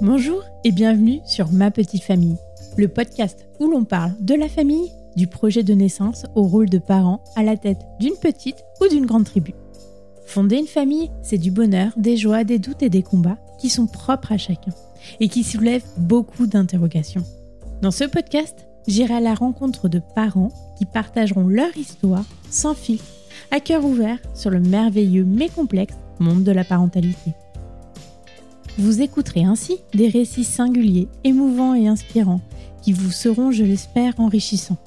Bonjour et bienvenue sur Ma Petite Famille, le podcast où l'on parle de la famille, du projet de naissance au rôle de parent à la tête d'une petite ou d'une grande tribu. Fonder une famille, c'est du bonheur, des joies, des doutes et des combats qui sont propres à chacun et qui soulèvent beaucoup d'interrogations. Dans ce podcast, j'irai à la rencontre de parents qui partageront leur histoire sans fil, à cœur ouvert sur le merveilleux mais complexe monde de la parentalité. Vous écouterez ainsi des récits singuliers, émouvants et inspirants qui vous seront, je l'espère, enrichissants.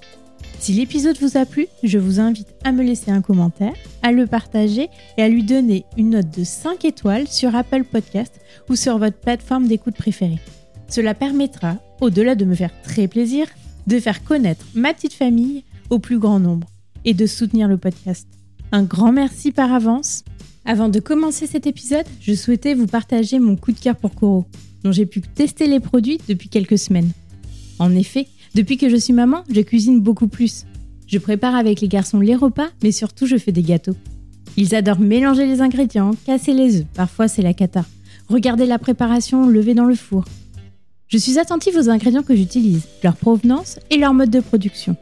Si l'épisode vous a plu, je vous invite à me laisser un commentaire, à le partager et à lui donner une note de 5 étoiles sur Apple Podcast ou sur votre plateforme d'écoute préférée. Cela permettra, au-delà de me faire très plaisir, de faire connaître ma petite famille au plus grand nombre et de soutenir le podcast. Un grand merci par avance. Avant de commencer cet épisode, je souhaitais vous partager mon coup de cœur pour Coro, dont j'ai pu tester les produits depuis quelques semaines. En effet, depuis que je suis maman, je cuisine beaucoup plus. Je prépare avec les garçons les repas, mais surtout je fais des gâteaux. Ils adorent mélanger les ingrédients, casser les œufs, parfois c'est la cata. Regarder la préparation levée dans le four. Je suis attentive aux ingrédients que j'utilise, leur provenance et leur mode de production.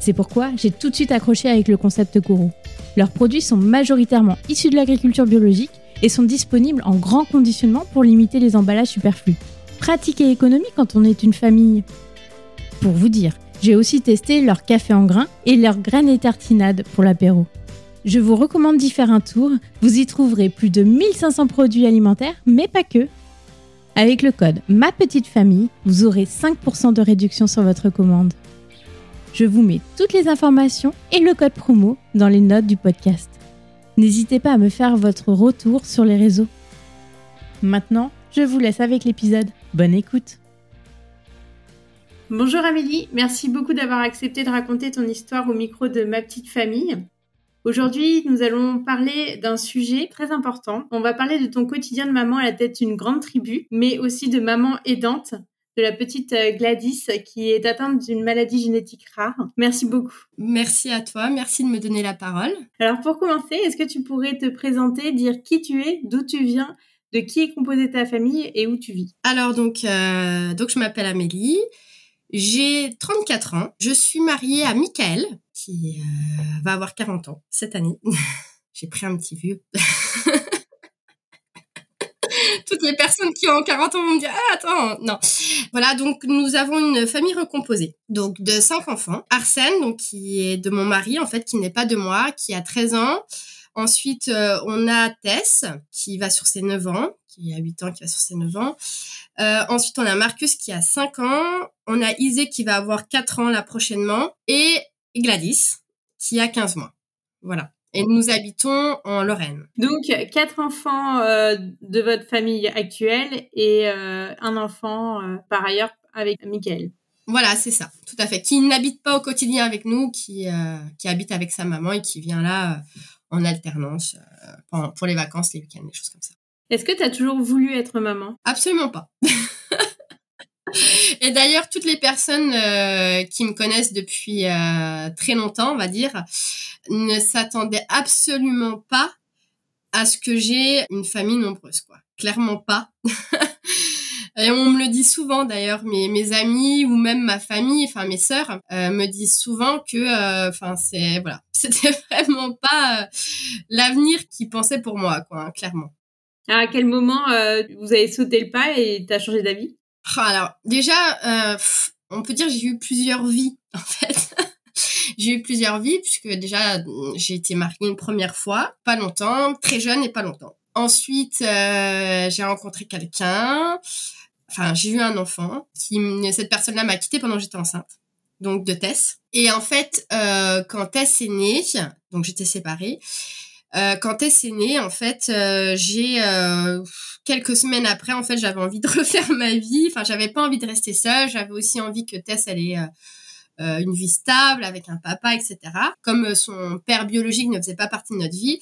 C'est pourquoi j'ai tout de suite accroché avec le concept Koro. Leurs produits sont majoritairement issus de l'agriculture biologique et sont disponibles en grand conditionnement pour limiter les emballages superflus. Pratique et économie quand on est une famille. Pour vous dire, j'ai aussi testé leur café en grains et leurs graines et tartinades pour l'apéro. Je vous recommande d'y faire un tour, vous y trouverez plus de 1500 produits alimentaires, mais pas que. Avec le code Ma Petite Famille, vous aurez 5% de réduction sur votre commande. Je vous mets toutes les informations et le code promo dans les notes du podcast. N'hésitez pas à me faire votre retour sur les réseaux. Maintenant, je vous laisse avec l'épisode. Bonne écoute Bonjour Amélie, merci beaucoup d'avoir accepté de raconter ton histoire au micro de ma petite famille. Aujourd'hui, nous allons parler d'un sujet très important. On va parler de ton quotidien de maman à la tête d'une grande tribu, mais aussi de maman aidante, de la petite euh, Gladys qui est atteinte d'une maladie génétique rare. Merci beaucoup. Merci à toi, merci de me donner la parole. Alors pour commencer, est-ce que tu pourrais te présenter, dire qui tu es, d'où tu viens, de qui est composée ta famille et où tu vis? Alors donc, euh, donc je m'appelle Amélie. J'ai 34 ans. Je suis mariée à Michael, qui euh, va avoir 40 ans cette année. J'ai pris un petit vieux. Toutes les personnes qui ont 40 ans vont me dire ah, attends non. Voilà donc nous avons une famille recomposée donc de cinq enfants. Arsène donc qui est de mon mari en fait qui n'est pas de moi qui a 13 ans. Ensuite euh, on a Tess qui va sur ses 9 ans qui a 8 ans qui va sur ses 9 ans. Euh, ensuite on a Marcus qui a 5 ans. On a Isée qui va avoir 4 ans là prochainement. Et Gladys qui a 15 mois. Voilà et nous habitons en Lorraine. Donc, quatre enfants euh, de votre famille actuelle et euh, un enfant euh, par ailleurs avec Michael. Voilà, c'est ça, tout à fait. Qui n'habite pas au quotidien avec nous, qui, qui habite avec sa maman et qui vient là en alternance pour les vacances, les week-ends, des choses comme ça. Est-ce que tu as toujours voulu être maman? Absolument pas. Et d'ailleurs, toutes les personnes euh, qui me connaissent depuis euh, très longtemps, on va dire, ne s'attendaient absolument pas à ce que j'ai une famille nombreuse, quoi. Clairement pas. Et on me le dit souvent d'ailleurs, mes, amis ou même ma famille, enfin mes sœurs, euh, me disent souvent que, enfin c'est voilà, c'était vraiment pas l'avenir qu'ils pensaient pour moi, quoi, hein, clairement. À quel moment vous avez sauté le pas et t'as changé d'avis? Alors déjà, euh, on peut dire j'ai eu plusieurs vies en fait. j'ai eu plusieurs vies puisque déjà j'ai été mariée une première fois, pas longtemps, très jeune et pas longtemps. Ensuite, euh, j'ai rencontré quelqu'un, enfin j'ai eu un enfant qui cette personne-là m'a quittée pendant que j'étais enceinte, donc de Tess. Et en fait, euh, quand Tess est née, donc j'étais séparée. Euh, quand Tess est née, en fait, euh, j'ai euh, quelques semaines après, en fait, j'avais envie de refaire ma vie. Enfin, j'avais pas envie de rester seule. J'avais aussi envie que Tess elle ait une vie stable avec un papa, etc. Comme son père biologique ne faisait pas partie de notre vie,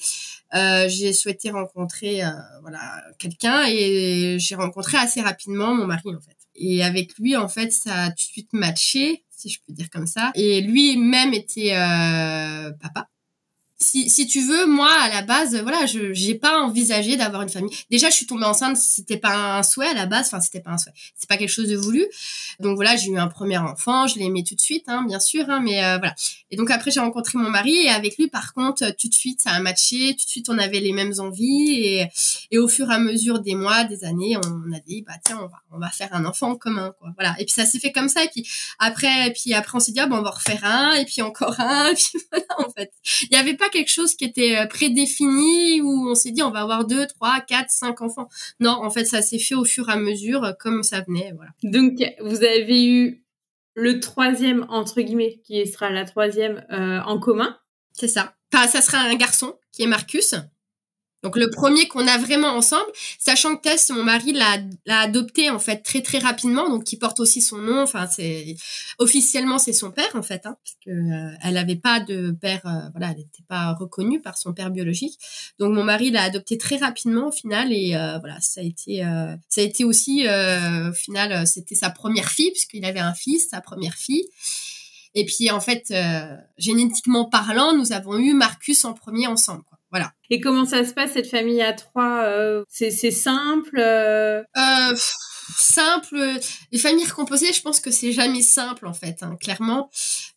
j'ai souhaité rencontrer voilà quelqu'un et j'ai rencontré assez rapidement mon mari en fait. Et avec lui, en fait, ça a tout de suite matché, si je peux dire comme ça. Et lui-même était papa si, si tu veux, moi, à la base, voilà, je j'ai pas envisagé d'avoir une famille. Déjà, je suis tombée enceinte, c'était pas un souhait à la base, enfin, c'était pas un souhait, c'est pas quelque chose de voulu. Donc voilà, j'ai eu un premier enfant, je l'ai aimé tout de suite, hein, bien sûr, hein, mais euh, voilà. Et donc après, j'ai rencontré mon mari et avec lui, par contre, tout de suite, ça a matché, tout de suite, on avait les mêmes envies et, et au fur et à mesure des mois, des années, on a dit, bah tiens, on va, on va faire un enfant en commun, quoi. Voilà. Et puis ça s'est fait comme ça. Et puis après, et puis après, on s'est dit, ah, bon, on va refaire un, et puis encore un, et puis voilà, en fait. Il y avait pas quelque chose qui était euh, prédéfini où on s'est dit on va avoir deux, trois, quatre, cinq enfants. Non, en fait, ça s'est fait au fur et à mesure euh, comme ça venait. Voilà. Donc, vous avez eu le troisième entre guillemets qui sera la troisième euh, en commun. C'est ça. Enfin, ça sera un garçon qui est Marcus. Donc le premier qu'on a vraiment ensemble, sachant que Tess, mon mari, l'a, adopté en fait très très rapidement, donc qui porte aussi son nom. Enfin, c'est officiellement c'est son père en fait, hein, parce euh, elle avait pas de père, euh, voilà, elle n'était pas reconnue par son père biologique. Donc mon mari l'a adopté très rapidement au final et euh, voilà, ça a été ça a été aussi au final c'était sa première fille puisqu'il avait un fils, sa première fille. Et puis en fait, génétiquement parlant, nous avons eu Marcus en premier ensemble. Quoi. Voilà. Et comment ça se passe cette famille à trois euh, C'est simple euh... euh simple. Les familles recomposées, je pense que c'est jamais simple en fait, hein, clairement.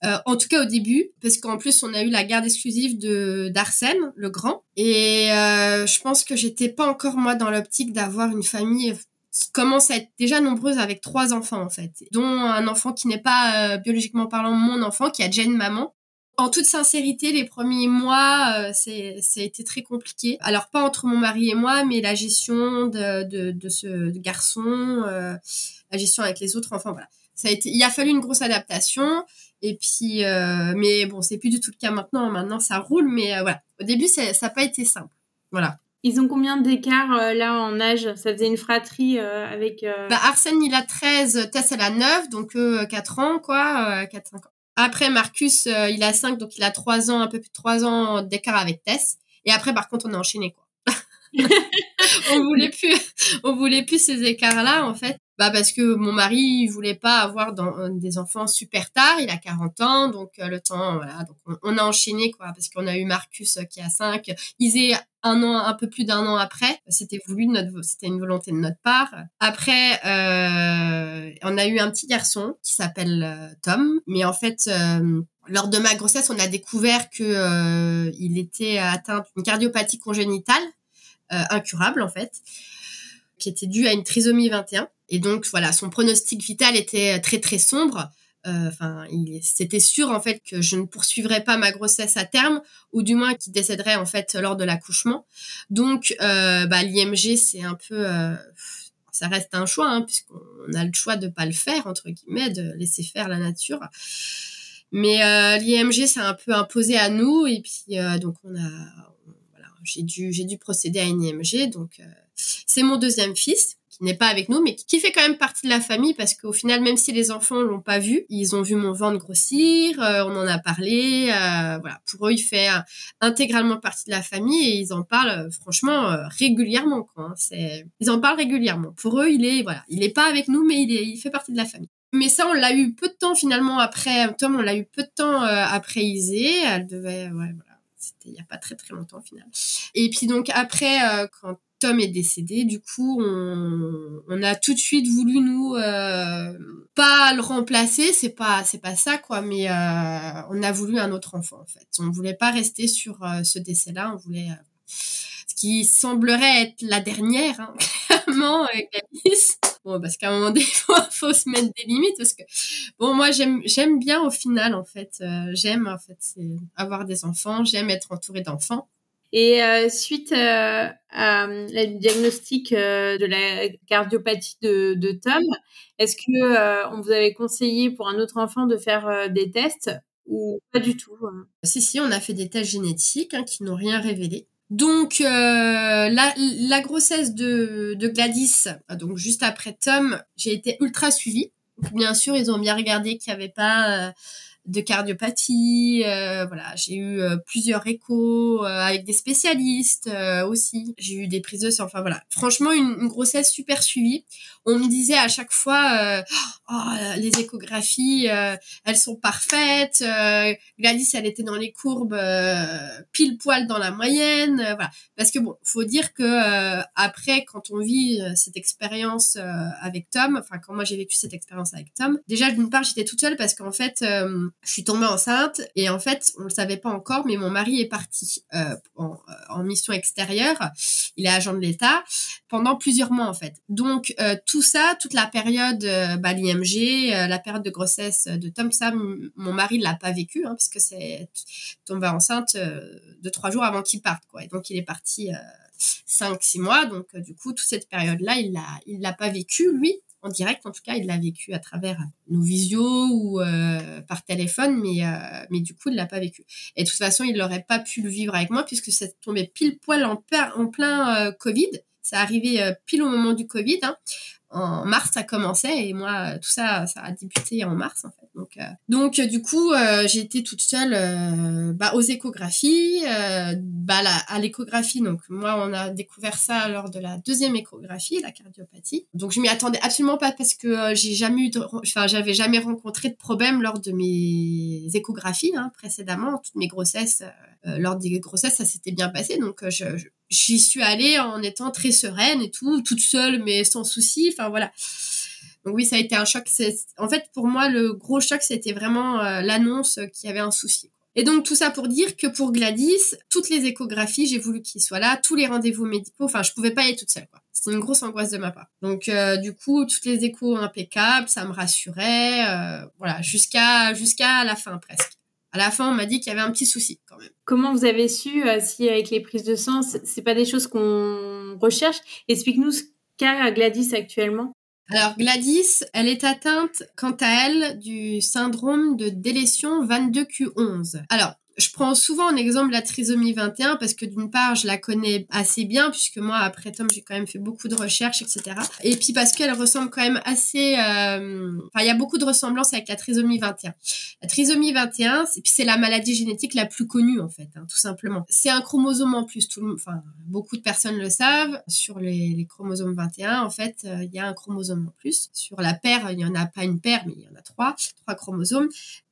Euh, en tout cas au début, parce qu'en plus on a eu la garde exclusive de d'Arsène, le grand, et euh, je pense que j'étais pas encore moi dans l'optique d'avoir une famille qui commence à être déjà nombreuse avec trois enfants en fait, dont un enfant qui n'est pas biologiquement parlant mon enfant, qui a déjà une maman en toute sincérité, les premiers mois, euh, c'est, ça a été très compliqué. Alors pas entre mon mari et moi, mais la gestion de, de, de ce garçon, euh, la gestion avec les autres enfants, voilà. Ça a été, il a fallu une grosse adaptation. Et puis, euh, mais bon, c'est plus du tout le cas maintenant. Maintenant, ça roule, mais euh, voilà. Au début, ça n'a pas été simple. Voilà. Ils ont combien d'écart là en âge? Ça faisait une fratrie avec... Bah, Arsène, il a 13, Tess, elle a 9, donc 4 ans, quoi, 4-5 ans. Après, Marcus, euh, il a 5, donc il a 3 ans, un peu plus de 3 ans d'écart avec Tess. Et après, par contre, on a enchaîné, quoi. on voulait plus, on voulait plus ces écarts-là, en fait. Bah, parce que mon mari, il voulait pas avoir euh, des enfants super tard. Il a 40 ans, donc euh, le temps, voilà. Donc, on, a enchaîné, quoi, parce qu'on a eu Marcus qui a 5. Isée, un an, un peu plus d'un an après. C'était voulu notre, c'était une volonté de notre part. Après, euh, on a eu un petit garçon qui s'appelle euh, Tom, mais en fait, euh, lors de ma grossesse, on a découvert que euh, il était atteint d'une cardiopathie congénitale incurable en fait, qui était due à une trisomie 21. Et donc voilà, son pronostic vital était très très sombre. Euh, enfin, c'était sûr en fait que je ne poursuivrais pas ma grossesse à terme, ou du moins qu'il décéderait en fait lors de l'accouchement. Donc, euh, bah, l'IMG c'est un peu, euh, ça reste un choix hein, puisqu'on a le choix de pas le faire entre guillemets, de laisser faire la nature. Mais l'IMG c'est un peu imposé à nous et puis donc on a, voilà, j'ai dû j'ai dû procéder à une IMG donc c'est mon deuxième fils n'est pas avec nous, mais qui fait quand même partie de la famille parce qu'au final, même si les enfants l'ont pas vu, ils ont vu mon ventre grossir, euh, on en a parlé, euh, voilà. Pour eux, il fait euh, intégralement partie de la famille et ils en parlent franchement régulièrement. Quoi, hein. C'est, ils en parlent régulièrement. Pour eux, il est voilà, il est pas avec nous, mais il est, il fait partie de la famille. Mais ça, on l'a eu peu de temps finalement après Tom, on l'a eu peu de temps après Isée. Elle devait, ouais, voilà, c'était il y a pas très très longtemps au final. Et puis donc après, quand Tom est décédé, du coup, on, a tout de suite voulu nous euh, pas le remplacer, c'est pas c'est pas ça quoi, mais euh, on a voulu un autre enfant en fait. On voulait pas rester sur euh, ce décès-là, on voulait ce qui semblerait être la dernière, hein, clairement avec Bon, parce qu'à un moment donné, faut, faut se mettre des limites parce que bon, moi j'aime j'aime bien au final en fait, j'aime en fait avoir des enfants, j'aime être entourée d'enfants. Et euh, suite euh, à le diagnostic euh, de la cardiopathie de, de Tom, est-ce que on vous avait conseillé pour un autre enfant de faire des tests ou pas du tout hein? Si si, on a fait des tests génétiques hein, qui n'ont rien révélé. Donc la, la, grossesse de, de Gladys, donc juste après Tom, j'ai été ultra suivie. bien sûr, ils ont bien regardé qu'il n'y avait pas de cardiopathie. voilà, j'ai eu plusieurs échos avec des spécialistes aussi. J'ai eu des prises de sang. Enfin voilà, franchement une, grossesse super suivie. On me disait à chaque fois, oh, les échographies, elles sont parfaites. Gladys, elle était dans les courbes pile poil dans la moyenne. voilà, parce que bon, faut dire que après, quand on vit cette expérience avec Tom, enfin quand moi j'ai vécu cette expérience avec Tom, déjà d'une part j'étais toute seule parce qu'en fait euh, je suis tombée enceinte et en fait on le savait pas encore mais mon mari est parti euh, en, euh, en, mission extérieure, il est agent de l'État pendant plusieurs mois en fait. Donc tout ça, toute la période bah, l'IMG, la période de grossesse de Tom, ça mon mari l'a pas vécu hein, parce que c'est tombé enceinte de trois jours avant qu'il parte quoi. Et donc il est parti 5-6 mois. Donc, du coup, toute cette période-là, il l'a, il l'a pas vécu, lui en direct. En tout cas, il l'a vécu à travers nos visios ou euh, par téléphone, mais euh, mais du coup, il l'a pas vécu. Et de toute façon, il n'aurait pas pu le vivre avec moi puisque ça tombait pile poil en, en plein euh, Covid. Ça arrivait pile au moment du Covid. Hein en mars ça commençait et moi tout ça ça a débuté en mars en fait donc euh, donc du coup euh, j'ai été toute seule euh, bah, aux échographies bah à l'échographie donc moi on a découvert ça lors de la deuxième échographie la cardiopathie donc je m'y attendais absolument pas parce que j'ai jamais eu enfin j'avais jamais rencontré de problème lors de mes échographies hein, précédemment toutes mes grossesses lors des grossesses ça s'était bien passé donc j'y suis allée en étant très sereine et tout, toute seule, mais sans souci. Enfin voilà. Donc oui, ça a été un choc. En fait, pour moi, le gros choc, c'était vraiment euh, l'annonce qu'il y avait un souci. Et donc tout ça pour dire que pour Gladys, toutes les échographies, j'ai voulu qu'il soit là, tous les rendez-vous médicaux. Enfin, je pouvais pas y être toute seule. Quoi. C'était une grosse angoisse de ma part. Donc euh, du coup, toutes les échos impeccables, ça me rassurait. Euh, voilà, jusqu'à jusqu'à la fin presque à la fin, on m'a dit qu'il y avait un petit souci quand même. Comment vous avez su euh, si avec les prises de sang, c'est pas des choses qu'on recherche? Explique-nous ce qu'a Gladys actuellement. Alors Gladys, elle est atteinte quant à elle du syndrome de délétion 22Q11. Alors je prends souvent en exemple la trisomie 21 parce que d'une part, je la connais assez bien puisque moi, après Tom, j'ai quand même fait beaucoup de recherches, etc. Et puis parce qu'elle ressemble quand même assez... Euh, enfin, il y a beaucoup de ressemblances avec la trisomie 21. La trisomie 21, c'est la maladie génétique la plus connue en fait, hein, tout simplement. C'est un chromosome en plus. Enfin, beaucoup de personnes le savent. Sur les, les chromosomes 21, en fait, euh, il y a un chromosome en plus. Sur la paire, il n'y en a pas une paire, mais il y en a trois, trois chromosomes.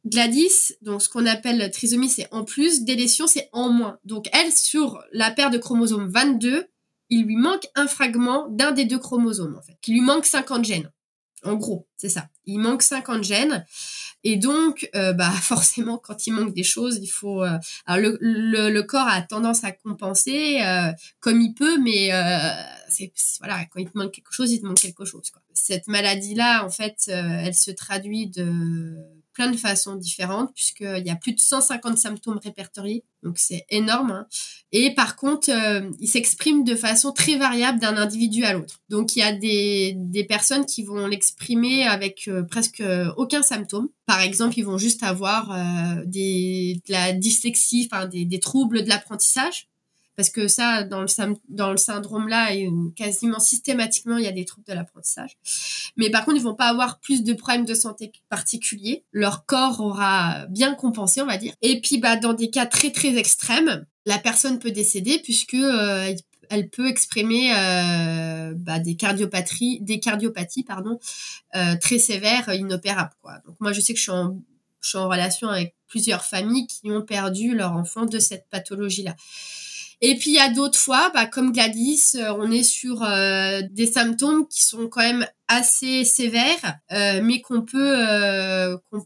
Gladys, donc ce qu'on appelle trisomie, c'est en plus, délétion, c'est en moins. Donc elle, sur la paire de chromosomes 22, il lui manque un fragment d'un des deux chromosomes, en fait. Il lui manque 50 gènes. En gros, c'est ça. Il manque 50 gènes. Et donc, euh, bah forcément, quand il manque des choses, il faut. Euh, alors le, corps a tendance à compenser euh, comme il peut, mais c'est voilà, quand il te manque quelque chose, il te manque quelque chose. Cette maladie-là, en fait, elle se traduit de plein de façons différentes puisqu'il y a plus de 150 symptômes répertoriés, donc c'est énorme. Hein. Et par contre, euh, il s'exprime de façon très variable d'un individu à l'autre. Donc il y a des, des personnes qui vont l'exprimer avec euh, presque aucun symptôme. Par exemple, ils vont juste avoir euh, des, de la dyslexie, des, des troubles de l'apprentissage parce que ça, dans le, syndrome-là, quasiment systématiquement, il y a des troubles de l'apprentissage. Mais par contre, ils vont pas avoir plus de problèmes de santé particuliers. Leur corps aura bien compensé, on va dire. Et puis, bah, dans des cas très très extrêmes, la personne peut décéder puisque euh, elle peut exprimer euh, bah, des cardiopathies, des cardiopathies pardon, euh, très sévères, inopérables. Donc moi, je sais que je suis en, je suis en relation avec plusieurs familles qui ont perdu leur enfant de cette pathologie-là. Et puis il y a d'autres fois, bah, comme Gladys, euh, on est sur euh, des symptômes qui sont quand même assez sévères, euh, mais qu'on peut,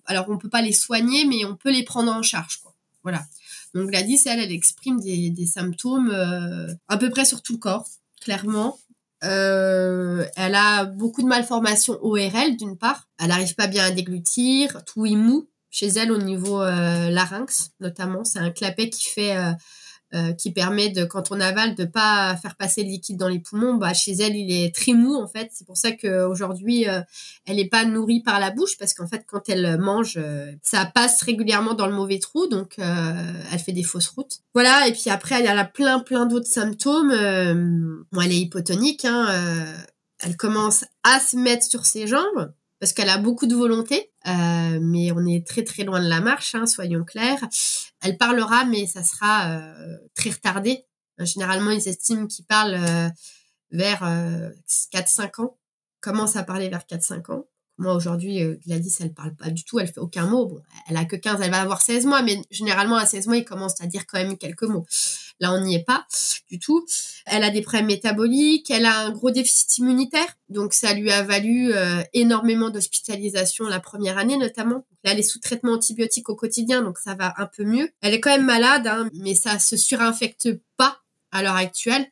alors on peut pas les soigner, mais on peut les prendre en charge, quoi. Voilà. Donc Gladys, elle, elle exprime des, symptômes à peu près sur tout le corps, clairement. elle a beaucoup de malformations ORL d'une part. Elle n'arrive pas bien à déglutir, tout est mou chez elle au niveau larynx notamment. C'est un clapet qui fait euh, qui permet de quand on avale de pas faire passer le liquide dans les poumons bah chez elle il est très mou en fait. C'est pour ça qu'aujourd'hui euh, elle est pas nourrie par la bouche parce qu'en fait quand elle mange euh, ça passe régulièrement dans le mauvais trou donc elle fait des fausses routes. Voilà et puis après y a plein plein d'autres symptômes bon elle est hypotonique hein, elle commence à se mettre sur ses jambes parce qu'elle a beaucoup de volonté Euh, mais on est très très loin de la marche, hein, soyons clairs. Elle parlera, mais ça sera euh, très retardé. Généralement, ils estiment qu'ils parlent euh, vers 4-5 ans, commence à parler vers 4-5 ans. Moi, aujourd'hui, Gladys, elle parle pas du tout, elle fait aucun mot. Bon, elle a que 15, elle va avoir 16 mois, mais généralement, à 16 mois, ils commencent à dire quand même quelques mots. Là, on n'y est pas du tout. Elle a des problèmes métaboliques, elle a un gros déficit immunitaire, donc ça lui a valu euh, énormément d'hospitalisation la première année notamment. Elle est sous traitement antibiotique au quotidien, donc ça va un peu mieux. Elle est quand même malade, hein, mais ça se surinfecte pas à l'heure actuelle.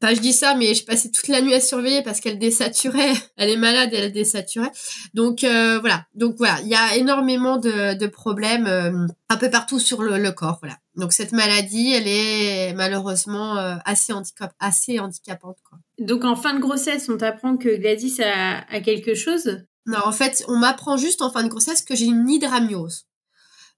Enfin, je dis ça, mais je passais toute la nuit à surveiller parce qu'elle désaturait. Elle est malade elle désaturait. Donc euh, voilà. Donc voilà, il y a énormément de, de problèmes euh, un peu partout sur le, le, corps. Voilà. Donc cette maladie, elle est malheureusement euh, assez handicap, assez handicapante. Quoi. Donc en fin de grossesse, on t'apprend que Gladys a, a quelque chose? Non, en fait, on m'apprend juste en fin de grossesse que j'ai une hydramiose.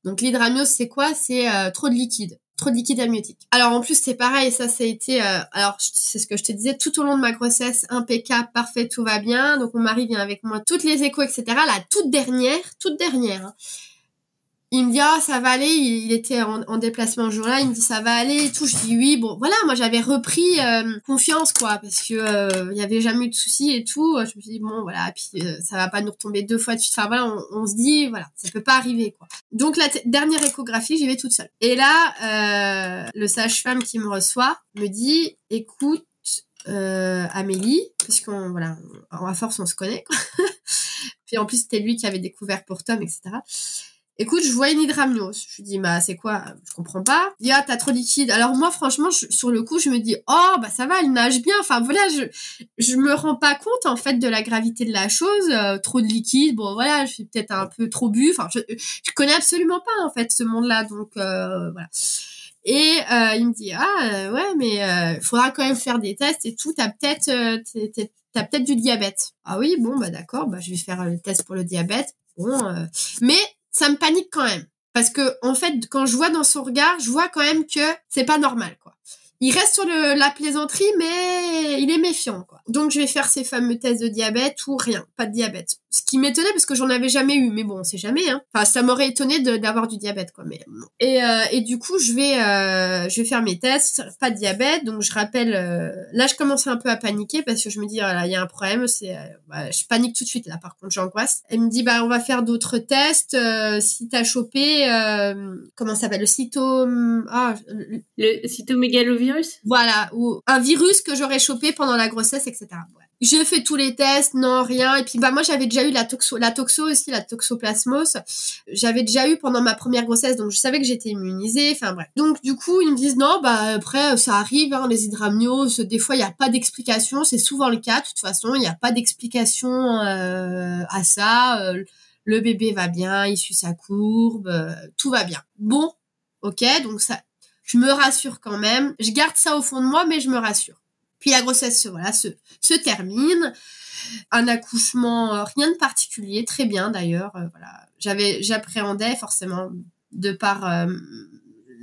Donc l'hydramiose, c'est quoi? C'est trop de liquide liquide amniotique. Alors en plus c'est pareil, ça ça a été, euh, alors c'est ce que je te disais, tout au long de ma grossesse, impeccable, parfait, tout va bien. Donc mon mari vient avec moi, toutes les échos, etc. La toute dernière, toute dernière, hein, il me dit ah ça va aller il, était en, déplacement un jour-là il me dit ça va aller et tout. Je dis oui bon voilà moi j'avais repris euh, confiance quoi parce que euh, il avait jamais eu de soucis et tout. Je me suis dit bon voilà puis euh, ça va pas nous retomber deux fois de suite enfin voilà on, se dit voilà ça peut pas arriver quoi. Donc la dernière échographie j'y vais toute seule. Et là le sage-femme qui me reçoit me dit écoute Amélie puisqu'on voilà à force on se connaît quoi. puis en plus c'était lui qui avait découvert pour Tom etc écoute, je vois une hydramniose. Je lui dis, bah, c'est quoi? Je comprends pas. Il dit, ah, t'as trop liquide. Alors moi, franchement, sur le coup, je me dis, oh, bah ça va, elle nage bien. Enfin voilà, je je me rends pas compte en fait de la gravité de la chose. Euh, trop de liquide, bon voilà, je suis peut-être un peu trop bu. Enfin, je, je connais absolument pas en fait ce monde-là, donc euh, voilà. Et euh, il me dit, ah ouais, mais il faudra quand même faire des tests et tout. T'as peut-être t'as peut-être du diabète. Ah oui, bon bah d'accord, bah je vais faire le test pour le diabète. Bon, mais ça me panique quand même. Parce que, en fait, quand je vois dans son regard, je vois quand même que c'est pas normal, quoi il reste sur le, la plaisanterie, mais il est méfiant, quoi. Donc, je vais faire ces fameux tests de diabète ou rien, pas de diabète. Ce qui m'étonnait parce que j'en avais jamais eu, mais bon, on sait jamais, hein. Enfin, ça m'aurait étonné d'avoir du diabète, quoi, mais Et, euh, et du coup, je vais, euh, je vais faire mes tests, pas de diabète, donc je rappelle, euh, là, je commençais un peu à paniquer parce que je me dis, voilà, il y a un problème, c'est, bah, je panique tout de suite, là, par contre, j'angoisse. Elle me dit, bah, on va faire d'autres tests, si t'as chopé, comment ça s'appelle, le cytome, ah, le cytomégalovirus? Voilà, ou un virus que j'aurais chopé pendant la grossesse, etc. J'ai fait tous les tests, non, rien. Et puis, bah, moi, j'avais déjà eu la toxo, la toxo aussi, la toxoplasmose. J'avais déjà eu pendant ma première grossesse, donc je savais que j'étais immunisée. Enfin, bref. Donc, du coup, ils me disent, non, bah, après, ça arrive, hein, les hydramnioses. Des fois, il n'y a pas d'explication. C'est souvent le cas. De toute façon, il n'y a pas d'explication euh, à ça. Euh, le bébé va bien, il suit sa courbe, euh, tout va bien. Bon, ok, donc ça, je me rassure quand même. Je garde ça au fond de moi, mais je me rassure. Puis la grossesse, voilà, se, se termine. Un accouchement, euh, rien de particulier, très bien d'ailleurs. Euh, voilà, j'avais, j'appréhendais forcément de par euh,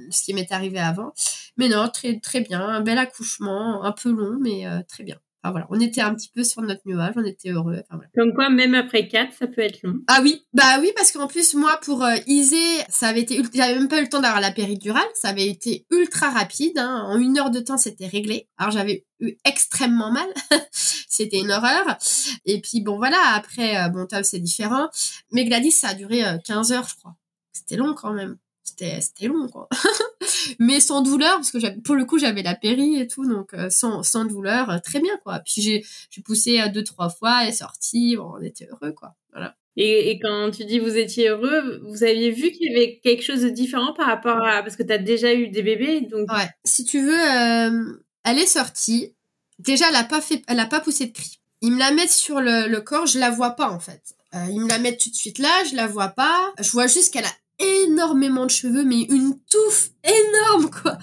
ce qui m'est arrivé avant, mais non, très très bien, un bel accouchement, un peu long, mais très bien voilà, on était un petit peu sur notre nuage, on était heureux. Comme quoi, même après 4, ça peut être long. Ah oui, bah oui, parce qu'en plus, moi, pour euh, Isée, ça avait été, j'avais même pas eu le temps d'avoir la péridurale, ça avait été ultra rapide, hein. en une heure de temps, c'était réglé. Alors j'avais eu extrêmement mal, c'était une horreur. Et puis bon, voilà, après, euh, bon, Tom, c'est différent. Mais Gladys, ça a duré 15 euh, heures, je crois. C'était long quand même c'était c'était long quoi. Mais sans douleur parce que pour le coup j'avais la péri et tout donc euh, sans sans douleur euh, très bien quoi. Puis j'ai j'ai poussé euh, deux trois fois et sorti bon, on était heureux quoi. Voilà. Et, et, quand tu dis vous étiez heureux, vous aviez vu qu'il y avait quelque chose de différent par rapport à parce que tu as déjà eu des bébés donc ouais. Si tu veux elle est sortie. Déjà elle a pas fait elle a pas poussé de cri. Ils me la mettent sur le, le corps je la vois pas en fait. Ils me la mettent tout de suite là je la vois pas. Je vois juste qu'elle a énormément de cheveux, mais une touffe énorme, quoi.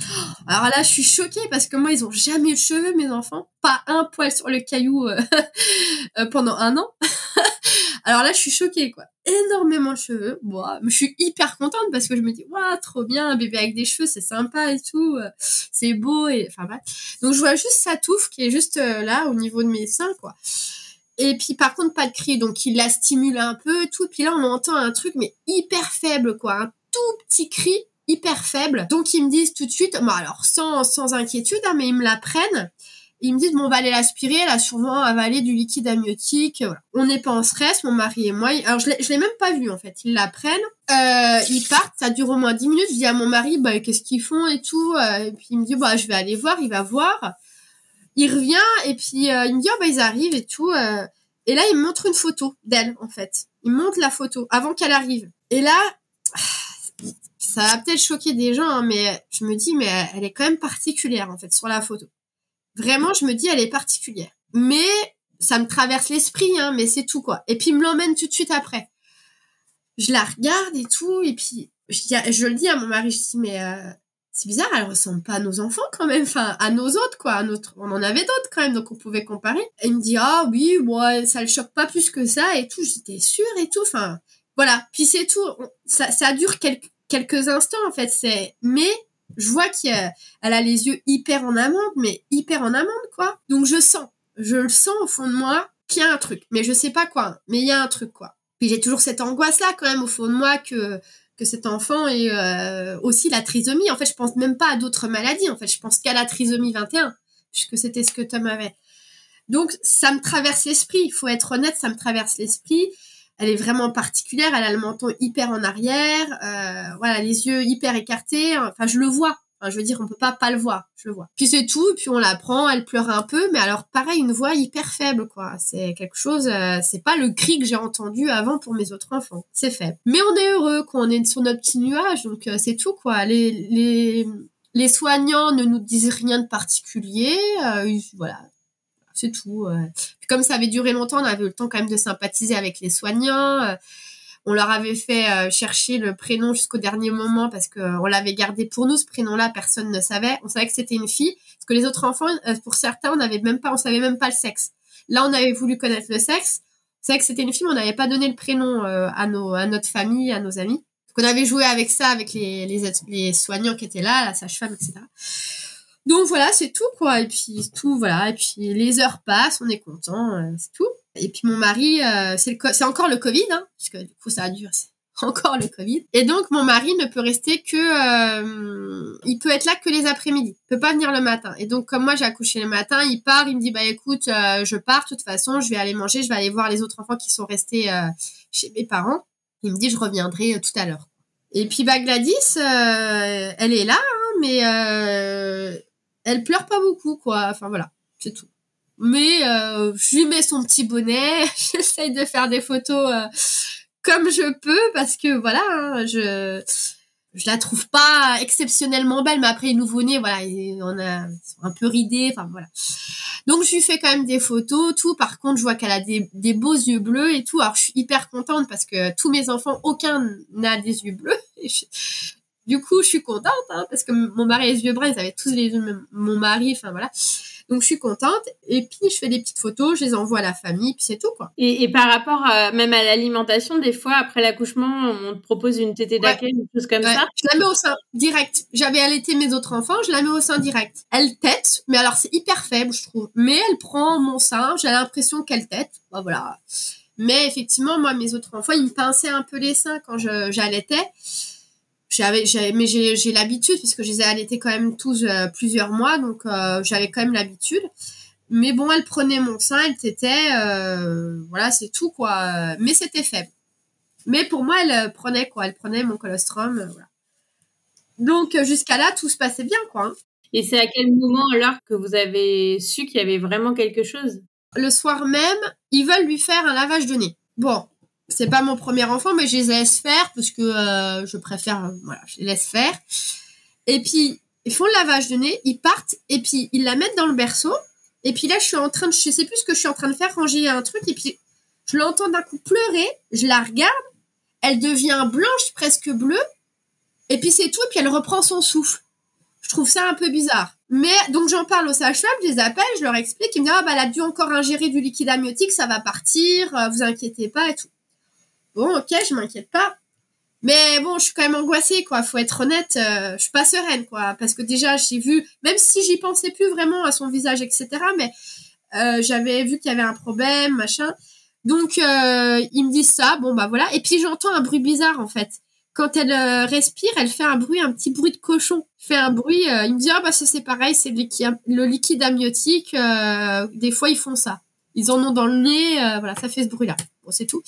Alors là, je suis choquée parce que moi, ils ont jamais eu de cheveux, mes enfants. Pas un poil sur le caillou euh, euh, pendant un an. Alors là, je suis choquée, quoi. Énormément de cheveux. Bon, je suis hyper contente parce que je me dis, waouh, trop bien, bébé avec des cheveux, c'est sympa et tout. Euh, c'est beau et, enfin, bref. Donc, je vois juste sa touffe qui est juste là, au niveau de mes seins, quoi. Et puis par contre pas de cri, donc il la stimule un peu, tout. Puis là on entend un truc mais hyper faible quoi, un tout petit cri hyper faible. Donc ils me disent tout de suite, bon alors sans sans inquiétude, hein, mais ils me la prennent. Ils me disent bon on va aller l'aspirer, elle a sûrement avalé du liquide amniotique. Voilà. On n'est pas en stress, mon mari et moi. Alors je l'ai même pas vu en fait. Ils la prennent, euh, ils partent, ça dure au moins 10 minutes. Je dis à mon mari bah qu'est-ce qu'ils font et tout. Euh, et puis il me dit bah je vais aller voir, il va voir. Il revient et puis euh, il me dit oh bah ils arrivent et tout. euh. et là il me montre une photo d'elle en fait. Il me montre la photo avant qu'elle arrive. Et là ça va peut-être choquer des gens, hein, mais je me dis, mais elle est quand même particulière, en fait, sur la photo. Vraiment, je me dis, elle est particulière. Mais ça me traverse l'esprit, hein, mais c'est tout, quoi. Et puis, il me l'emmène tout de suite après. Je la regarde et tout, et puis, je, je le dis à mon mari, je dis, mais euh, c'est bizarre, elle ressemble pas à nos enfants, quand même, enfin, à nos autres, quoi. À notre... On en avait d'autres, quand même, donc on pouvait comparer. Et il me dit, ah oui, moi, ça le choque pas plus que ça, et tout. J'étais sûre et tout, enfin, voilà. Puis c'est tout. Ça, ça dure quelques quelques instants en fait c'est mais je vois qu'elle a les yeux hyper en amande mais hyper en amande quoi donc je sens je le sens au fond de moi qu'il y a un truc mais je sais pas quoi mais il y a un truc quoi puis j'ai toujours cette angoisse là quand même au fond de moi que que cet enfant ait euh, aussi la trisomie en fait je pense même pas à d'autres maladies en fait je pense qu'à la trisomie 21 puisque c'était ce que Tom avait donc ça me traverse l'esprit il faut être honnête ça me traverse l'esprit elle est vraiment particulière. Elle a le menton hyper en arrière, euh, voilà, les yeux hyper écartés. Enfin, je le vois. Je veux dire, on peut pas pas le voir. Je le vois. Puis c'est tout. Puis on la prend. Elle pleure un peu, mais alors pareil, une voix hyper faible, quoi. C'est quelque chose. euh, c'est pas le cri que j'ai entendu avant pour mes autres enfants. C'est faible. Mais on est heureux qu'on est sur notre petit nuage, donc euh, c'est tout, quoi. Les les les soignants ne nous disent rien de particulier. euh, voilà, c'est tout. Puis comme ça avait duré longtemps, on avait eu le temps quand même de sympathiser avec les soignants. On leur avait fait euh, chercher le prénom jusqu'au dernier moment parce que euh, l'avait gardé pour nous ce prénom-là, personne ne savait. On savait que c'était une fille parce que les autres enfants, euh, pour certains, on n'avait même pas, on savait même pas le sexe. Là, on avait voulu connaître le sexe. On savait que c'était une fille, mais on n'avait pas donné le prénom à nos, à notre famille, à nos amis. Donc, on avait joué avec ça avec les, les, les soignants qui étaient là, la sage-femme, etc. Donc voilà, c'est tout quoi. Et puis tout, voilà. Et puis les heures passent, on est content, c'est tout. Et puis mon mari, euh, c'est co- encore le Covid, hein, puisque du coup ça a duré c'est encore le Covid. Et donc mon mari ne peut rester que, euh, il peut être là que les après-midi. Il peut pas venir le matin. Et donc comme moi j'ai accouché le matin, il part, il me dit bah écoute, euh, je pars. De toute façon, je vais aller manger, je vais aller voir les autres enfants qui sont restés euh, chez mes parents. Il me dit je reviendrai euh, tout à l'heure. Et puis bah Gladys, euh, elle est là, hein, mais elle pleure pas beaucoup, quoi. Enfin voilà, c'est tout. Mais euh, je lui mets son petit bonnet, j'essaye de faire des photos euh, comme je peux parce que voilà, hein, je je la trouve pas exceptionnellement belle, mais après les nouveau-nés, voilà, on a un peu ridés, enfin voilà. Donc je lui fais quand même des photos, tout. Par contre, je vois qu'elle a des, beaux yeux bleus et tout. Alors je suis hyper contente parce que tous mes enfants, aucun n'a des yeux bleus. Du coup, je suis contente hein, parce que mon mari a les yeux bruns, ils avaient tous les yeux, même mon mari, enfin voilà. Donc je suis contente. Et puis je fais des petites photos, je les envoie à la famille, puis c'est tout quoi. Et, et par rapport à- même à l'alimentation, des fois, après l'accouchement, on te propose une tétée d'accueil, une chose comme Ouais, ça? je la mets au sein direct. J'avais allaité mes autres enfants, je la mets au sein direct. Elle tète, mais alors c'est hyper faible, je trouve. Mais elle prend mon sein, j'ai l'impression qu'elle tète. Bah, voilà. Mais effectivement, moi, mes autres enfants, ils me pinçaient un peu les seins quand je j'allaitais. J'avais, mais j'ai, j'ai l'habitude parce que je les ai allaités quand même tous euh, plusieurs mois, donc euh, j'avais quand même l'habitude. Mais bon, elle prenait mon sein, elle tétait, euh, voilà, c'est tout quoi. Mais c'était faible. Mais pour moi, elle prenait quoi, elle prenait mon colostrum, voilà. Donc jusqu'à là, tout se passait bien quoi. hein. Et c'est à quel moment alors que vous avez su qu'il y avait vraiment quelque chose? Le soir même, ils veulent lui faire un lavage de nez. Bon, c'est pas mon premier enfant, mais je les laisse faire parce que euh, je préfère, euh, voilà, je les laisse faire. Et puis ils font le lavage de nez, ils partent et puis ils la mettent dans le berceau. Et puis là, je suis en train de, je sais plus ce que je suis en train de faire, ranger un truc et puis je l'entends d'un coup pleurer. Je la regarde, elle devient blanche, presque bleue. Et puis c'est tout, et puis elle reprend son souffle. Je trouve ça un peu bizarre. Mais donc j'en parle aux sages-femmes, je les appelle, je leur explique, ils me disent ah bah elle a dû encore ingérer du liquide amniotique, ça va partir, euh, vous inquiétez pas et tout. Bon ok, je m'inquiète pas. Mais bon, je suis quand même angoissée quoi, faut être honnête, euh, je suis pas sereine quoi, parce que déjà j'ai vu, même si j'y pensais plus vraiment à son visage etc. Mais euh, j'avais vu qu'il y avait un problème, machin. Donc euh, ils me disent ça, bon bah voilà. Et puis j'entends un bruit bizarre en fait. Quand elle euh, respire, elle fait un bruit, un petit bruit de cochon. Fait un bruit. Euh, il me dit ah bah ça c'est pareil, c'est le liquide, amniotique. des fois ils font ça. Ils en ont dans le nez, euh, voilà, ça fait ce bruit-là. Bon c'est tout.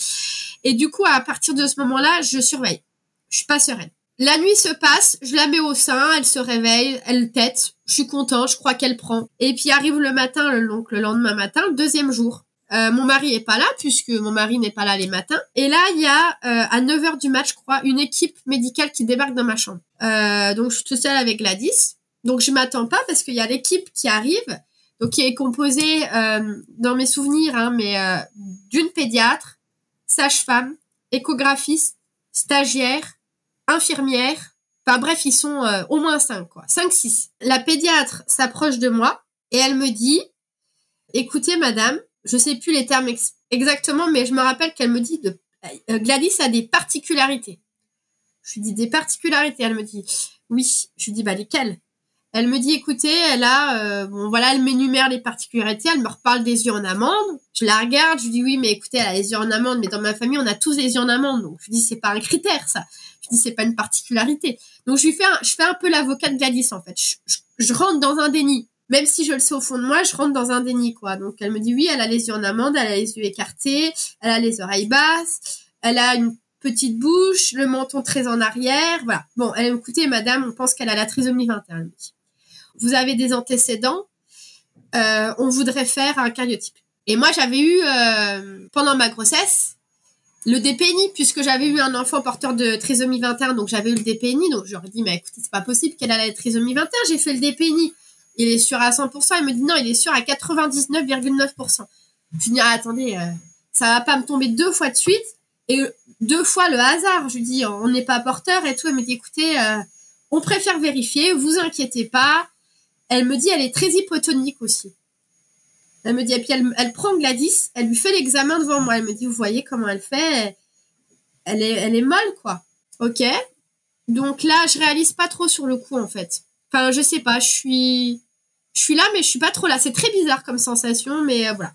Et du coup à partir de ce moment-là, je surveille. Je suis pas sereine. La nuit se passe, je la mets au sein, elle se réveille, elle tête. Je suis content, je crois qu'elle prend. Et puis arrive le matin, donc le lendemain matin, le deuxième jour. Euh, mon mari est pas là puisque mon mari n'est pas là les matins. Et là, il y a euh, à 9h du match, je crois, une équipe médicale qui débarque dans ma chambre. Euh, donc je suis toute seule avec Gladys. Donc je m'attends pas parce qu'il y a l'équipe qui arrive, donc qui est composée euh, dans mes souvenirs, hein, mais euh, d'une pédiatre, sage-femme, échographiste, stagiaire, infirmière. Enfin bref, ils sont euh, au moins cinq, quoi. Cinq, six. La pédiatre s'approche de moi et elle me dit, écoutez, madame, je sais plus les termes ex- exactement, mais je me rappelle qu'elle me dit de euh, Gladys a des particularités. Je lui dis des particularités? Elle me dit oui. Je lui dis bah lesquelles? Elle me dit écoutez, elle a euh, bon voilà, elle m'énumère les particularités. Elle me reparle des yeux en amande. Je la regarde. Je lui dis oui, mais écoutez, elle a les yeux en amande. Mais dans ma famille, on a tous les yeux en amande. Donc je lui dis c'est pas un critère ça. Je lui dis c'est pas une particularité. Donc je lui fais un, je fais un peu l'avocat de Gladys en fait. Je, je, rentre dans un déni même si je le sais au fond de moi, je rentre dans un déni, quoi. Donc, elle me dit oui, elle a les yeux en amande, elle a les yeux écartés, elle a les oreilles basses, elle a une petite bouche, le menton très en arrière, voilà. Bon, elle écoutez, madame, on pense qu'elle a la trisomie 21, elle me dit. Vous avez des antécédents, euh, on voudrait faire un cariotype. Et moi, j'avais eu, euh, pendant ma grossesse, le DPNI, puisque j'avais eu un enfant porteur de trisomie 21, donc j'avais eu le DPNI, donc j'aurais dit, mais écoutez, c'est pas possible qu'elle a la trisomie 21, j'ai fait le DPNI il est sûr à 100%. Il me dit non, il est sûr à 99,9%. Je lui dis, ah, attendez, euh, ça va pas me tomber deux fois de suite et deux fois le hasard. Je lui dis, on n'est pas porteur et tout. Elle me dit, écoutez, euh, on préfère vérifier, vous inquiétez pas. Elle me dit, elle est très hypotonique aussi. Elle me dit, et puis elle, elle prend Gladys, elle lui fait l'examen devant moi. Elle me dit, vous voyez comment elle fait? Elle est, elle est molle, quoi. Ok. Donc là, je réalise pas trop sur le coup, en fait. Enfin, je sais pas, je suis je suis là, mais je suis pas trop là. C'est très bizarre comme sensation, mais euh, voilà.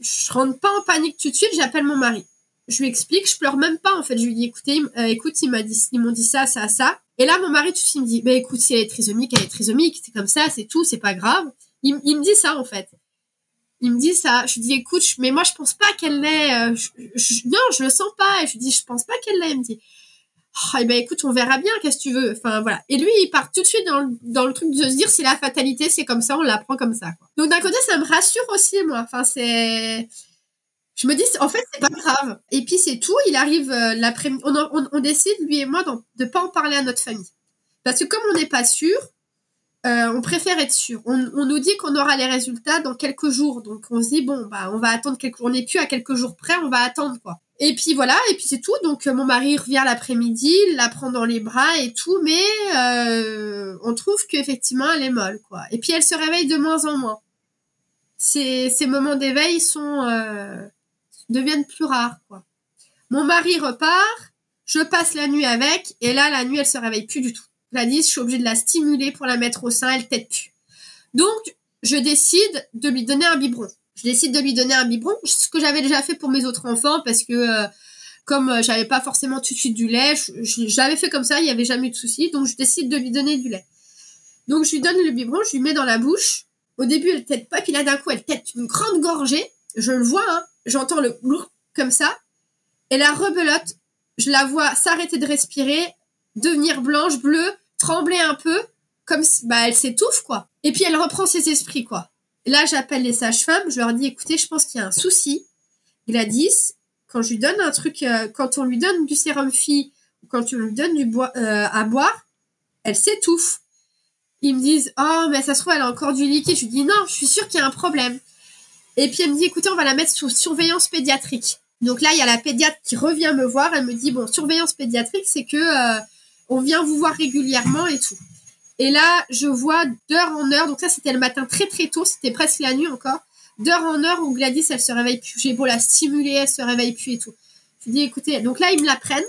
Je rentre pas en panique tout de suite, j'appelle mon mari. Je lui explique, je pleure même pas en fait. Je lui dis écoutez, euh, écoute, dit, ils m'ont dit ça, ça, ça. Et là, mon mari tout de suite il me dit, bah écoute, si elle est trisomique, elle est trisomique, c'est comme ça, c'est tout, c'est pas grave. Il, me dit ça en fait. Il me dit ça. Je lui dis écoute, mais moi je pense pas qu'elle l'ait. Euh, je, je, non, je le sens pas. Et je lui dis je pense pas qu'elle l'ait. Il me dit oh, eh ben écoute, on verra bien, qu'est-ce que tu veux. Enfin voilà. Et lui, il part tout de suite dans le, dans le truc de se dire c'est la fatalité, c'est comme ça, on l'apprend comme ça. Quoi. Donc d'un côté, ça me rassure aussi moi. Enfin c'est, je me dis en fait c'est pas grave. Et puis c'est tout. Il arrive euh, l'après-midi, on, on, on, décide lui et moi de pas en parler à notre famille parce que comme on n'est pas sûr. Euh, on préfère être sûr. On, on nous dit qu'on aura les résultats dans quelques jours, donc on se dit bon bah on va attendre quelques, on n'est plus à quelques jours près, on va attendre quoi. Et puis voilà, et puis c'est tout. Donc euh, mon mari revient l'après-midi, il la prend dans les bras et tout, mais euh, on trouve qu'effectivement elle est molle, quoi. Et puis elle se réveille de moins en moins. Ces, ces moments d'éveil sont euh, deviennent plus rares, quoi. Mon mari repart, je passe la nuit avec, et là la nuit elle se réveille plus du tout. Gladys, je suis obligée de la stimuler pour la mettre au sein, elle tête plus. Donc je décide de lui donner un biberon je décide de lui donner un biberon, ce que j'avais déjà fait pour mes autres enfants parce que euh, comme euh, j'avais pas forcément tout de suite du lait, l'avais fait comme ça, il y avait jamais eu de souci, donc je décide de lui donner du lait. Donc je lui donne le biberon, je lui mets dans la bouche. Au début, elle tête pas, puis là d'un coup, elle tête une grande gorgée. Je le vois, hein, j'entends le comme ça. Et la rebelote, je la vois s'arrêter de respirer, devenir blanche, bleue, trembler un peu, comme si bah elle s'étouffe quoi. Et puis elle reprend ses esprits quoi. Là, j'appelle les sages-femmes, je leur dis, écoutez, je pense qu'il y a un souci. Gladys, quand je lui donne un truc, euh, quand on lui donne du sérum fille, ou quand on lui donne du bois, euh, à boire, elle s'étouffe. Ils me disent, oh, mais ça se trouve, elle a encore du liquide. Je lui dis, non, je suis sûre qu'il y a un problème. Et puis elle me dit, écoutez, on va la mettre sous surveillance pédiatrique. Donc là, il y a la pédiatre qui revient me voir. Elle me dit, bon, surveillance pédiatrique, c'est que euh, on vient vous voir régulièrement et tout. Et là, je vois d'heure en heure, donc ça c'était le matin très très tôt, c'était presque la nuit encore, d'heure en heure où Gladys elle se réveille plus. J'ai beau la stimuler, elle se réveille plus et tout. Je dis écoutez, donc là ils me la prennent,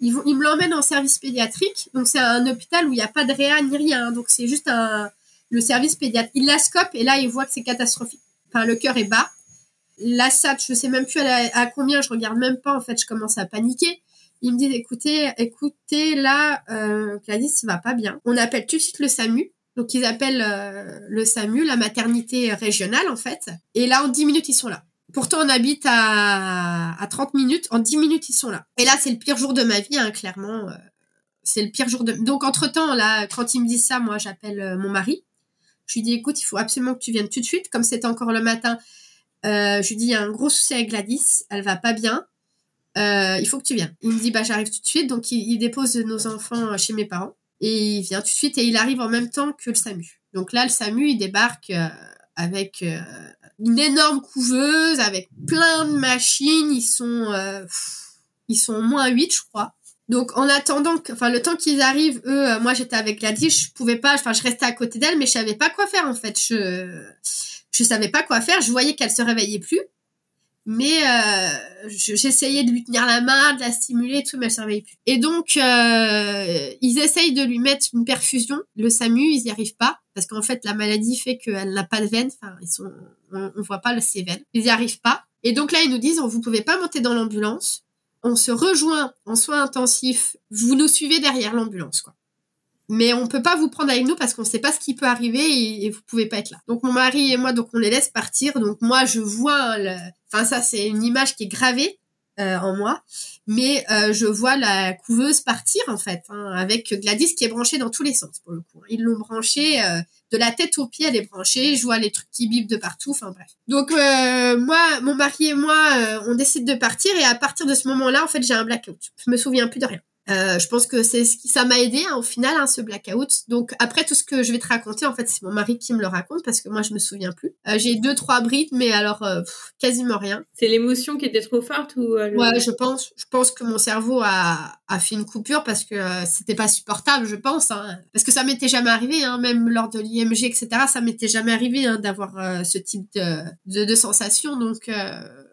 ils, vont, ils me l'emmènent en service pédiatrique, donc c'est un hôpital où il n'y a pas de réa ni rien, donc c'est juste un, le service pédiatrique. Ils la scopent et là ils voient que c'est catastrophique. Enfin le cœur est bas. La SAT, je sais même plus à, combien, je regarde même pas en fait, je commence à paniquer. Il me dit écoutez, écoutez là, euh, Gladys va pas bien. On appelle tout de suite le SAMU. Donc ils appellent euh, le SAMU, la maternité régionale en fait. Et là en 10 minutes ils sont là. Pourtant on habite à, à 30 minutes, en 10 minutes ils sont là. Et là c'est le pire jour de ma vie, hein, clairement. Euh, c'est le pire jour de. Donc entre temps là, quand ils me disent ça, moi j'appelle euh, mon mari. Je lui dis écoute, il faut absolument que tu viennes tout de suite. Comme c'était encore le matin, euh, je lui dis il y a un gros souci avec Gladys, elle va pas bien. Euh, il faut que tu viennes. Il me dit bah j'arrive tout de suite. Donc il, dépose nos enfants chez mes parents et il vient tout de suite et il arrive en même temps que le SAMU. Donc là le SAMU il débarque euh, avec euh, une énorme couveuse, avec plein de machines. Ils sont euh, ils sont moins 8 je crois. Donc en attendant, enfin le temps qu'ils arrivent, eux, euh, moi j'étais avec Gladys, je pouvais pas, enfin je restais à côté d'elle, mais je savais pas quoi faire en fait. Je je savais pas quoi faire. Je voyais qu'elle se réveillait plus, mais euh, j'essayais de lui tenir la main, de la stimuler, tout, mais elle se réveillait plus. Et donc euh, ils essayent de lui mettre une perfusion. Le SAMU, ils y arrivent pas parce qu'en fait la maladie fait qu'elle n'a pas de veine. Enfin ils sont, on, voit pas ses veines. Ils y arrivent pas. Et donc là ils nous disent, vous pouvez pas monter dans l'ambulance on se rejoint en soins intensifs, vous nous suivez derrière l'ambulance, quoi. Mais on peut pas vous prendre avec nous parce qu'on sait pas ce qui peut arriver et, vous pouvez pas être là. Donc mon mari et moi, donc on les laisse partir. Donc moi, je vois, enfin ça c'est une image qui est gravée euh, en moi, mais euh, je vois la couveuse partir en fait, hein, avec Gladys qui est branchée dans tous les sens pour le coup. Ils l'ont branchée euh, de la tête aux pieds, elle est branchée. Je vois les trucs qui bipent de partout. Enfin bref. Donc euh, moi, mon mari et moi, euh, on décide de partir et à partir de ce moment-là, en fait, j'ai un blackout. Je me souviens plus de rien. Euh, je pense que c'est ce qui ça m'a aidé hein, au final hein, ce blackout. Donc après tout ce que je vais te raconter, en fait, c'est mon mari qui me le raconte parce que moi je me souviens plus. Euh, j'ai deux trois brides, mais alors euh, quasiment rien. C'est l'émotion qui était trop forte ou euh, le... Ouais, je pense. Je pense que mon cerveau a, a fait une coupure parce que euh, c'était pas supportable, je pense. Hein. Parce que ça m'était jamais arrivé, hein, même lors de l'IMG, etc. Ça m'était jamais arrivé hein, d'avoir euh, ce type de, de, de sensation. Donc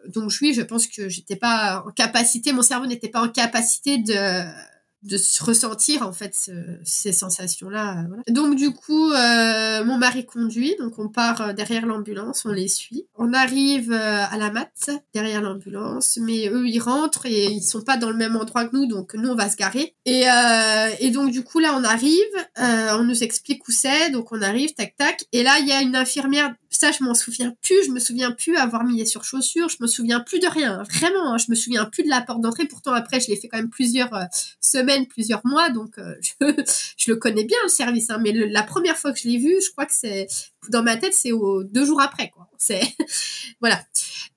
donc oui, je pense que j'étais pas en capacité, mon cerveau n'était pas en capacité de de se ressentir en fait ce, ces sensations là voilà. donc du coup euh, mon mari conduit donc on part euh, derrière l'ambulance on les suit. On arrive euh, à la mat derrière l'ambulance mais eux ils rentrent et ils sont pas dans le même endroit que nous donc nous on va se garer. Et, euh, et donc du coup là on arrive euh, on nous explique où c'est donc on arrive tac tac. Et là il y a une infirmière ça je m'en souviens plus je me souviens plus avoir mis les sur chaussures je me souviens plus de rien vraiment hein, je me souviens plus de la porte d'entrée pourtant après je l'ai fait quand même plusieurs semaines plusieurs mois, donc euh, je, le connais bien le service. Hein, mais la première fois que je l'ai vu, je crois que c'est dans ma tête, c'est au deux jours après, quoi. C'est voilà.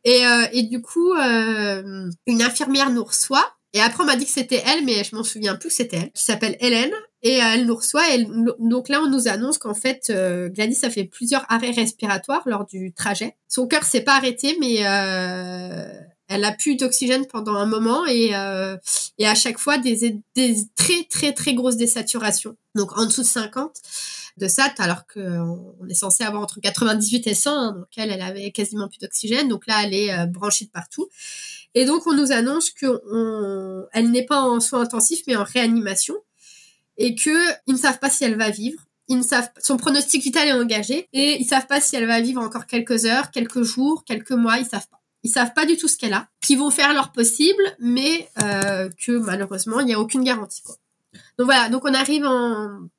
Et, euh, et du coup, euh, une infirmière nous reçoit. Et après, on m'a dit que c'était elle, mais je m'en souviens plus c'était elle. Qui s'appelle Hélène. Et elle nous reçoit. Et donc là, on nous annonce qu'en fait, euh, Gladys a fait plusieurs arrêts respiratoires lors du trajet. Son cœur s'est pas arrêté, mais elle a plus d'oxygène pendant un moment et, euh, et à chaque fois des, très très très grosses désaturations. Donc en dessous de 50 de SAT alors qu'on est censé avoir entre 98 et 100. Hein, donc elle, elle avait quasiment plus d'oxygène. Donc là, elle est euh, branchée de partout. Et donc on nous annonce que elle n'est pas en soins intensifs mais en réanimation et que ils ne savent pas si elle va vivre. Ils ne savent son pronostic vital est engagé et ils savent pas si elle va vivre encore quelques heures, quelques jours, quelques mois. Ils savent pas ils savent pas du tout ce qu'elle a, qui vont faire leur possible, mais euh, que malheureusement il n'y a aucune garantie. Quoi. Donc voilà, donc on arrive en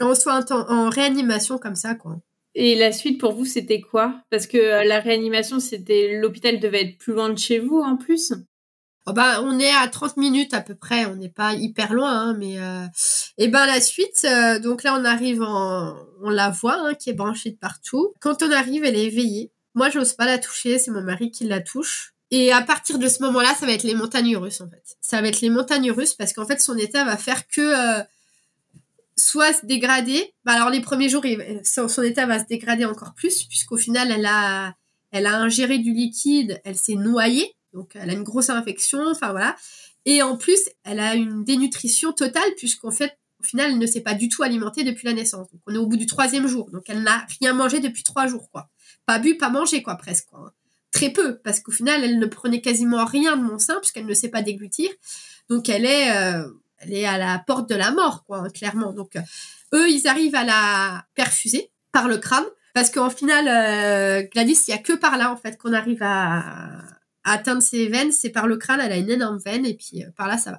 en soit en réanimation comme ça quoi. Et la suite pour vous c'était quoi? Parce que euh, la réanimation c'était l'hôpital devait être plus loin de chez vous en plus? Oh bah, on est à 30 minutes à peu près, on n'est pas hyper loin, hein, mais euh... et ben la suite, euh, donc là on arrive en, on la voit, hein, qui est branchée de partout. Quand on arrive, elle est éveillée. Moi, j'ose pas la toucher, c'est mon mari qui la touche. Et à partir de ce moment-là, ça va être les montagnes russes, en fait. Ça va être les montagnes russes parce qu'en fait, son état va faire que euh, soit se dégrader. Bah, alors, les premiers jours, son, son, état va se dégrader encore plus puisqu'au final, elle a, elle a ingéré du liquide, elle s'est noyée. Donc, elle a une grosse infection, enfin voilà. Et en plus, elle a une dénutrition totale puisqu'en fait, au final, elle ne s'est pas du tout alimentée depuis la naissance. Donc, on est au bout du troisième jour. Donc, elle n'a rien mangé depuis trois jours, quoi pas bu, pas mangé, quoi, presque. Quoi. Très peu, parce qu'au final, elle ne prenait quasiment rien de mon sein, puisqu'elle ne sait pas déglutir. Donc, elle est, euh, elle est à la porte de la mort, quoi, clairement. Donc, euh, eux, ils arrivent à la perfuser par le crâne. Parce qu'en final, euh, Gladys, il y a que par là en fait qu'on arrive à, atteindre ses veines, c'est par le crâne, elle a une énorme veine et puis euh, par là ça va.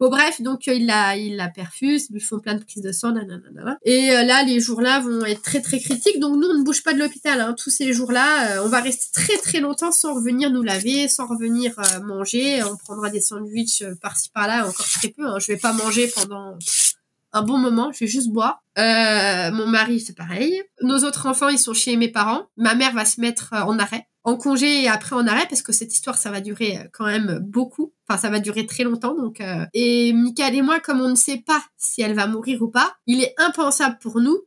Bon bref, donc euh, il la il la perfuse, lui font plein de prises de sang, nanana. Et euh, là les jours-là vont être très très critiques. Donc nous on ne bouge pas de l'hôpital hein. tous ces jours-là, on va rester très très longtemps sans revenir nous laver, sans revenir manger, on prendra des sandwichs par-ci par-là, encore très peu hein. je vais pas manger pendant un bon moment, je vais juste boire. Euh, mon mari, c'est pareil. Nos autres enfants, ils sont chez mes parents. Ma mère va se mettre en arrêt en congé et après en arrêt parce que cette histoire ça va durer euh, quand même beaucoup. Enfin ça va durer très longtemps donc euh... et Michael et moi comme on ne sait pas si elle va mourir ou pas, il est impensable pour nous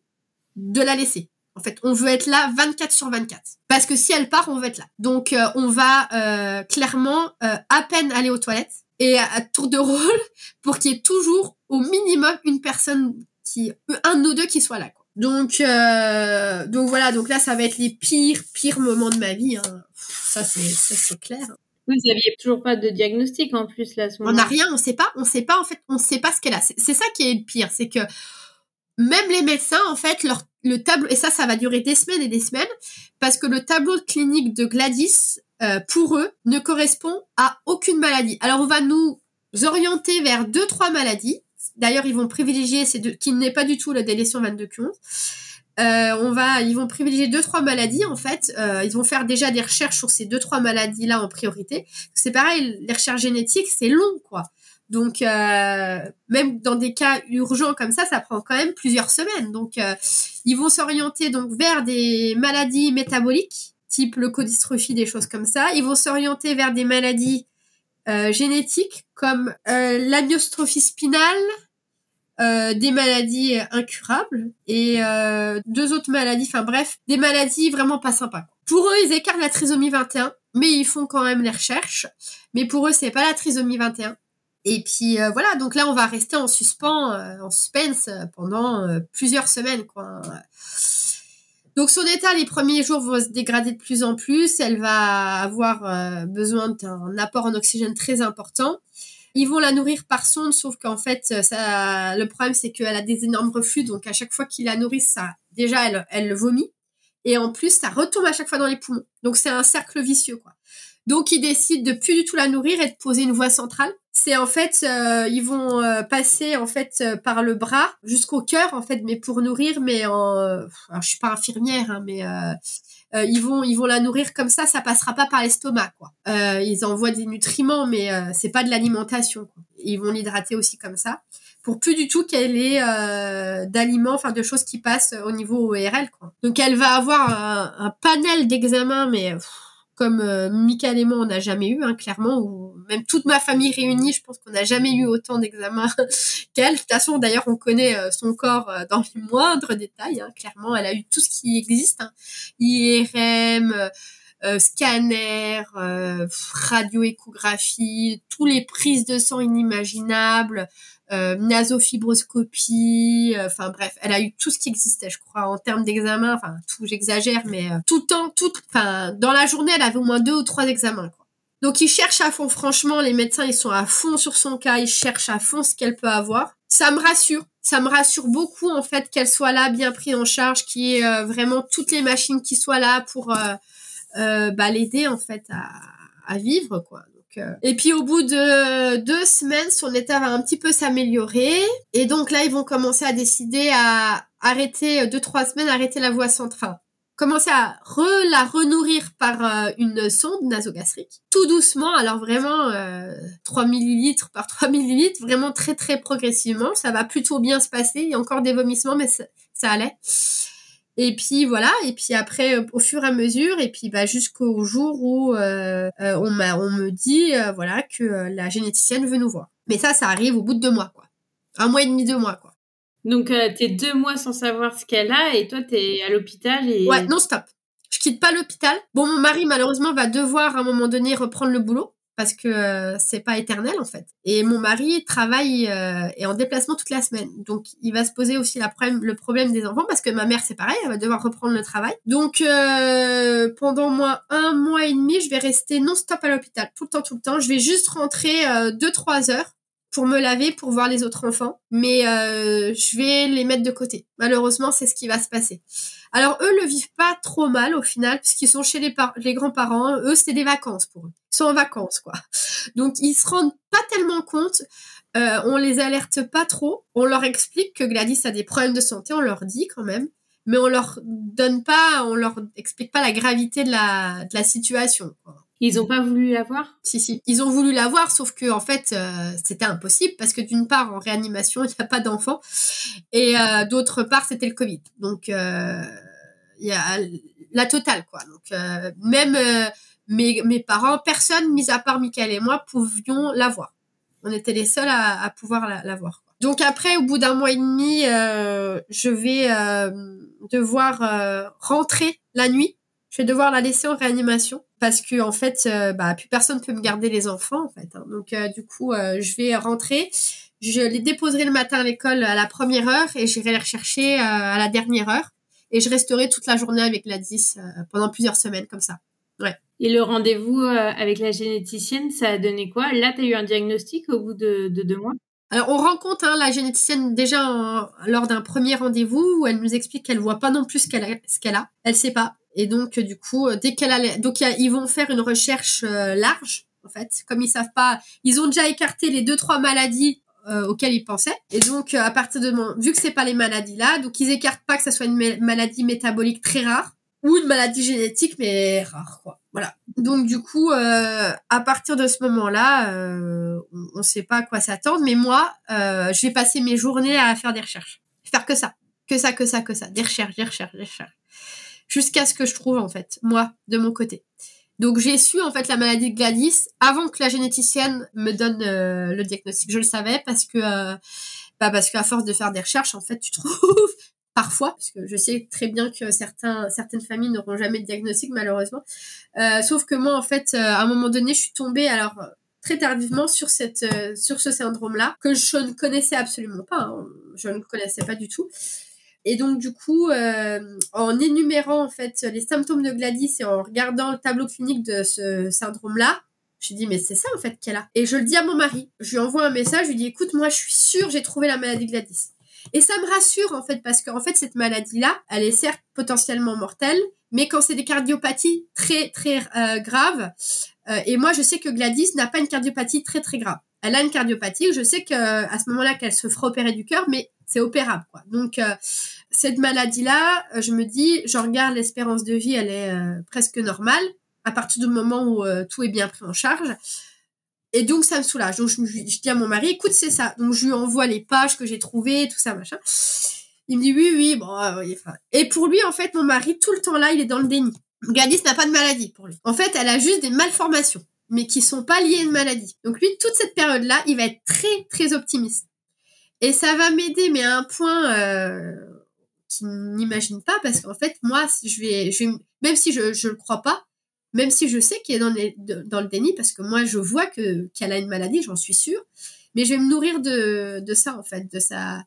de la laisser. En fait, on veut être là 24 sur 24 parce que si elle part, on veut être là. Donc euh, on va euh, clairement à peine aller aux toilettes et à, tour de rôle pour qu'il y ait toujours au minimum une personne qui un de deux qui soit là. Donc, euh, donc voilà, donc là, ça va être les pires, pires moments de ma vie. Hein. Ça, c'est, ça, c'est clair. Vous n'aviez toujours pas de diagnostic en plus là. on n'a rien, on sait pas, on sait pas en fait, on sait pas ce qu'elle a. C'est, ça qui est le pire, c'est que même les médecins en fait, leur le tableau et ça, ça va durer des semaines et des semaines parce que le tableau clinique de Gladys euh, pour eux ne correspond à aucune maladie. Alors on va nous orienter vers deux trois maladies D'ailleurs, ils vont privilégier ces deux, qui n'est pas du tout la délétion 22 q euh, on va, ils vont privilégier deux trois maladies en fait. Euh, ils vont faire déjà des recherches sur ces deux trois maladies là en priorité. C'est pareil, les recherches génétiques c'est long quoi. Donc euh, même dans des cas urgents comme ça, ça prend quand même plusieurs semaines. Donc euh, ils vont s'orienter donc vers des maladies métaboliques type leucodystrophie, des choses comme ça. Ils vont s'orienter vers des maladies euh, génétiques comme euh, l'amyotrophie spinale, euh, des maladies incurables et euh, deux autres maladies, enfin bref, des maladies vraiment pas sympas. Pour eux, ils écartent la trisomie 21, mais ils font quand même les recherches. Mais pour eux, c'est pas la trisomie 21. Et puis euh, voilà, donc là, on va rester en suspens, en suspense pendant plusieurs semaines, quoi. Donc son état les premiers jours va se dégrader de plus en plus, elle va avoir euh, besoin d'un apport en oxygène très important. Ils vont la nourrir par sonde, sauf qu'en fait, ça, le problème c'est qu'elle a des énormes reflux, donc à chaque fois qu'ils la nourrissent, ça, déjà elle, elle le vomit, et en plus ça retombe à chaque fois dans les poumons. Donc c'est un cercle vicieux quoi. Donc ils décident de plus du tout la nourrir et de poser une voie centrale. C'est en fait euh, ils vont euh, passer en fait euh, par le bras jusqu'au cœur en fait mais pour nourrir mais en je suis pas infirmière hein, mais ils vont ils vont la nourrir comme ça ça passera pas par l'estomac quoi. Ils envoient des nutriments mais c'est pas de l'alimentation ils vont l'hydrater aussi comme ça pour plus du tout qu'elle ait d'aliments enfin de choses qui passent au niveau ORL quoi. Donc elle va avoir un, panel d'examens mais comme euh, et moi, on n'a jamais eu, hein, clairement, ou même toute ma famille réunie, je pense qu'on n'a jamais eu autant d'examens qu'elle. De toute façon, d'ailleurs, on connaît euh, son corps euh, dans les moindres détails. Hein, clairement, elle a eu tout ce qui existe, hein. IRM, euh, scanner, radioéchographie, tous les prises de sang inimaginables, euh, nasofibroscopie, euh, enfin bref, elle a eu tout ce qui existait, je crois, en termes d'examen, enfin tout, j'exagère, mais euh, tout le temps, tout, enfin dans la journée, elle avait au moins deux ou trois examens, quoi. Donc ils cherchent à fond, franchement, les médecins, ils sont à fond sur son cas, ils cherchent à fond ce qu'elle peut avoir. Ça me rassure, ça me rassure beaucoup en fait qu'elle soit là, bien prise en charge, qu'il y ait vraiment toutes les machines qui soient là pour bah, l'aider en fait à, à vivre, quoi. Euh, et puis au bout de deux semaines, son état va un petit peu s'améliorer. Et donc là, ils vont commencer à décider à arrêter, euh, deux, trois semaines, arrêter la voie centrale. Commencer à re, la renourrir par euh, une sonde nasogastrique. Tout doucement, alors vraiment 3 millilitres par 3 millilitres, vraiment très très progressivement. Ça va plutôt bien se passer. Il y a encore des vomissements, mais ça, ça allait. Et puis voilà, et puis après euh, au fur et à mesure, et puis bah jusqu'au jour où euh, euh, on m'a on me dit voilà que la généticienne veut nous voir. Mais ça, ça arrive au bout de deux mois quoi, un mois et demi, deux mois quoi. Donc t'es deux mois sans savoir ce qu'elle a et toi t'es à l'hôpital et ouais non stop. Je quitte pas l'hôpital. Bon mon mari malheureusement va devoir à un moment donné reprendre le boulot parce que euh, c'est pas éternel en fait. Et mon mari travaille euh, et en déplacement toute la semaine, donc il va se poser aussi la problème, le problème des enfants parce que ma mère c'est pareil, elle va devoir reprendre le travail. Donc euh, pendant moi un mois et demi, je vais rester non-stop à l'hôpital tout le temps, tout le temps. Je vais juste rentrer deux trois heures pour me laver, pour voir les autres enfants, mais euh, je vais les mettre de côté. Malheureusement, c'est ce qui va se passer. Alors eux le vivent pas trop mal au final, puisqu'ils sont chez les, les grands-parents. Eux, c'est des vacances pour eux. Ils sont en vacances, quoi. Donc ils se rendent pas tellement compte. Euh, on les alerte pas trop. On leur explique que Gladys a des problèmes de santé. On leur dit quand même mais on leur donne pas, on leur explique pas la gravité de la, de la situation. Ils ont pas voulu la voir? Si, si. Ils ont voulu la voir, sauf que en fait, euh, c'était impossible parce que d'une part, en réanimation, il n'y a pas d'enfants, et euh, d'autre part, c'était le Covid. Donc, euh, il y a la totale, quoi. Donc, même mes, mes parents, personne, mis à part Michael et moi, pouvions la voir. On était les seuls à, à pouvoir la, la. Donc après, au bout d'un mois et demi, je vais devoir euh, rentrer la nuit. Je vais devoir la laisser en réanimation parce que en fait, euh, bah, plus personne peut me garder les enfants en fait. Hein. Donc euh, du coup, je vais rentrer. Je les déposerai le matin à l'école à la première heure et j'irai les rechercher à la dernière heure. Et je resterai toute la journée avec la 10 pendant plusieurs semaines comme ça. Ouais. Et le rendez-vous avec la généticienne, ça a donné quoi? Là, tu as eu un diagnostic au bout de deux mois? Alors, on rencontre hein, la généticienne déjà lors d'un premier rendez-vous où elle nous explique qu'elle voit pas non plus ce qu'elle a, ce qu'elle a. Elle sait pas. Et donc, du coup, dès qu'elle a, donc ils vont faire une recherche euh, large en fait, comme ils savent pas, ils ont déjà écarté les deux trois maladies euh, auxquelles ils pensaient. Et donc, à partir de vu que c'est pas les maladies là, donc ils écartent pas que ça soit une maladie métabolique très rare ou une maladie génétique mais rare quoi. Voilà. Donc du coup, euh, à partir de ce moment-là, euh, on ne sait pas à quoi s'attendre. Mais moi, euh, je vais passer mes journées à faire des recherches, faire que ça, que ça, que ça, que ça, des recherches, des recherches, des recherches, jusqu'à ce que je trouve en fait moi de mon côté. Donc j'ai su en fait la maladie de Gladys avant que la généticienne me donne le diagnostic. Je le savais parce que bah parce qu'à force de faire des recherches, en fait, tu trouves parfois, parce que je sais très bien que certains, certaines familles n'auront jamais de diagnostic malheureusement. Euh, sauf que moi, en fait, euh, à un moment donné, je suis tombée alors très tardivement sur cette, euh, sur ce syndrome-là que je ne connaissais absolument pas. Hein. je ne connaissais pas du tout. Et donc du coup, en énumérant en fait les symptômes de Gladys et en regardant le tableau clinique de ce syndrome-là, je dis mais c'est ça en fait qu'elle a. Et je le dis à mon mari. Je lui envoie un message, je lui dis écoute moi je suis sûre j'ai trouvé la maladie Gladys. Et ça me rassure en fait parce qu'en fait cette maladie-là, elle est certes potentiellement mortelle, mais quand c'est des cardiopathies très très euh, graves, euh, et moi je sais que Gladys n'a pas une cardiopathie très très grave. Elle a une cardiopathie, je sais que à ce moment-là qu'elle se fera opérer du cœur, mais c'est opérable quoi. Donc euh, cette maladie-là, je me dis, je regarde l'espérance de vie, elle est presque normale à partir du moment où tout est bien pris en charge. Et donc, ça me soulage. Donc, je, dis à mon mari, écoute, c'est ça. Donc, je lui envoie les pages que j'ai trouvées, tout ça, machin. Il me dit, oui, oui, bon, Et pour lui, en fait, mon mari, tout le temps là, il est dans le déni. Gladys n'a pas de maladie pour lui. En fait, elle a juste des malformations, mais qui sont pas liées à une maladie. Donc, lui, toute cette période-là, il va être très, très optimiste. Et ça va m'aider, mais à un point euh, qu'il n'imagine pas, parce qu'en fait, moi, je vais, je vais, même si je ne le crois pas, même si je sais qu'il est dans, dans, le déni, parce que moi, je vois que qu'elle a une maladie, j'en suis sûre. Mais je vais me nourrir de, de ça, en fait, de sa,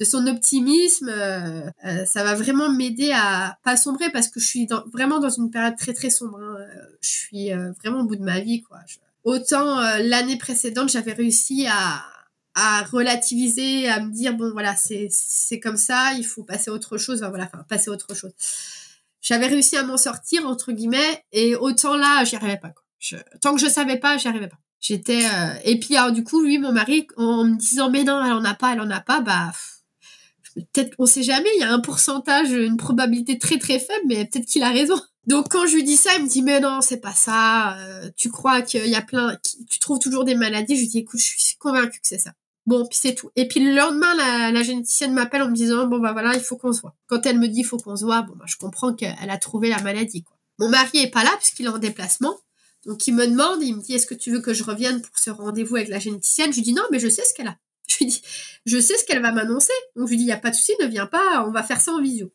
de son optimisme. Euh, euh, ça va vraiment m'aider à pas sombrer, parce que je suis vraiment dans une période très, très sombre. Hein. Je suis euh, vraiment au bout de ma vie, quoi. autant l'année précédente, j'avais réussi à, à relativiser, à me dire, bon, voilà, c'est comme ça, il faut passer à autre chose. Enfin, voilà, enfin, passer à autre chose j'avais réussi à m'en sortir entre guillemets et autant là j'y arrivais pas quoi. tant que je savais pas j'y arrivais pas j'étais euh, et puis alors, du coup lui mon mari en me disant mais non elle en a pas elle en a pas bah peut-être on sait jamais il y a un pourcentage une probabilité très très faible mais peut-être qu'il a raison donc quand je lui dis ça il me dit mais non c'est pas ça euh, tu crois qu'il y a plein tu trouves toujours des maladies je lui dis écoute je suis convaincue que c'est ça Bon, puis c'est tout. Et puis le lendemain, la, généticienne m'appelle en me disant bon bah voilà, il faut qu'on se voit. Quand elle me dit il faut qu'on se voit, bon bah je comprends qu'elle a trouvé la maladie. Mon mari est pas là puisqu'il est en déplacement. Donc il me demande, il me dit est-ce que tu veux que je revienne pour ce rendez-vous avec la généticienne? Je lui dis non, mais je sais ce qu'elle a. Je lui dis je sais ce qu'elle va m'annoncer. Donc je lui dis il y a pas de souci, ne viens pas, on va faire ça en visio.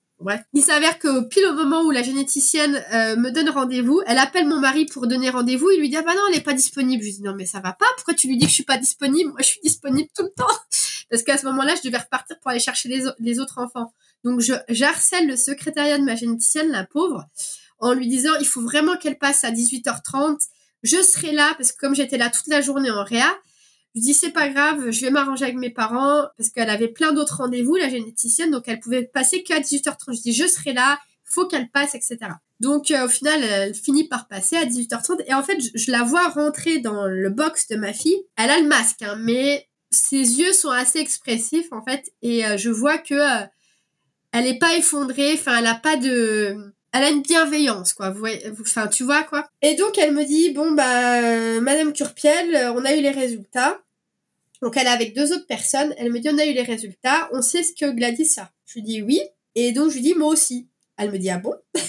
Il s'avère que pile au moment où la généticienne euh, me donne rendez-vous, elle appelle mon mari pour donner rendez-vous. Il lui dit ah bah non, elle est pas disponible. Je lui dis non mais ça va pas. Pourquoi tu lui dis que je suis pas disponible? Moi je suis disponible tout le temps. Parce qu'à ce moment-là, je devais repartir pour aller chercher les, les autres enfants. Donc je j'harcèle le secrétariat de ma généticienne, la pauvre, en lui disant il faut vraiment qu'elle passe à 18h30. Je serai là parce que comme j'étais là toute la journée en réa, Je dis c'est pas grave, je vais m'arranger avec mes parents parce qu'elle avait plein d'autres rendez-vous, la généticienne, donc elle pouvait passer qu'à 18h30. Je dis je serai là, faut qu'elle passe, etc. Donc euh, au final, elle finit par passer à 18h30 et en fait, je, la vois rentrer dans le box de ma fille. Elle a le masque, hein, mais ses yeux sont assez expressifs en fait et euh, je vois que euh, elle est pas effondrée, enfin elle a pas de elle a une bienveillance quoi, vous enfin tu vois quoi. Et donc elle me dit bon bah madame Curpiel, on a eu les résultats. Donc elle est avec deux autres personnes, elle me dit on a eu les résultats, on sait ce que Gladys a. Je lui dis oui et donc je lui dis moi aussi. Elle me dit ah bon?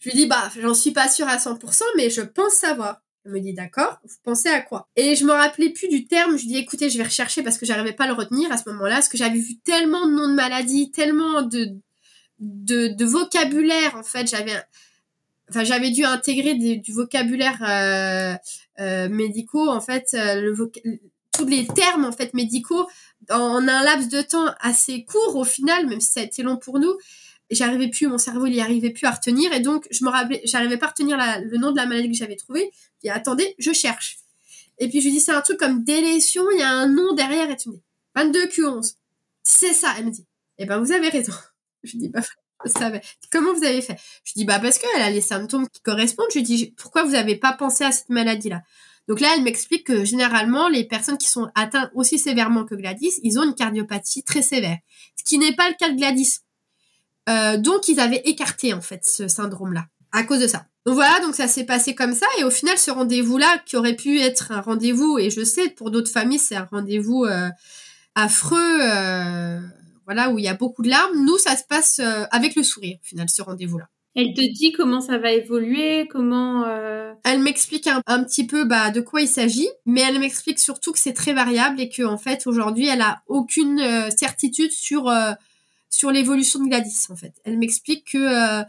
Je lui dis bah j'en suis pas sûre à 100% mais je pense savoir. Elle me dit d'accord, vous pensez à quoi? Et je me rappelais plus du terme, je dis écoutez, je vais rechercher parce que j'arrivais pas à le retenir à ce moment-là, parce que j'avais vu tellement de noms de maladies, tellement de de, vocabulaire en fait, j'avais enfin j'avais dû intégrer du vocabulaire euh, euh, médicaux en fait, euh, le tous les termes en fait médicaux en un laps de temps assez court au final, même si ça a été long pour nous j'arrivais plus, mon cerveau il y arrivait plus à retenir et donc je me rappelais, j'arrivais pas à retenir le nom de la maladie que j'avais trouvée. Dis attendez, je cherche. Et puis je lui dis c'est un truc comme délétion, il y a un nom derrière et tu me dis 22 Q11. C'est ça, elle me dit. Eh ben vous avez raison. Je dis bah je savais. Comment vous avez fait? Je dis bah parce qu'elle a les symptômes qui correspondent. Je lui dis pourquoi vous avez pas pensé à cette maladie là donc là, elle m'explique que généralement, les personnes qui sont atteintes aussi sévèrement que Gladys, ils ont une cardiopathie très sévère. Ce qui n'est pas le cas de Gladys. Euh, donc ils avaient écarté en fait ce syndrome-là à cause de ça. Donc voilà, donc ça s'est passé comme ça et au final ce rendez-vous-là qui aurait pu être un rendez-vous et je sais pour d'autres familles c'est un rendez-vous euh, affreux, euh, voilà où il y a beaucoup de larmes. Nous ça se passe avec le sourire au final ce rendez-vous-là. Elle te dit comment ça va évoluer, comment. Elle m'explique un, un, petit peu bah, de quoi il s'agit, mais elle m'explique surtout que c'est très variable et que en fait aujourd'hui elle a aucune certitude sur sur l'évolution de Gladys en fait. Elle m'explique que euh,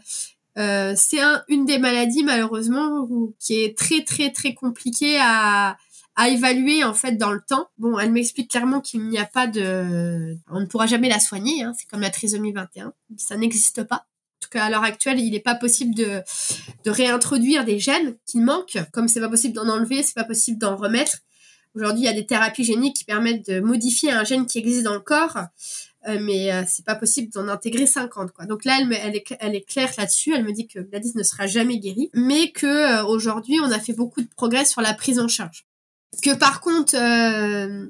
euh, c'est un, une des maladies malheureusement qui est très très très compliquée à, à évaluer en fait dans le temps. Bon, elle m'explique clairement qu'il n'y a pas de, on ne pourra jamais la soigner. Hein, c'est comme la trisomie 21, ça n'existe pas. En tout cas, à l'heure actuelle, il n'est pas possible de, de réintroduire des gènes qui manquent. Comme c'est pas possible d'en enlever, c'est pas possible d'en remettre. Aujourd'hui, il y a des thérapies géniques qui permettent de modifier un gène qui existe dans le corps euh, mais euh, c'est pas possible d'en intégrer 50 quoi. Donc là elle, est claire là-dessus, elle me dit que Gladys ne sera jamais guérie, mais que euh, aujourd'hui on a fait beaucoup de progrès sur la prise en charge. Que par contre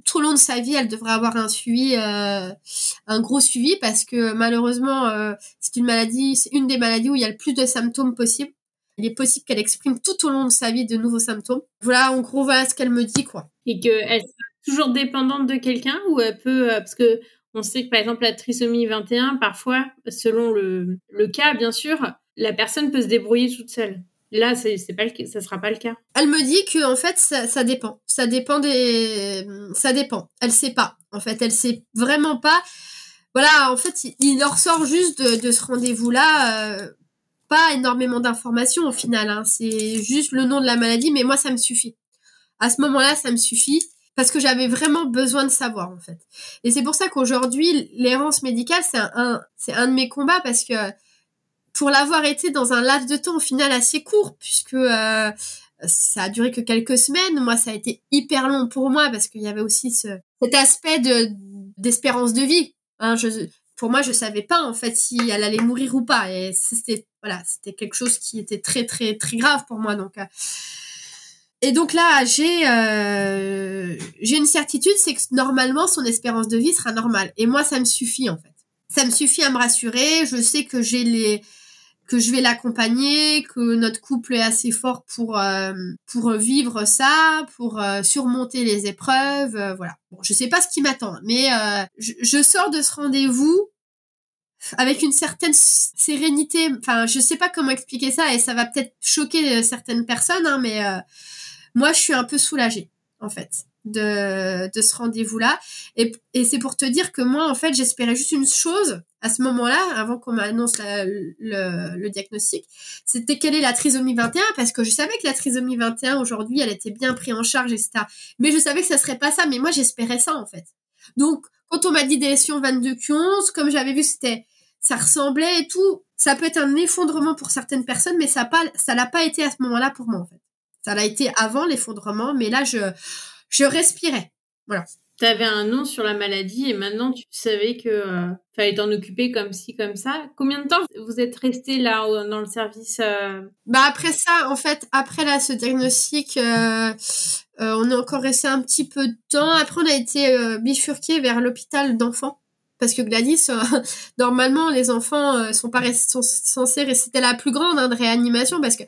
tout au long de sa vie elle devrait avoir un suivi, un gros suivi parce que malheureusement c'est une maladie, c'est une des maladies où il y a le plus de symptômes possibles. Il est possible qu'elle exprime tout au long de sa vie de nouveaux symptômes. Voilà, en gros, voilà ce qu'elle me dit, quoi. Et qu'elle sera toujours dépendante de quelqu'un ou elle peut, parce que on sait que par exemple la trisomie 21, parfois, selon le, le cas bien sûr, la personne peut se débrouiller toute seule. Là, c'est, pas le, ça sera pas le cas. Elle me dit que en fait, ça, ça, dépend. Ça dépend des, ça dépend. Elle sait pas. En fait, elle sait vraiment pas. Voilà, en fait, il, leur sort juste de, de ce rendez-vous-là. Euh, pas énormément d'informations au final. Hein. C'est juste le nom de la maladie, mais moi, ça me suffit. À ce moment-là, ça me suffit parce que j'avais vraiment besoin de savoir en fait. Et c'est pour ça qu'aujourd'hui, l'errance médicale, c'est un, c'est un de mes combats parce que pour l'avoir été dans un laps de temps au final assez court, puisque euh, ça a duré que quelques semaines, moi ça a été hyper long pour moi parce qu'il y avait aussi ce, cet aspect de d'espérance de vie. Hein, pour moi, je savais pas en fait si elle allait mourir ou pas, et c'était voilà, c'était quelque chose qui était très très très grave pour moi. Donc euh, et donc là, j'ai euh, j'ai une certitude, c'est que normalement son espérance de vie sera normale. Et moi, ça me suffit en fait. Ça me suffit à me rassurer. Je sais que j'ai les que je vais l'accompagner, que notre couple est assez fort pour euh, pour vivre ça, pour euh, surmonter les épreuves, euh, voilà. Bon, je sais pas ce qui m'attend, mais je, je, sors de ce rendez-vous avec une certaine sérénité. Enfin, je sais pas comment expliquer ça et ça va peut-être choquer certaines personnes, hein, mais moi, je suis un peu soulagée, en fait, de, de ce rendez-vous-là. Et, et c'est pour te dire que moi, en fait, j'espérais juste une chose à ce moment-là, avant qu'on m'annonce le, le, diagnostic, c'était quelle est la trisomie 21, parce que je savais que la trisomie 21, aujourd'hui, elle était bien prise en charge, etc. Mais je savais que ça serait pas ça, mais moi, j'espérais ça, en fait. Donc, quand on m'a dit délétion 22 Q11, comme j'avais vu, c'était, ça ressemblait et tout, ça peut être un effondrement pour certaines personnes, mais ça pas, ça l'a pas été à ce moment-là pour moi, en fait. Ça l'a été avant l'effondrement, mais là, je, je respirais. Voilà. Tu avais un nom sur la maladie et maintenant tu savais que euh, fallait t'en occuper comme ci comme ça. Combien de temps vous êtes resté là dans le service euh? Bah après ça, en fait, après là ce diagnostic, euh, on est encore resté un petit peu de temps. Après, on a été bifurqué vers l'hôpital d'enfants parce que Gladys, normalement, les enfants sont pas sont censés rester. C'était la plus grande hein, de réanimation parce que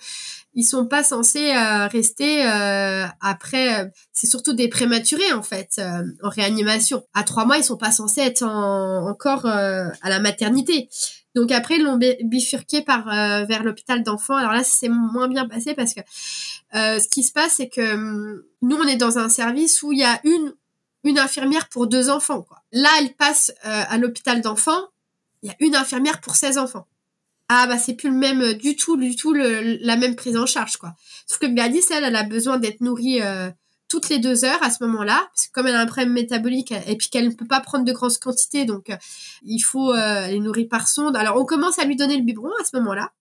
ils sont pas censés euh, rester euh, après. Euh, c'est surtout des prématurés en fait en réanimation. À trois mois, ils sont pas censés être encore à la maternité. Donc après, ils l'ont bifurqué par vers l'hôpital d'enfants. Alors là, c'est moins bien passé parce que ce qui se passe, c'est que hum, nous, on est dans un service où il y a une une infirmière pour deux enfants. Quoi. Là, elle passe à l'hôpital d'enfants. Il y a une infirmière pour 16 enfants ah bah c'est plus le même euh, du tout du tout la même prise en charge quoi sauf que Gladys elle elle a besoin d'être nourrie euh, toutes les deux heures à ce moment-là parce que comme elle a un problème métabolique et puis qu'elle ne peut pas prendre de grandes quantités donc euh, il faut les nourrir par sonde alors on commence à lui donner le biberon à ce moment-là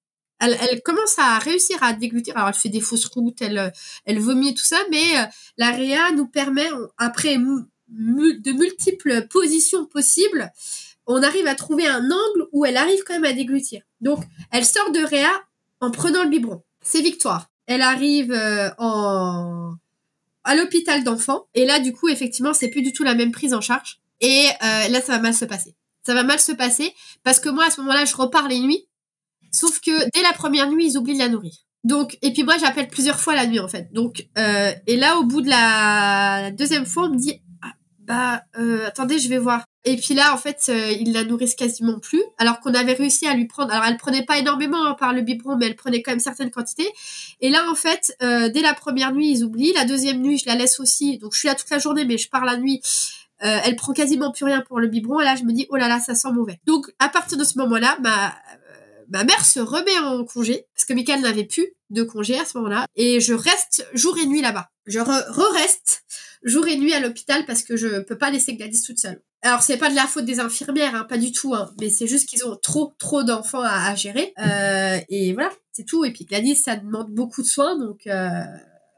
elle, elle, commence à réussir à déglutir. Alors, elle fait des fausses routes, elle, elle vomit tout ça, mais la réa nous permet, après de multiples positions possibles, on arrive à trouver un angle où elle arrive quand même à déglutir. Donc, elle sort de Réa en prenant le biberon. C'est victoire. Elle arrive euh, en à l'hôpital d'enfants et là du coup effectivement c'est plus du tout la même prise en charge et euh, là ça va mal se passer. Ça va mal se passer parce que moi à ce moment-là je repars les nuits sauf que dès la première nuit ils oublient de la nourrir. Donc et puis moi j'appelle plusieurs fois la nuit en fait. Donc euh, et là au bout de la deuxième fois on me dit ah, bah attendez je vais voir. Et puis là, en fait, euh, ils la nourrissent quasiment plus, alors qu'on avait réussi à lui prendre. Alors, elle prenait pas énormément hein, par le biberon, mais elle prenait quand même certaines quantités. Et là, en fait, euh, dès la première nuit, ils oublient. La deuxième nuit, je la laisse aussi. Donc, je suis là toute la journée, mais je pars la nuit. Euh, elle prend quasiment plus rien pour le biberon. Et là, je me dis, oh là là, ça sent mauvais. Donc, à partir de ce moment-là, ma ma mère se remet en congé parce que Michael n'avait plus de congé à ce moment-là et je reste jour et nuit là-bas. Je re-reste jour et nuit à l'hôpital parce que je peux pas laisser Gladys toute seule. Alors c'est pas de la faute des infirmières, hein, pas du tout, hein, mais c'est juste qu'ils ont trop trop d'enfants à, gérer euh, et voilà, c'est tout. Et puis Gladys, ça demande beaucoup de soins, donc euh,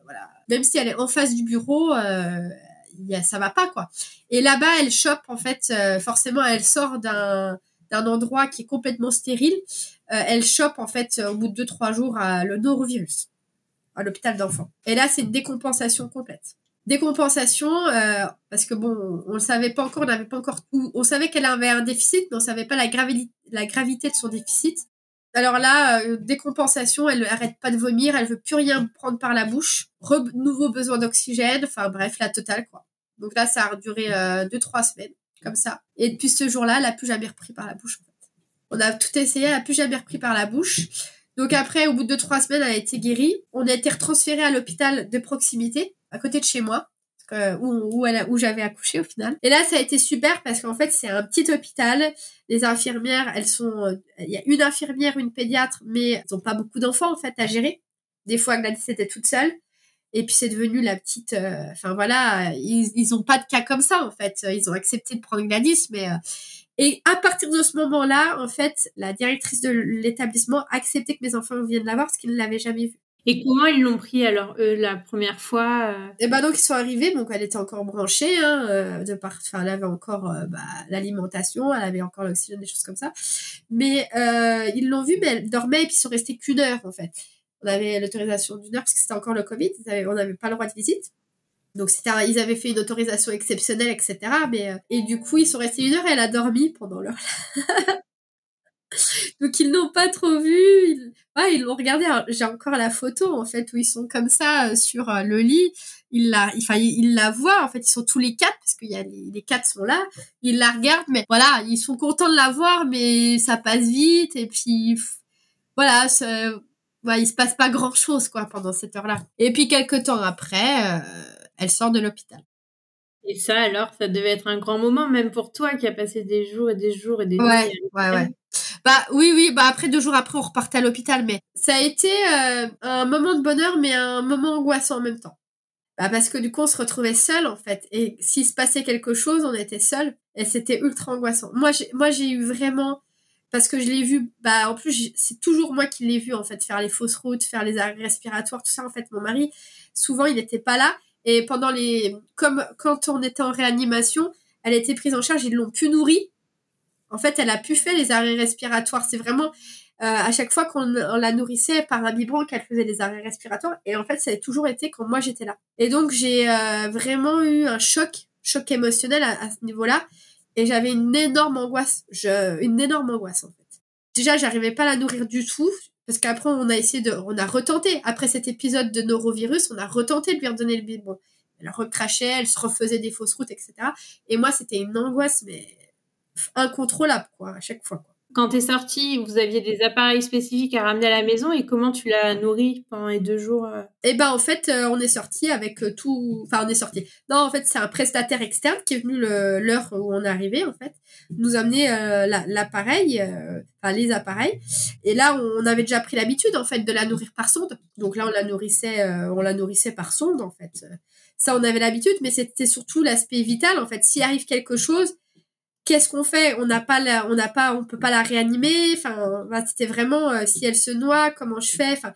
voilà. Même si elle est en face du bureau, euh, y a, ça va pas quoi. Et là-bas, elle chope en fait, euh, forcément, elle sort d'un d'un endroit qui est complètement stérile. Euh, elle chope en fait au bout de deux trois jours le norovirus à l'hôpital d'enfants. Et là, c'est une décompensation complète décompensation euh, parce que bon on le savait pas encore on n'avait pas encore on savait qu'elle avait un déficit mais on savait pas la gravité de son déficit. Alors là euh, décompensation elle arrête pas de vomir elle veut plus rien prendre par la bouche nouveau besoin d'oxygène enfin bref la totale quoi. Donc là ça a duré euh, deux trois semaines comme ça. Et depuis ce jour-là elle a plus jamais repris par la bouche on a tout essayé elle a plus jamais repris par la bouche. Donc après au bout de trois semaines elle a été guérie. On a été retransféré à l'hôpital de proximité à côté de chez moi où, j'avais accouché au final. Et là, ça a été super parce qu'en fait, c'est un petit hôpital. Les infirmières, elles sont, il y a une infirmière, une pédiatre, mais elles n'ont pas beaucoup d'enfants en fait à gérer. Des fois, Gladys était toute seule. Et puis c'est devenu la petite. Euh, enfin voilà, ils, ils ont pas de cas comme ça en fait. Ils ont accepté de prendre Gladys, mais euh, et à partir de ce moment-là, en fait, la directrice de l'établissement a accepté que mes enfants viennent la voir parce qu'ils ne l'avaient jamais vue. Et comment ils l'ont pris alors eux la première fois euh? Eh ben donc ils sont arrivés, donc elle était encore branchée, hein, euh, de part, enfin elle avait encore euh, bah, l'alimentation, elle avait encore l'oxygène, des choses comme ça. Mais ils l'ont vue, mais elle dormait et puis ils sont restés qu'une heure en fait. On avait l'autorisation d'une heure parce que c'était encore le Covid, on n'avait pas le droit de visite. Donc c'était, ils avaient fait une autorisation exceptionnelle, etc. Mais et du coup ils sont restés une heure et elle a dormi pendant l'heure. Donc ils n'ont pas trop vu. Ils, ils l'ont regardé. J'ai encore la photo en fait où ils sont comme ça euh, sur euh, le lit. Ils la, enfin ils, la voient en fait. Ils sont tous les quatre parce qu'il y a les, quatre sont là. Ils la regardent, mais voilà, ils sont contents de la voir, mais ça passe vite et puis voilà, ouais, il se passe pas grand chose quoi pendant cette heure-là. Et puis quelques temps après, euh, elle sort de l'hôpital. Et ça, alors, ça devait être un grand moment, même pour toi qui a passé des jours et des jours et des ouais, Ouais, ouais. Bah oui, oui. Bah après deux jours après, on repartait à l'hôpital, mais ça a été euh, un moment de bonheur, mais un moment angoissant en même temps. Bah parce que du coup, on se retrouvait seul en fait, et s'il se passait quelque chose, on était seul, et c'était ultra angoissant. Moi, j'ai, moi, j'ai eu vraiment parce que je l'ai vu. Bah en plus, c'est toujours moi qui l'ai vu en fait faire les fausses routes, faire les arrêts respiratoires, tout ça. En fait, mon mari, souvent, il n'était pas là. Et pendant les, comme quand on était en réanimation, elle été prise en charge, ils l'ont pu nourrir. En fait, elle a pu faire les arrêts respiratoires. C'est vraiment euh, à chaque fois qu'on la nourrissait par un biberon qu'elle faisait les arrêts respiratoires. Et en fait, ça a toujours été quand moi j'étais là. Et donc j'ai euh, vraiment eu un choc, choc émotionnel à, ce niveau-là. Et j'avais une énorme angoisse, une énorme angoisse en fait. Déjà, j'arrivais pas à la nourrir du tout. Parce qu'après, on a essayé de, on a retenté. Après cet épisode de norovirus, on a retenté de lui redonner le biberon. Elle recrachait, elle se refaisait des fausses routes, etc. Et moi, c'était une angoisse, mais incontrôlable, quoi, à chaque fois. Quand tu es sortie, vous aviez des appareils spécifiques à ramener à la maison et comment tu l'as nourri pendant les deux jours euh? Eh ben en fait, euh, on est sorti avec euh, tout. Enfin, on est sorti. Non, en fait, c'est un prestataire externe qui est venu l'heure où on est arrivé en fait, nous amener l'appareil, enfin les appareils. Et là, on avait déjà pris l'habitude en fait de la nourrir par sonde. Donc là, on la nourrissait, on la nourrissait par sonde en fait. Ça, on avait l'habitude, mais c'était surtout l'aspect vital en fait. S'il arrive quelque chose, qu'est-ce qu'on fait? On n'a pas la, on n'a pas, on peut pas la réanimer. Enfin, c'était vraiment euh, si elle se noie, comment je fais? Enfin,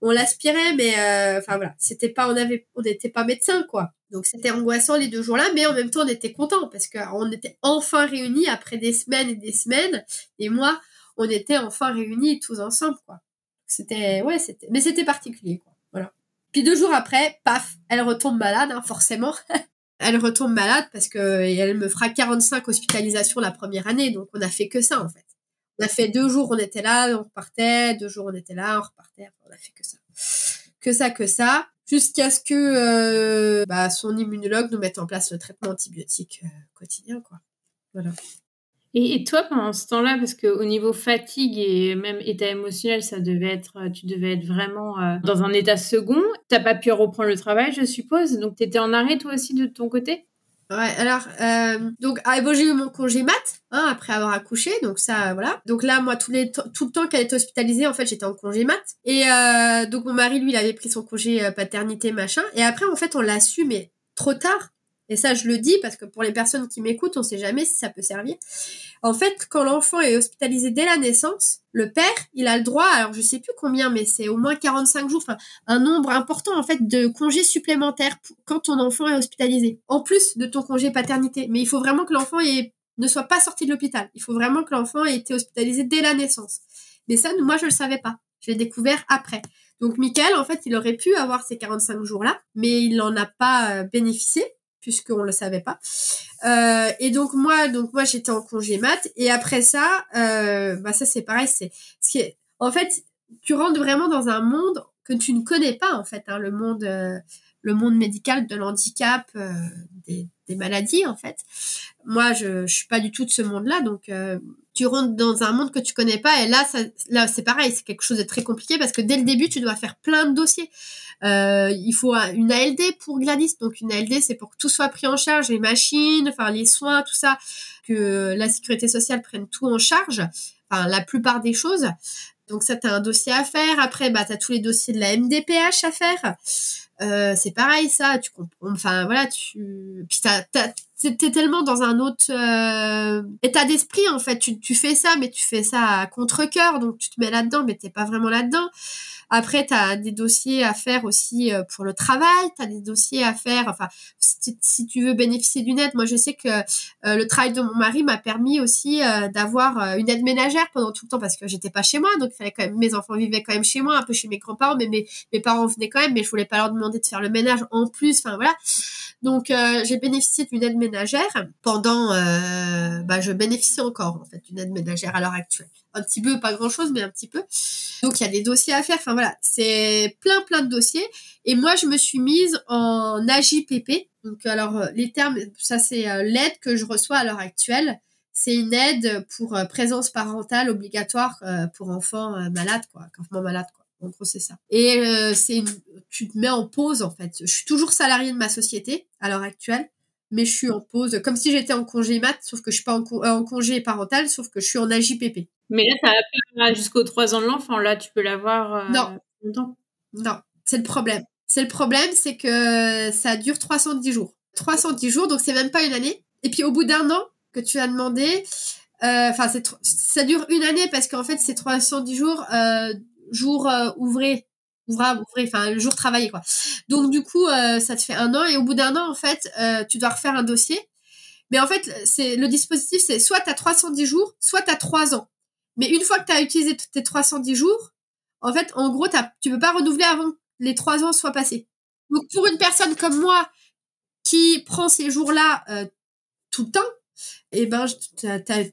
on l'aspirait, mais euh, enfin voilà, c'était pas, on avait, on n'était pas médecin quoi. Donc c'était angoissant les deux jours-là, mais en même temps on était content parce qu'on était enfin réunis après des semaines et des semaines. Et moi, on était enfin réunis tous ensemble quoi. C'était ouais, c'était, mais c'était particulier quoi. Voilà. Puis deux jours après, paf, elle retombe malade, hein, forcément. elle retombe malade parce que elle me fera 45 hospitalisations la première année. Donc, on a fait que ça, en fait. On a fait deux jours, on était là, on repartait. Deux jours, on était là, on repartait. on a fait que ça. Que ça, que ça. Jusqu'à ce que euh, bah, son immunologue nous mette en place le traitement antibiotique euh, quotidien, quoi. Voilà. Et, toi, pendant ce temps-là, parce qu'au niveau fatigue et même état émotionnel, ça devait être, tu devais être vraiment euh, dans un état second. T'as pas pu reprendre le travail, je suppose. Donc, tu étais en arrêt toi aussi de ton côté? Ouais, alors, euh, donc, ah, bon, j'ai eu mon congé mat, hein, après avoir accouché, donc ça, voilà. Donc là, moi, tout le temps qu'elle était hospitalisée, en fait, j'étais en congé mat. Et euh, donc, mon mari, lui, il avait pris son congé paternité, machin. Et après, en fait, on l'a su, mais trop tard. Et ça, je le dis parce que pour les personnes qui m'écoutent, on sait jamais si ça peut servir. En fait, quand l'enfant est hospitalisé dès la naissance, le père, il a le droit, alors je sais plus combien, mais c'est au moins 45 jours, enfin, un nombre important, en fait, de congés supplémentaires quand ton enfant est hospitalisé. En plus de ton congé paternité. Mais il faut vraiment que l'enfant ne soit pas sorti de l'hôpital. Il faut vraiment que l'enfant ait été hospitalisé dès la naissance. Mais ça, moi, je le savais pas. Je l'ai découvert après. Donc, Michael, en fait, il aurait pu avoir ces 45 jours-là, mais il n'en a pas euh, bénéficié puisqu'on le savait pas. Euh, et donc moi, donc moi j'étais en congé mat et après ça, euh, bah ça c'est pareil, c'est ce en fait, tu rentres vraiment dans un monde que tu ne connais pas en fait, hein, le monde, euh, le monde médical de l'handicap, euh, des, maladies en fait. Moi, je, je suis pas du tout de ce monde-là, donc euh, tu rentres dans un monde que tu connais pas et là, là c'est pareil, c'est quelque chose de très compliqué parce que dès le début, tu dois faire plein de dossiers. Euh, il faut une ALD pour Gladys. Donc une ALD, c'est pour que tout soit pris en charge, les machines, enfin les soins, tout ça, que la sécurité sociale prenne tout en charge, enfin la plupart des choses. Donc ça, tu as un dossier à faire. Après, bah, tu as tous les dossiers de la MDPH à faire. Euh, c'est pareil, ça. Tu comprends. Enfin, voilà, tu. Puis t'es tellement dans un autre euh, état d'esprit, en fait. Tu, tu fais ça, mais tu fais ça à contre-coeur. Donc, tu te mets là-dedans, mais t'es pas vraiment là-dedans. Après, tu as des dossiers à faire aussi euh, pour le travail, tu as des dossiers à faire, enfin, si, tu veux bénéficier d'une aide, moi je sais que euh, le travail de mon mari m'a permis aussi d'avoir une aide ménagère pendant tout le temps parce que j'étais pas chez moi, donc fallait quand même, mes enfants vivaient quand même chez moi, un peu chez mes grands-parents, mais mes, mes parents venaient quand même, mais je voulais pas leur demander de faire le ménage en plus, enfin voilà. Donc j'ai bénéficié d'une aide ménagère pendant, bah, je bénéficie encore en fait d'une aide ménagère à l'heure actuelle un petit peu, pas grand chose, mais un petit peu. Donc il y a des dossiers à faire. Enfin voilà, c'est plein plein de dossiers. Et moi je me suis mise en AJPP. Donc alors euh, les termes, ça c'est euh, l'aide que je reçois à l'heure actuelle. C'est une aide pour euh, présence parentale obligatoire pour enfants malades, quoi, enfants malades, quoi. En gros, c'est ça. Et c'est tu te mets en pause en fait. Je suis toujours salariée de ma société à l'heure actuelle mais je suis en pause, comme si j'étais en congé mat, sauf que je suis pas en, en, congé parental, sauf que je suis en AJPP. Mais là, tu as jusqu'aux 3 ans de l'enfant. Là, tu peux l'avoir euh, non. longtemps. Non, c'est le problème. C'est le problème, c'est que ça dure 310 jours. 310 jours, donc c'est même pas une année. Et puis au bout d'un an que tu as demandé, euh, enfin, ça dure une année parce qu'en fait, c'est 310 jours, euh, jours ouvrés. Ouvrable, enfin le jour travaillé quoi. Donc du coup, euh, ça te fait un an et au bout d'un an en fait, euh, tu dois refaire un dossier. Mais en fait, c'est le dispositif, c'est soit tu as 310 jours, soit tu as 3 ans. Mais une fois que tu as utilisé tes 310 jours, en fait, en gros, tu peux pas renouveler avant que les 3 ans soient passés. Donc pour une personne comme moi qui prend ces jours-là euh, tout le temps, eh ben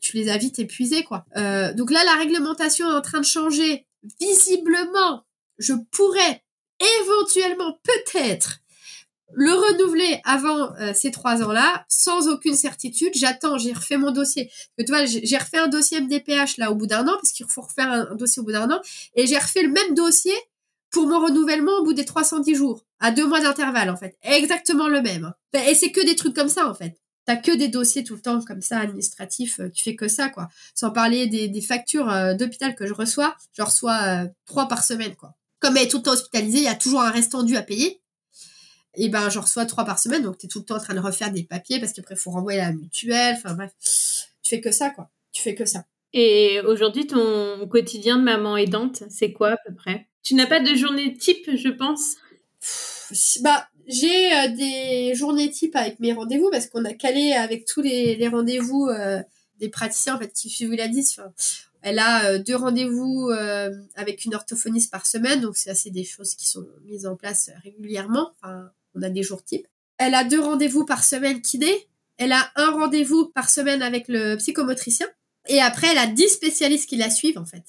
tu les as vite épuisés quoi. Donc là, la réglementation est en train de changer. Visiblement, je pourrais éventuellement peut-être le renouveler avant euh, ces trois ans-là, sans aucune certitude. J'attends, j'ai refait mon dossier. tu vois, j'ai refait un dossier MDPH là au bout d'un an, parce qu'il faut refaire un, dossier au bout d'un an, et j'ai refait le même dossier pour mon renouvellement au bout des 310 jours, à deux mois d'intervalle en fait. Exactement le même. Et c'est que des trucs comme ça en fait. T'as que des dossiers tout le temps comme ça administratifs, euh, tu fais que ça quoi. Sans parler des, factures euh, d'hôpital que je reçois, je reçois trois par semaine quoi. Comme elle est tout le temps hospitalisée, il y a toujours un restant dû à payer. Et ben je reçois trois par semaine donc tu es tout le temps en train de refaire des papiers parce qu'après il faut renvoyer la mutuelle. Enfin bref. Tu fais que ça quoi. Tu fais que ça. Et aujourd'hui ton quotidien de maman aidante c'est quoi à peu près? Tu n'as pas de journée type je pense? Bah j'ai euh, des journées type avec mes rendez-vous parce qu'on a calé avec tous les, les rendez-vous euh, des praticiens en fait qui suivent la 10 enfin, elle a euh, deux rendez-vous avec une orthophoniste par semaine donc c'est assez des choses qui sont mises en place régulièrement enfin on a des jours types. Elle a deux rendez-vous par semaine kiné. Elle a un rendez-vous par semaine avec le psychomotricien. Et après, elle a dix spécialistes qui la suivent, en fait.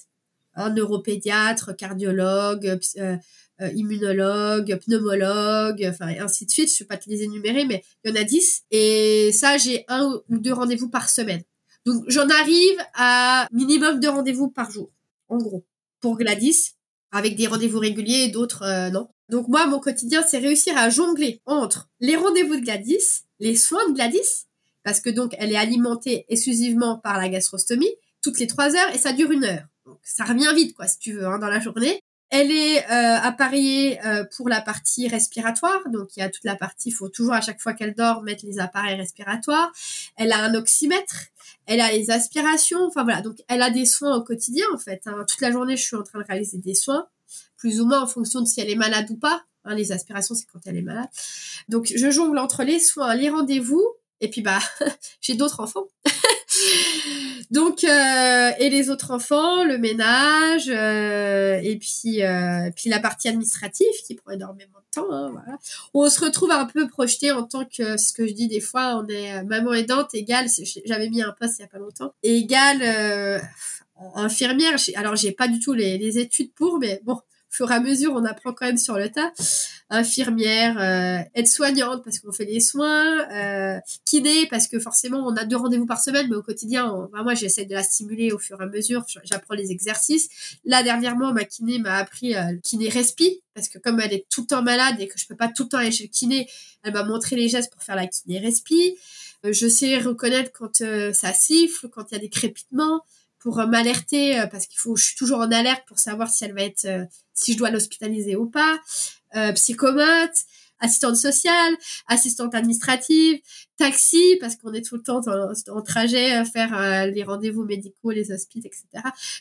Un neuropédiatre, cardiologue, euh, euh, immunologue, pneumologue, enfin, ainsi de suite. Je ne vais pas te les énumérer, mais il y en a dix. Et ça, j'ai un ou deux rendez-vous par semaine. Donc, j'en arrive à minimum deux rendez-vous par jour, en gros, pour Gladys, avec des rendez-vous réguliers et d'autres, euh, non. Donc moi, mon quotidien, c'est réussir à jongler entre les rendez-vous de Gladys, les soins de Gladys, parce que donc elle est alimentée exclusivement par la gastrostomie, toutes les trois heures, et ça dure une heure. Donc ça revient vite, quoi, si tu veux, hein, dans la journée. Elle est euh, appareillée euh, pour la partie respiratoire, donc il y a toute la partie, il faut toujours à chaque fois qu'elle dort mettre les appareils respiratoires. Elle a un oxymètre, elle a les aspirations, enfin voilà, donc elle a des soins au quotidien en fait. Hein. Toute la journée, je suis en train de réaliser des soins plus ou moins en fonction de si elle est malade ou pas. Hein, les aspirations, c'est quand elle est malade. Donc, je jongle entre les soins, les rendez-vous, et puis bah, j'ai d'autres enfants. Donc, euh, et les autres enfants, le ménage, euh, et puis, euh, puis la partie administrative qui prend énormément de temps. Hein. On se retrouve un peu projeté en tant que, ce que je dis des fois, on est maman aidante égale, j'avais mis un poste il y a pas longtemps, égale infirmière. Alors, j'ai pas du tout les, les études pour, mais bon, fur et à mesure, on apprend quand même sur le tas. Infirmière, euh, aide-soignante parce qu'on fait des soins, euh, kiné parce que forcément on a deux rendez-vous par semaine, mais au quotidien, moi j'essaie de la stimuler au fur et à mesure. J'apprends les exercices. Là dernièrement, ma kiné m'a appris euh, kiné respi parce que comme elle est tout le temps malade et que je peux pas tout le temps aller chez le kiné, elle m'a montré les gestes pour faire la kiné respi. Euh, je sais reconnaître quand euh, ça siffle, quand il y a des crépitements pour m'alerter euh, parce qu'il faut je suis toujours en alerte pour savoir si elle va être euh, si je dois l'hospitaliser ou pas euh, psychomote assistante sociale assistante administrative taxi parce qu'on est tout le temps en, trajet à faire les rendez-vous médicaux les hospices etc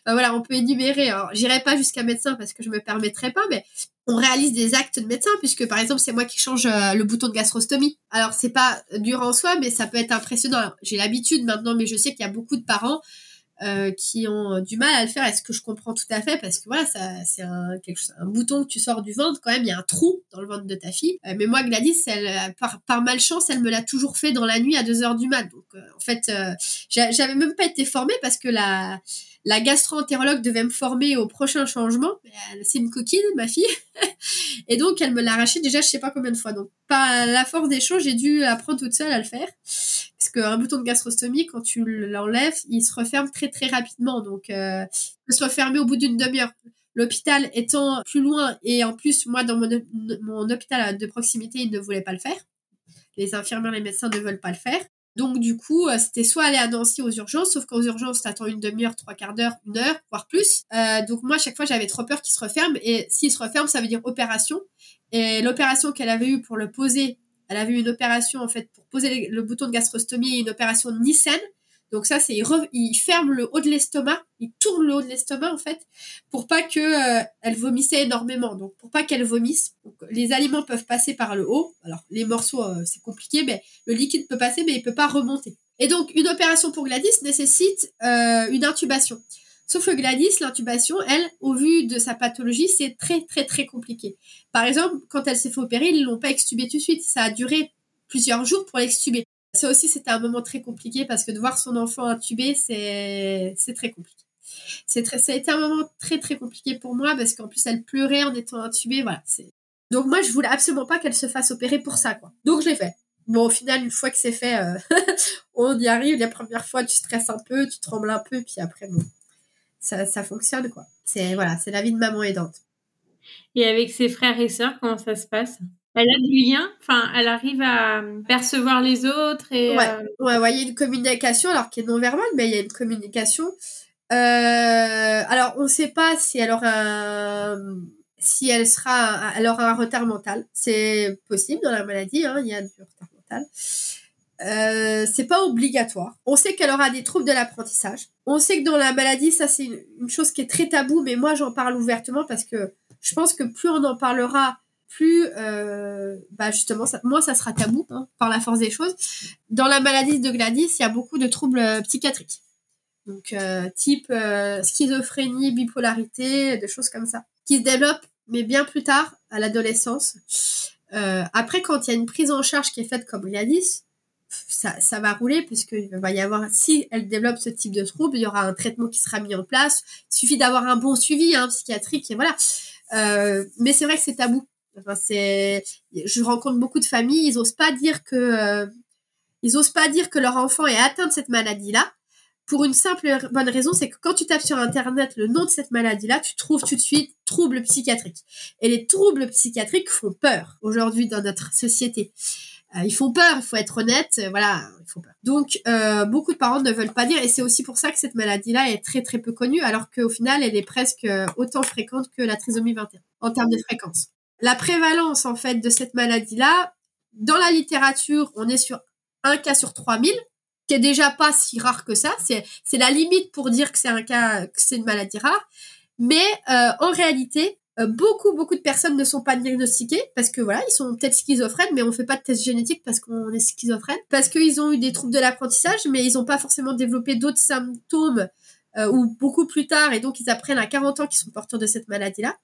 ben voilà on peut énumérer alors j'irai pas jusqu'à médecin parce que je me permettrai pas mais on réalise des actes de médecin puisque par exemple c'est moi qui change le bouton de gastrostomie. Alors c'est pas dur en soi mais ça peut être impressionnant. J'ai l'habitude maintenant mais je sais qu'il y a beaucoup de parents euh, qui ont du mal à le faire. Est-ce que je comprends tout à fait? Parce que voilà, ça, c'est un, bouton que tu sors du ventre. Quand même, il y a un trou dans le ventre de ta fille. Euh, mais moi, Gladys, par, malchance, elle me l'a toujours fait dans la nuit à 2 heures du mat. Donc, euh, en fait, j'avais même pas été formée parce que la la gastro-entérologue devait me former au prochain changement. C'est une coquine, ma fille. et donc, elle me l'a arraché déjà je sais pas combien de fois. Donc, par la force des choses, j'ai dû apprendre toute seule à le faire. Qu'un bouton de gastrostomie, quand tu l'enlèves, il se referme très très rapidement. Donc, euh, il se refermer au bout d'une demi-heure. L'hôpital étant plus loin et en plus, moi, dans mon, mon hôpital de proximité, ils ne voulaient pas le faire. Les infirmières, les médecins ne veulent pas le faire. Donc du coup, euh, c'était soit aller à Nancy aux urgences, sauf qu'aux urgences, t'attends une demi-heure, trois quarts d'heure, une heure, voire plus. Euh, donc moi, à chaque fois, j'avais trop peur qu'il se referme. Et s'il se referme, ça veut dire opération. Et l'opération qu'elle avait eue pour le poser, elle avait eu une opération en fait pour poser le bouton de gastrostomie, une opération Nissen. Donc ça, c'est il, ferme le haut de l'estomac, il tourne le haut de l'estomac en fait, pour pas que euh, elle vomissait énormément. Donc pour pas qu'elle vomisse, les aliments peuvent passer par le haut. Alors les morceaux, euh, c'est compliqué, mais le liquide peut passer, mais il peut pas remonter. Et donc une opération pour Gladys nécessite euh, une intubation. Sauf que Gladys, l'intubation, elle, au vu de sa pathologie, c'est très très très compliqué. Par exemple, quand elle s'est fait opérer, ils l'ont pas extubée tout de suite. Ça a duré plusieurs jours pour l'extuber. Ça aussi, c'était un moment très compliqué parce que de voir son enfant intubé, c'est très compliqué. C'est très, ça a été un moment très très compliqué pour moi parce qu'en plus elle pleurait en étant intubée. Donc moi je voulais absolument pas qu'elle se fasse opérer pour ça. Donc je l'ai fait. Bon au final une fois que c'est fait, euh, on y arrive. La première fois tu stresses un peu, tu trembles un peu, puis après bon ça ça fonctionne quoi. C'est voilà c'est la vie de maman aidante. Et avec ses frères et sœurs comment ça se passe? Elle a du lien, enfin, elle arrive à percevoir les autres et. Ouais, euh, ouais, il y a une communication, alors qui est non verbale, mais il y a une communication. Euh, alors, on ne sait pas si elle aura un, si elle sera, elle aura un retard mental. C'est possible dans la maladie, hein, il y a du retard mental. Euh, c'est pas obligatoire. On sait qu'elle aura des troubles de l'apprentissage. On sait que dans la maladie, ça c'est une, chose qui est très tabou, mais moi j'en parle ouvertement parce que je pense que plus on en parlera, plus euh, bah justement ça, moi ça sera tabou hein, par la force des choses dans la maladie de Gladys il y a beaucoup de troubles euh, psychiatriques donc type schizophrénie bipolarité des choses comme ça qui se développent mais bien plus tard à l'adolescence après quand il y a une prise en charge qui est faite comme Gladys ça, va rouler puisque va y avoir si elle développe ce type de trouble il y aura un traitement qui sera mis en place il suffit d'avoir un bon suivi hein, psychiatrique voilà euh, mais c'est vrai que c'est tabou Enfin, c'est, je rencontre beaucoup de familles, ils osent pas dire que, euh, ils osent pas dire que leur enfant est atteint de cette maladie-là. Pour une simple bonne raison, c'est que quand tu tapes sur internet le nom de cette maladie-là, tu trouves tout de suite troubles psychiatriques. Et les troubles psychiatriques font peur aujourd'hui dans notre société. Euh, ils font peur, il faut être honnête, euh, voilà, ils font peur. Donc euh, beaucoup de parents ne veulent pas dire, et c'est aussi pour ça que cette maladie-là est très très peu connue, alors qu'au final elle est presque autant fréquente que la trisomie 21 en termes de fréquence la prévalence en fait de cette maladie-là, dans la littérature, on est sur un cas sur 3000, qui est déjà pas si rare que ça. C'est c'est la limite pour dire que c'est un cas, que c'est une maladie rare. Mais euh, en réalité, euh, beaucoup beaucoup de personnes ne sont pas diagnostiquées parce que voilà, ils sont peut-être schizophrènes, mais on fait pas de test génétique parce qu'on est schizophrène, parce qu'ils ont eu des troubles de l'apprentissage, mais ils n'ont pas forcément développé d'autres symptômes euh, ou beaucoup plus tard, et donc ils apprennent à 40 ans qu'ils sont porteurs de cette maladie-là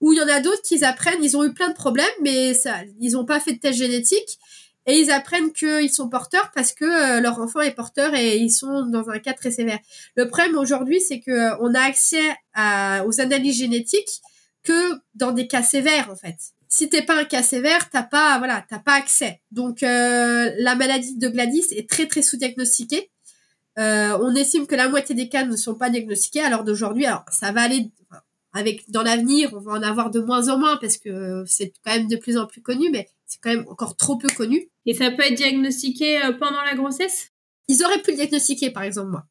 ou il y en a d'autres qui apprennent, ils ont eu plein de problèmes, mais ça, ils n'ont pas fait de test génétique et ils apprennent qu'ils sont porteurs parce que euh, leur enfant est porteur et ils sont dans un cas très sévère. Le problème aujourd'hui, c'est que on a accès aux analyses génétiques que dans des cas sévères en fait. Si t'es pas un cas sévère, t'as pas voilà, t'as pas accès. Donc euh, la maladie de Gladys est très très sous-diagnostiquée. on estime que la moitié des cas ne sont pas diagnostiqués. Alors d'aujourd'hui, alors ça va aller avec dans l'avenir, on va en avoir de moins en moins parce que c'est quand même de plus en plus connu, mais c'est quand même encore trop peu connu. Et ça peut être diagnostiqué euh, pendant la grossesse? Ils auraient pu le diagnostiquer, par exemple, moi.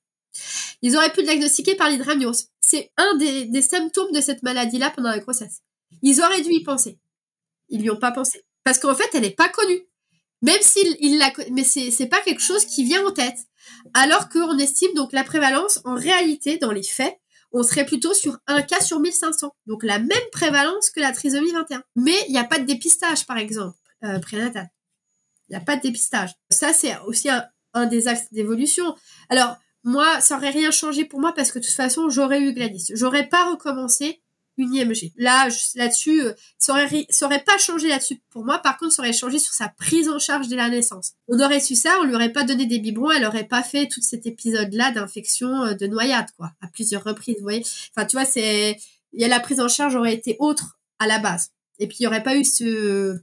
Ils auraient pu le diagnostiquer par l'hydramnios. C'est un des, symptômes de cette maladie-là pendant la grossesse. Ils auraient dû y penser. Ils lui ont pas pensé. Parce qu'en fait, elle n'est pas connue. Même s'il il la, mais c'est, pas quelque chose qui vient en tête. Alors qu'on estime donc la prévalence, en réalité, dans les faits, on serait plutôt sur un cas sur 1500. Donc la même prévalence que la trisomie 21. Mais il n'y a pas de dépistage, par exemple, euh, prénatal. Il n'y a pas de dépistage. Ça, c'est aussi un, des axes d'évolution. Alors, moi, ça aurait rien changé pour moi parce que de toute façon, j'aurais eu Gladys. J'aurais pas recommencé une IMG. Là, là-dessus, euh, ça aurait, ça aurait pas changé là-dessus pour moi. Par contre, ça aurait changé sur sa prise en charge dès la naissance. On aurait su ça, on lui aurait pas donné des biberons, elle aurait pas fait tout cet épisode-là d'infection euh, de noyade, quoi, à plusieurs reprises, vous voyez. Enfin, tu vois, c'est, y la prise en charge aurait été autre à la base. Et puis, il y aurait pas eu ce,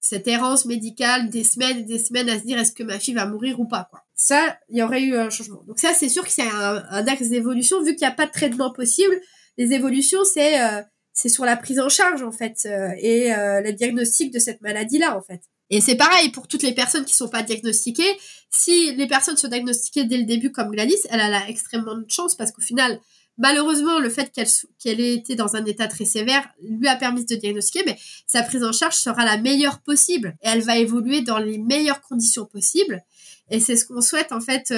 cette errance médicale des semaines et des semaines à se dire est-ce que ma fille va mourir ou pas, quoi. Ça, il y aurait eu un changement. Donc ça, c'est sûr que c'est un, un axe d'évolution vu qu'il n'y a pas de traitement possible les évolutions, c'est euh, c'est sur la prise en charge en fait euh, et euh, le diagnostic de cette maladie là en fait. Et c'est pareil pour toutes les personnes qui sont pas diagnostiquées. Si les personnes sont diagnostiquées dès le début comme Gladys, elle a extrêmement de chance parce qu'au final, malheureusement, le fait qu'elle qu'elle ait été dans un état très sévère lui a permis de diagnostiquer, mais sa prise en charge sera la meilleure possible et elle va évoluer dans les meilleures conditions possibles. Et c'est ce qu'on souhaite en fait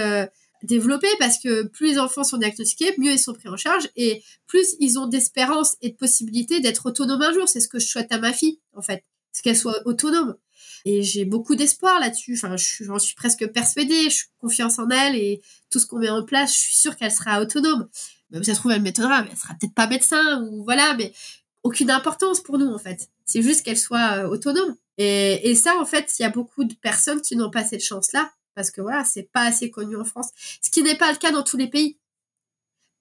développer parce que plus les enfants sont diagnostiqués, mieux ils sont pris en charge et plus ils ont d'espérance et de possibilité d'être autonomes un jour. C'est ce que je souhaite à ma fille, en fait. C'est qu'elle soit autonome. Et j'ai beaucoup d'espoir là-dessus. Enfin, j'en suis presque persuadée. Je suis confiance en elle et tout ce qu'on met en place, je suis sûre qu'elle sera autonome. Même si ça se trouve, elle m'étonnera, mais elle sera peut-être pas médecin ou voilà, mais aucune importance pour nous, en fait. C'est juste qu'elle soit euh, autonome. Et, et ça, en fait, il y a beaucoup de personnes qui n'ont pas cette chance-là parce que voilà, c'est pas assez connu en France. Ce qui n'est pas le cas dans tous les pays.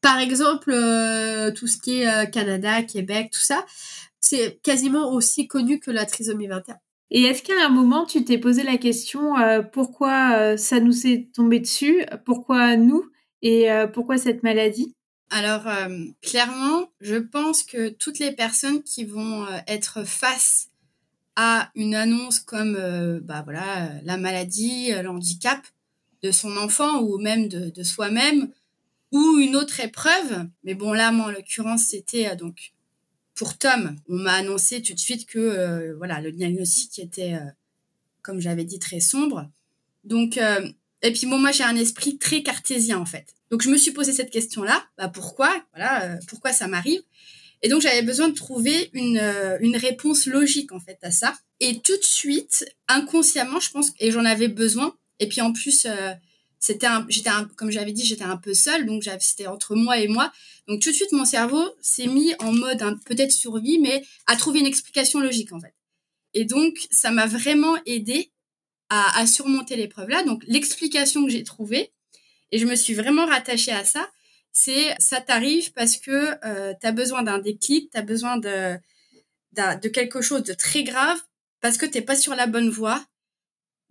Par exemple, euh, tout ce qui est euh, Canada, Québec, tout ça, c'est quasiment aussi connu que la trisomie 21. Et est-ce qu'à un moment, tu t'es posé la question euh, pourquoi ça nous est tombé dessus Pourquoi nous Et pourquoi cette maladie? Alors, clairement, je pense que toutes les personnes qui vont être face à une annonce comme euh, bah voilà la maladie, euh, l'handicap de son enfant ou même de, soi-même ou une autre épreuve. Mais bon là, moi en l'occurrence, c'était euh, donc pour Tom, on m'a annoncé tout de suite que voilà le diagnostic était comme j'avais dit très sombre. Donc et puis bon moi j'ai un esprit très cartésien en fait. Donc je me suis posé cette question là, bah pourquoi? Voilà pourquoi ça m'arrive? Et donc j'avais besoin de trouver une, euh, une réponse logique en fait à ça. Et tout de suite, inconsciemment, je pense, et j'en avais besoin. Et puis en plus, euh, c'était j'étais comme j'avais dit, j'étais un peu seule, donc c'était entre moi et moi. Donc tout de suite, mon cerveau s'est mis en mode peut-être survie, mais à trouver une explication logique en fait. Et donc ça m'a vraiment aidé à, à surmonter l'épreuve là. Donc l'explication que j'ai trouvée, et je me suis vraiment rattachée à ça, c'est ça t'arrive parce que euh, tu as besoin d'un déclic, tu as besoin de, de, quelque chose de très grave parce que t'es pas sur la bonne voie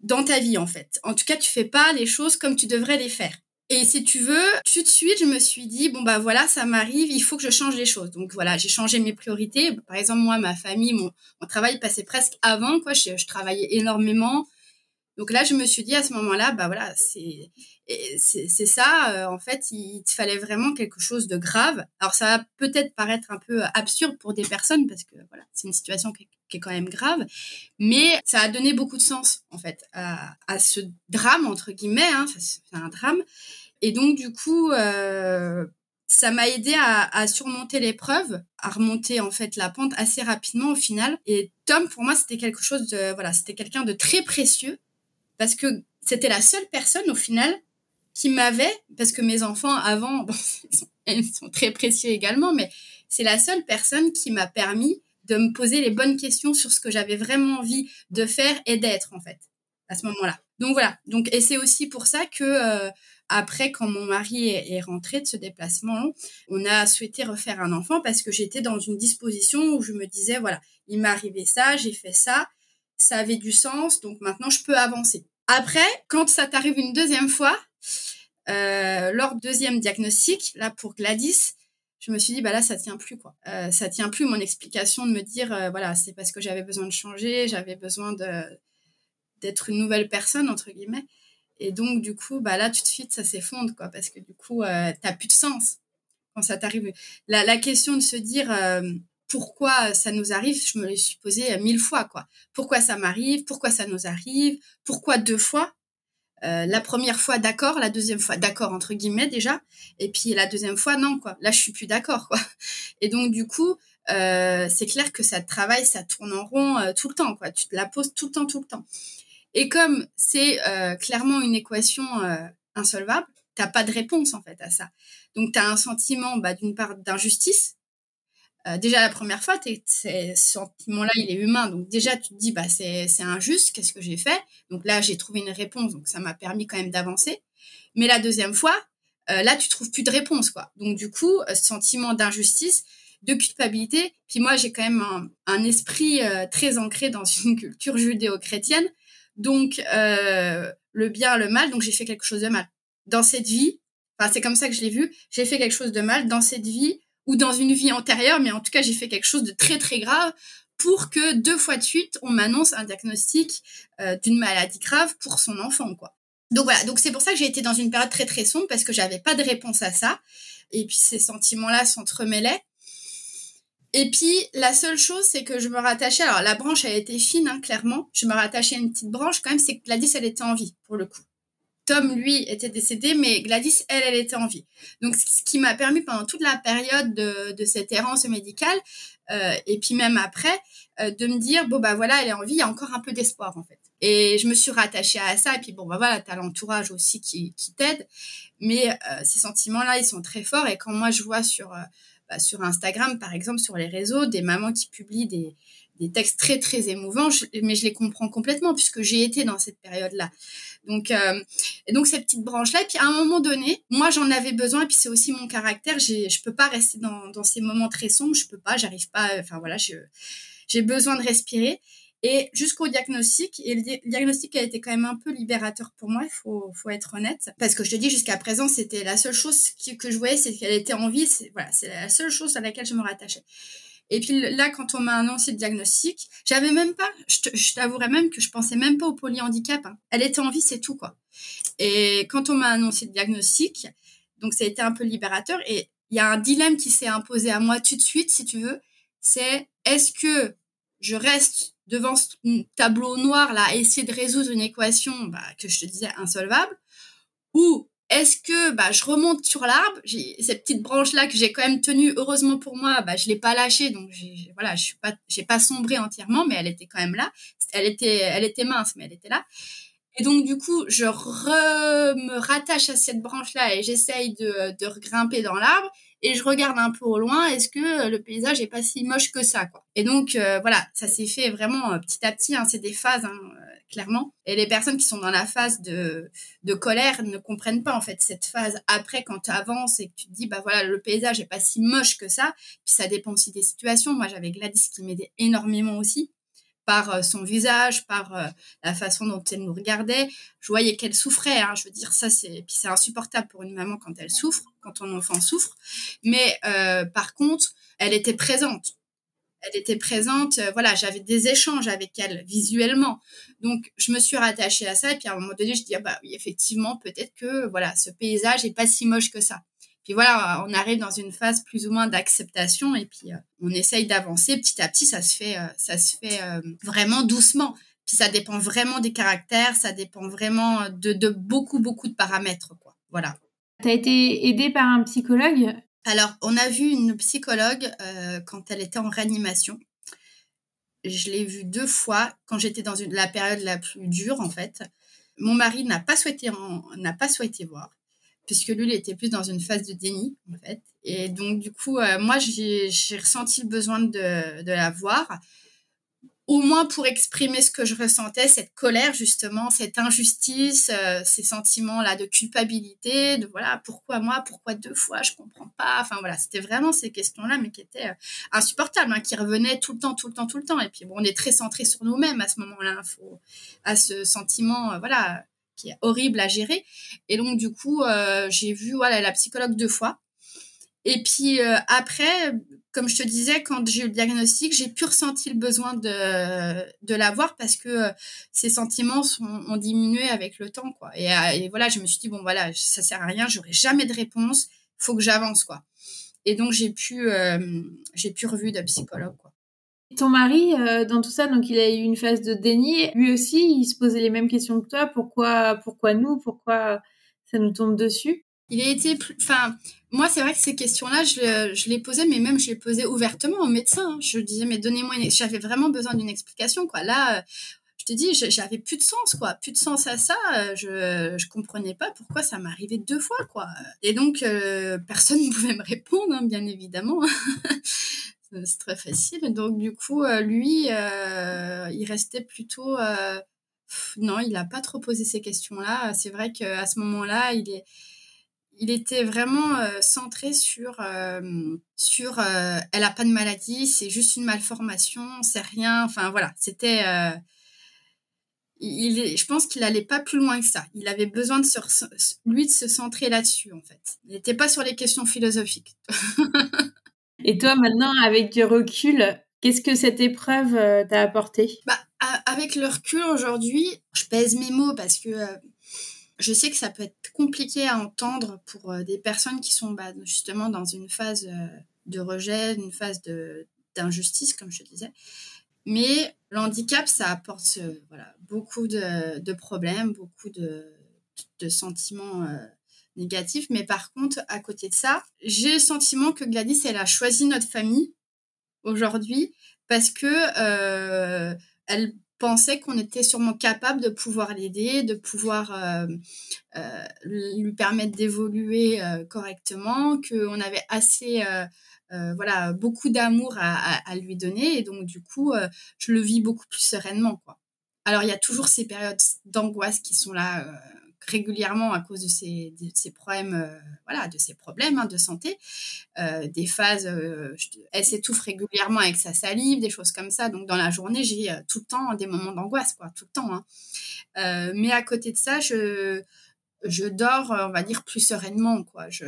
dans ta vie en fait. En tout cas, tu fais pas les choses comme tu devrais les faire. Et si tu veux, tout de suite, je me suis dit bon bah voilà, ça m'arrive, il faut que je change les choses. Donc voilà, j'ai changé mes priorités. Par exemple, moi, ma famille, mon, travail passait presque avant quoi. Je, je travaillais énormément. Donc là, je me suis dit à ce moment-là, bah voilà, c'est ça. Euh, en fait, il, te fallait vraiment quelque chose de grave. Alors ça va peut-être paraître un peu absurde pour des personnes parce que voilà, c'est une situation qui, est quand même grave, mais ça a donné beaucoup de sens en fait à, à ce drame entre guillemets. Hein, c'est un drame. Et donc du coup, euh, ça m'a aidé à, à surmonter l'épreuve, à remonter en fait la pente assez rapidement au final. Et Tom, pour moi, c'était quelque chose de voilà, c'était quelqu'un de très précieux parce que c'était la seule personne au final qui m'avait, parce que mes enfants avant, ils, sont, très précieux également, mais c'est la seule personne qui m'a permis de me poser les bonnes questions sur ce que j'avais vraiment envie de faire et d'être en fait à ce moment-là. Donc voilà. Donc et c'est aussi pour ça que euh, après quand mon mari est, est, rentré de ce déplacement, on a souhaité refaire un enfant parce que j'étais dans une disposition où je me disais voilà, il m'est arrivé ça, j'ai fait ça, ça avait du sens, donc maintenant je peux avancer. Après, quand ça t'arrive une deuxième fois, euh, lors deuxième diagnostic, là pour Gladys, je me suis dit bah là ça tient plus quoi. Euh, ça tient plus mon explication de me dire euh, voilà c'est parce que j'avais besoin de changer, j'avais besoin de d'être une nouvelle personne entre guillemets. Et donc du coup bah là tout de suite ça s'effondre quoi parce que du coup euh, t'as plus de sens quand ça t'arrive. La, la question de se dire euh, pourquoi ça nous arrive, je me l'ai suis posé mille fois quoi. Pourquoi ça m'arrive, pourquoi ça nous arrive, pourquoi deux fois? Euh, la première fois d'accord, la deuxième fois d'accord entre guillemets déjà, et puis la deuxième fois non quoi. Là je suis plus d'accord quoi. Et donc du coup euh, c'est clair que ça travaille, ça tourne en rond euh, tout le temps quoi. Tu te la poses tout le temps tout le temps. Et comme c'est clairement une équation insolvable, t'as pas de réponse en fait à ça. Donc tu as un sentiment bah, d'une part d'injustice euh, déjà la première fois, ce sentiment-là, il est humain. Donc déjà, tu te dis, bah c'est injuste, qu'est-ce que j'ai fait? Donc là, j'ai trouvé une réponse, donc ça m'a permis quand même d'avancer. Mais la deuxième fois, euh, là, tu trouves plus de réponse, quoi. Donc du coup, euh, sentiment d'injustice, de culpabilité. Puis moi, j'ai quand même un, un esprit très ancré dans une culture judéo-chrétienne. Donc le bien, le mal. Donc j'ai fait quelque chose de mal dans cette vie. Enfin, c'est comme ça que je l'ai vu. J'ai fait quelque chose de mal dans cette vie ou dans une vie antérieure, mais en tout cas, j'ai fait quelque chose de très très grave pour que deux fois de suite, on m'annonce un diagnostic euh, d'une maladie grave pour son enfant, quoi. Donc voilà, donc c'est pour ça que j'ai été dans une période très très sombre parce que j'avais pas de réponse à ça. Et puis ces sentiments-là s'entremêlaient. Et puis la seule chose, c'est que je me rattachais. Alors la branche, elle était fine, hein, clairement. Je me rattachais à une petite branche quand même. C'est que Gladys, elle était en vie pour le coup. Tom, lui, était décédé, mais Gladys, elle, elle était en vie. Donc, ce qui m'a permis pendant toute la période de, de cette errance médicale, euh, et puis même après, euh, de me dire, bon, bah voilà, elle est en vie, il y a encore un peu d'espoir, en fait. Et je me suis rattachée à ça, et puis bon, bah voilà, t'as l'entourage aussi qui, qui t'aide, mais euh, ces sentiments-là, ils sont très forts, et quand moi, je vois sur, euh, bah, sur Instagram, par exemple, sur les réseaux, des mamans qui publient des, des textes très très émouvants, mais je les comprends complètement puisque j'ai été dans cette période-là. Donc, euh, et donc ces petites branches-là. Et puis à un moment donné, moi j'en avais besoin. Et puis c'est aussi mon caractère. Je peux pas rester dans, ces moments très sombres. Je peux pas. J'arrive pas. Enfin voilà, j'ai besoin de respirer. Et jusqu'au diagnostic, et le diagnostic a été quand même un peu libérateur pour moi, il faut, être honnête. Parce que je te dis, jusqu'à présent, c'était la seule chose que je voyais, c'est qu'elle était en vie. Voilà, c'est la seule chose à laquelle je me rattachais. Et puis là, quand on m'a annoncé le diagnostic, j'avais même pas, je t'avouerais même que je pensais même pas au polyhandicap. Hein. Elle était en vie, c'est tout, quoi. Et quand on m'a annoncé le diagnostic, donc ça a été un peu libérateur. Et il y a un dilemme qui s'est imposé à moi tout de suite, si tu veux. C'est est-ce que je reste devant ce tableau noir là, à essayer de résoudre une équation bah, que je te disais insolvable, ou est-ce que bah, je remonte sur l'arbre? J'ai cette petite branche là que j'ai quand même tenue. Heureusement pour moi, bah, je l'ai pas lâchée, donc voilà, je suis pas, j'ai pas sombré entièrement, mais elle était quand même là. Elle était, elle était mince, mais elle était là. Et donc du coup, je me rattache à cette branche là et j'essaye de, de regrimper dans l'arbre et je regarde un peu au loin, est-ce que le paysage est pas si moche que ça, quoi. Et donc euh, voilà, ça s'est fait vraiment euh, petit à petit. Hein, c'est des phases, hein, euh, clairement. Et les personnes qui sont dans la phase de, de colère ne comprennent pas en fait cette phase après quand tu avances et que tu te dis bah voilà le paysage est pas si moche que ça. Puis ça dépend aussi des situations. Moi j'avais Gladys qui m'aidait énormément aussi par euh, son visage, par euh, la façon dont elle nous regardait. Je voyais qu'elle souffrait. Hein. Je veux dire, ça, c'est c'est insupportable pour une maman quand elle souffre, quand ton enfant souffre. Mais euh, par contre, elle était présente. Elle était présente. voilà, j'avais des échanges avec elle visuellement. Donc, je me suis rattachée à ça. Et puis à un moment donné, je dis ah bah oui, effectivement, peut-être que voilà, ce paysage est pas si moche que ça. Puis voilà, on arrive dans une phase plus ou moins d'acceptation et puis euh, on essaye d'avancer petit à petit. Ça se fait, euh, ça se fait euh, vraiment doucement. Puis ça dépend vraiment des caractères, ça dépend vraiment de, de beaucoup beaucoup de paramètres quoi. Voilà. Tu as été aidée par un psychologue? Alors, on a vu une psychologue quand elle était en réanimation. Je l'ai vue deux fois quand j'étais dans une, la période la plus dure en fait. Mon mari n'a pas souhaité n'a pas souhaité voir puisque lui, il était plus dans une phase de déni, en fait. Et donc, du coup, euh, moi, j'ai ressenti le besoin de, de la voir, au moins pour exprimer ce que je ressentais, cette colère, justement, cette injustice, euh, ces sentiments-là de culpabilité, de voilà, pourquoi moi, pourquoi deux fois, je comprends pas. Enfin, voilà, c'était vraiment ces questions-là, mais qui étaient euh, insupportables, hein, qui revenaient tout le temps, tout le temps, tout le temps. Et puis, bon, on est très centré sur nous-mêmes à ce moment-là, faut, à ce sentiment, voilà, qui est horrible à gérer. Et donc, du coup, euh, j'ai vu voilà, la psychologue deux fois. Et puis euh, après, comme je te disais, quand j'ai eu le diagnostic, j'ai pu ressentir le besoin de, de l'avoir parce que euh, ces sentiments ont diminué avec le temps. Quoi. Et, et, voilà, je me suis dit, bon, voilà, ça sert à rien, j'aurai jamais de réponse, faut que j'avance. quoi. Et donc, j'ai pu, j'ai pu revu de psychologue. Ton mari, euh, dans tout ça, donc il a eu une phase de déni. Lui aussi, il se posait les mêmes questions que toi. Pourquoi, pourquoi nous? Pourquoi ça nous tombe dessus? Il a été. Enfin, moi, c'est vrai que ces questions-là, je, les posais, mais même je les posais ouvertement au médecin. Hein. Je disais, mais donnez-moi une. J'avais vraiment besoin d'une explication, quoi. Là, euh, je te dis, j'avais plus de sens, quoi. Plus de sens à ça. Euh, je, je comprenais pas pourquoi ça m'arrivait deux fois, quoi. Et donc, personne ne pouvait me répondre, hein, bien évidemment. C'est très facile. Donc du coup, euh, lui, euh, il restait plutôt... Euh, non, il n'a pas trop posé ces questions-là. C'est vrai qu'à ce moment-là, il. Il était vraiment centré sur sur elle a pas de maladie, c'est juste une malformation, c'est rien. Enfin voilà, c'était il, je pense qu'il allait pas plus loin que ça. Il avait besoin de lui de se centrer là-dessus en fait. Il n'était pas sur les questions philosophiques. Et toi, maintenant, avec du recul, qu'est-ce que cette épreuve euh, t'a apporté? Bah, Avec le recul aujourd'hui, je pèse mes mots parce que euh, je sais que ça peut être compliqué à entendre pour euh, des personnes qui sont bah, justement dans une phase de rejet, une phase d'injustice, comme je te disais. Mais l'handicap, ça apporte voilà, beaucoup de, de, problèmes, beaucoup de, de sentiments négatifs. Mais par contre, à côté de ça, j'ai le sentiment que Gladys, elle a choisi notre famille aujourd'hui parce que euh, elle pensait qu'on était sûrement capable de pouvoir l'aider, de pouvoir euh, euh, lui permettre d'évoluer correctement, qu'on avait assez, voilà, beaucoup d'amour à, à, lui donner, et donc du coup, je le vis beaucoup plus sereinement, quoi. Alors il y a toujours ces périodes d'angoisse qui sont là régulièrement à cause de ces, problèmes, euh, voilà, de ces problèmes hein, de santé, euh, des phases, euh, elle s'étouffe régulièrement avec sa salive, des choses comme ça. Donc dans la journée, j'ai tout le temps des moments d'angoisse, quoi, tout le temps. Hein. mais à côté de ça, je dors, on va dire, plus sereinement, quoi. Je,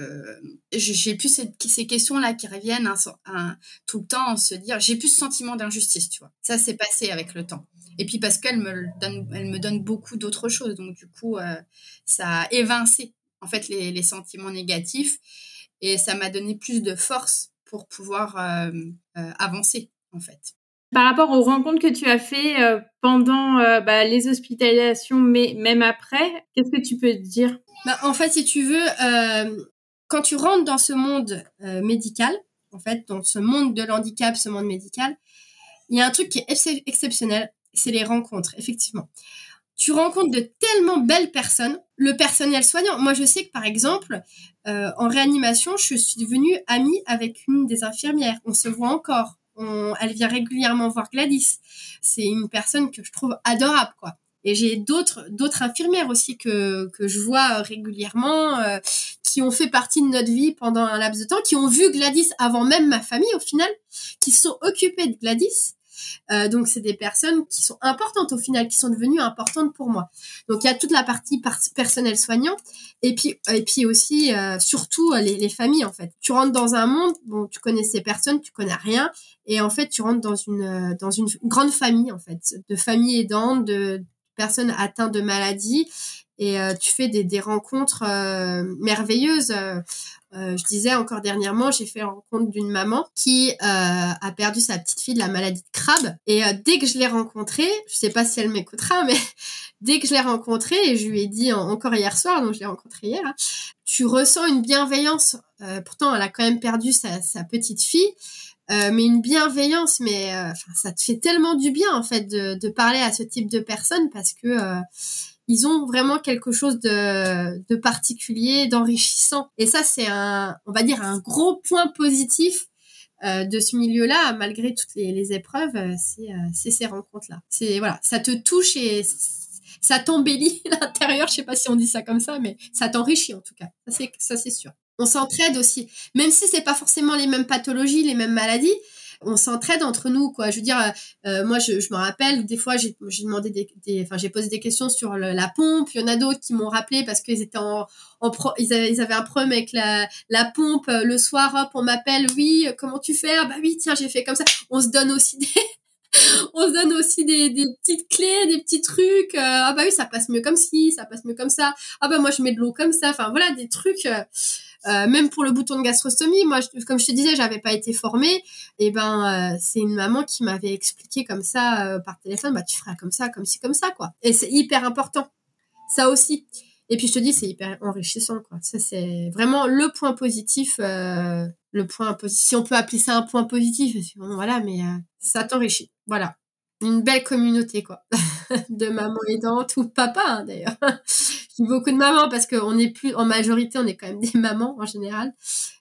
j'ai plus ces, ces questions-là qui reviennent hein, tout le temps, se dire, j'ai plus ce sentiment d'injustice, tu vois. Ça s'est passé avec le temps. Et puis parce qu'elle me donne, elle me donne beaucoup d'autres choses. Donc du coup, euh, ça a évincé en fait les, les sentiments négatifs et ça m'a donné plus de force pour pouvoir euh, euh, avancer en fait. Par rapport aux rencontres que tu as fait pendant bah, les hospitalisations, mais même après, qu'est-ce que tu peux dire? Bah, En fait, si tu veux, quand tu rentres dans ce monde médical, en fait, dans ce monde de l'handicap, ce monde médical, il y a un truc qui est exceptionnel, c'est les rencontres, effectivement. Tu rencontres de tellement belles personnes, le personnel soignant. Moi, je sais que par exemple, euh, en réanimation, je suis devenue amie avec une des infirmières. On se voit encore. elle vient régulièrement voir Gladys. C'est une personne que je trouve adorable, quoi. Et j'ai d'autres d'autres infirmières aussi que que je vois régulièrement, euh, qui ont fait partie de notre vie pendant un laps de temps, qui ont vu Gladys avant même ma famille au final, qui sont occupées de Gladys euh, donc c'est des personnes qui sont importantes au final, qui sont devenues importantes pour moi. Donc il y a toute la partie personnel soignant et puis et puis aussi euh, surtout les, les, familles en fait. Tu rentres dans un monde, bon tu connais ces personnes, tu connais rien et en fait tu rentres dans une euh, dans une grande famille en fait, de familles aidantes, de personnes atteintes de maladies et euh, tu fais des, des rencontres merveilleuses. Euh, je disais encore dernièrement, j'ai fait la rencontre d'une maman qui euh, a perdu sa petite fille de la maladie de crabe. Et euh, dès que je l'ai rencontrée, je sais pas si elle m'écoutera, mais dès que je l'ai rencontrée, et je lui ai dit encore hier soir, donc je l'ai rencontrée hier, hein, tu ressens une bienveillance. pourtant, elle a quand même perdu sa, sa petite fille. mais une bienveillance, mais ça te fait tellement du bien en fait de, de, parler à ce type de personnes parce que ils ont vraiment quelque chose de, de particulier, d'enrichissant. Et ça, c'est un, on va dire, un gros point positif euh, de ce milieu-là, malgré toutes les, les épreuves, euh, c'est euh, ces rencontres-là. C'est voilà, ça te touche et ça t'embellit l'intérieur. Je sais pas si on dit ça comme ça, mais ça t'enrichit en tout cas. Ça c'est ça c'est sûr. On s'entraide aussi, même si c'est pas forcément les mêmes pathologies, les mêmes maladies on s'entraide entre nous quoi je veux dire euh, euh, moi je, je, me rappelle des fois j'ai demandé des, j'ai posé des questions sur la pompe il y en a d'autres qui m'ont rappelé parce qu'ils étaient en, en ils, avaient, un problème avec la, pompe le soir hop on m'appelle oui comment tu fais? Ah bah oui tiens j'ai fait comme ça on se donne aussi des on se donne aussi des, petites clés, des petits trucs. Euh, ah bah oui, ça passe mieux comme ci, ça passe mieux comme ça. Ah bah moi je mets de l'eau comme ça. Enfin voilà, des trucs. Euh, même pour le bouton de gastrostomie, moi, comme je te disais, j'avais pas été formée. Et ben, euh, c'est une maman qui m'avait expliqué comme ça euh, par téléphone, bah tu feras comme ça, comme ci, comme ça, quoi. Et c'est hyper important, ça aussi. Et puis je te dis, c'est hyper enrichissant, quoi. Ça c'est vraiment le point positif, le point positif. Si on peut appeler ça un point positif, voilà, mais ça t'enrichit, voilà. Une belle communauté, quoi, de maman aidante ou papa, hein, d'ailleurs beaucoup de mamans parce qu'on est plus en majorité, on est quand même des mamans en général.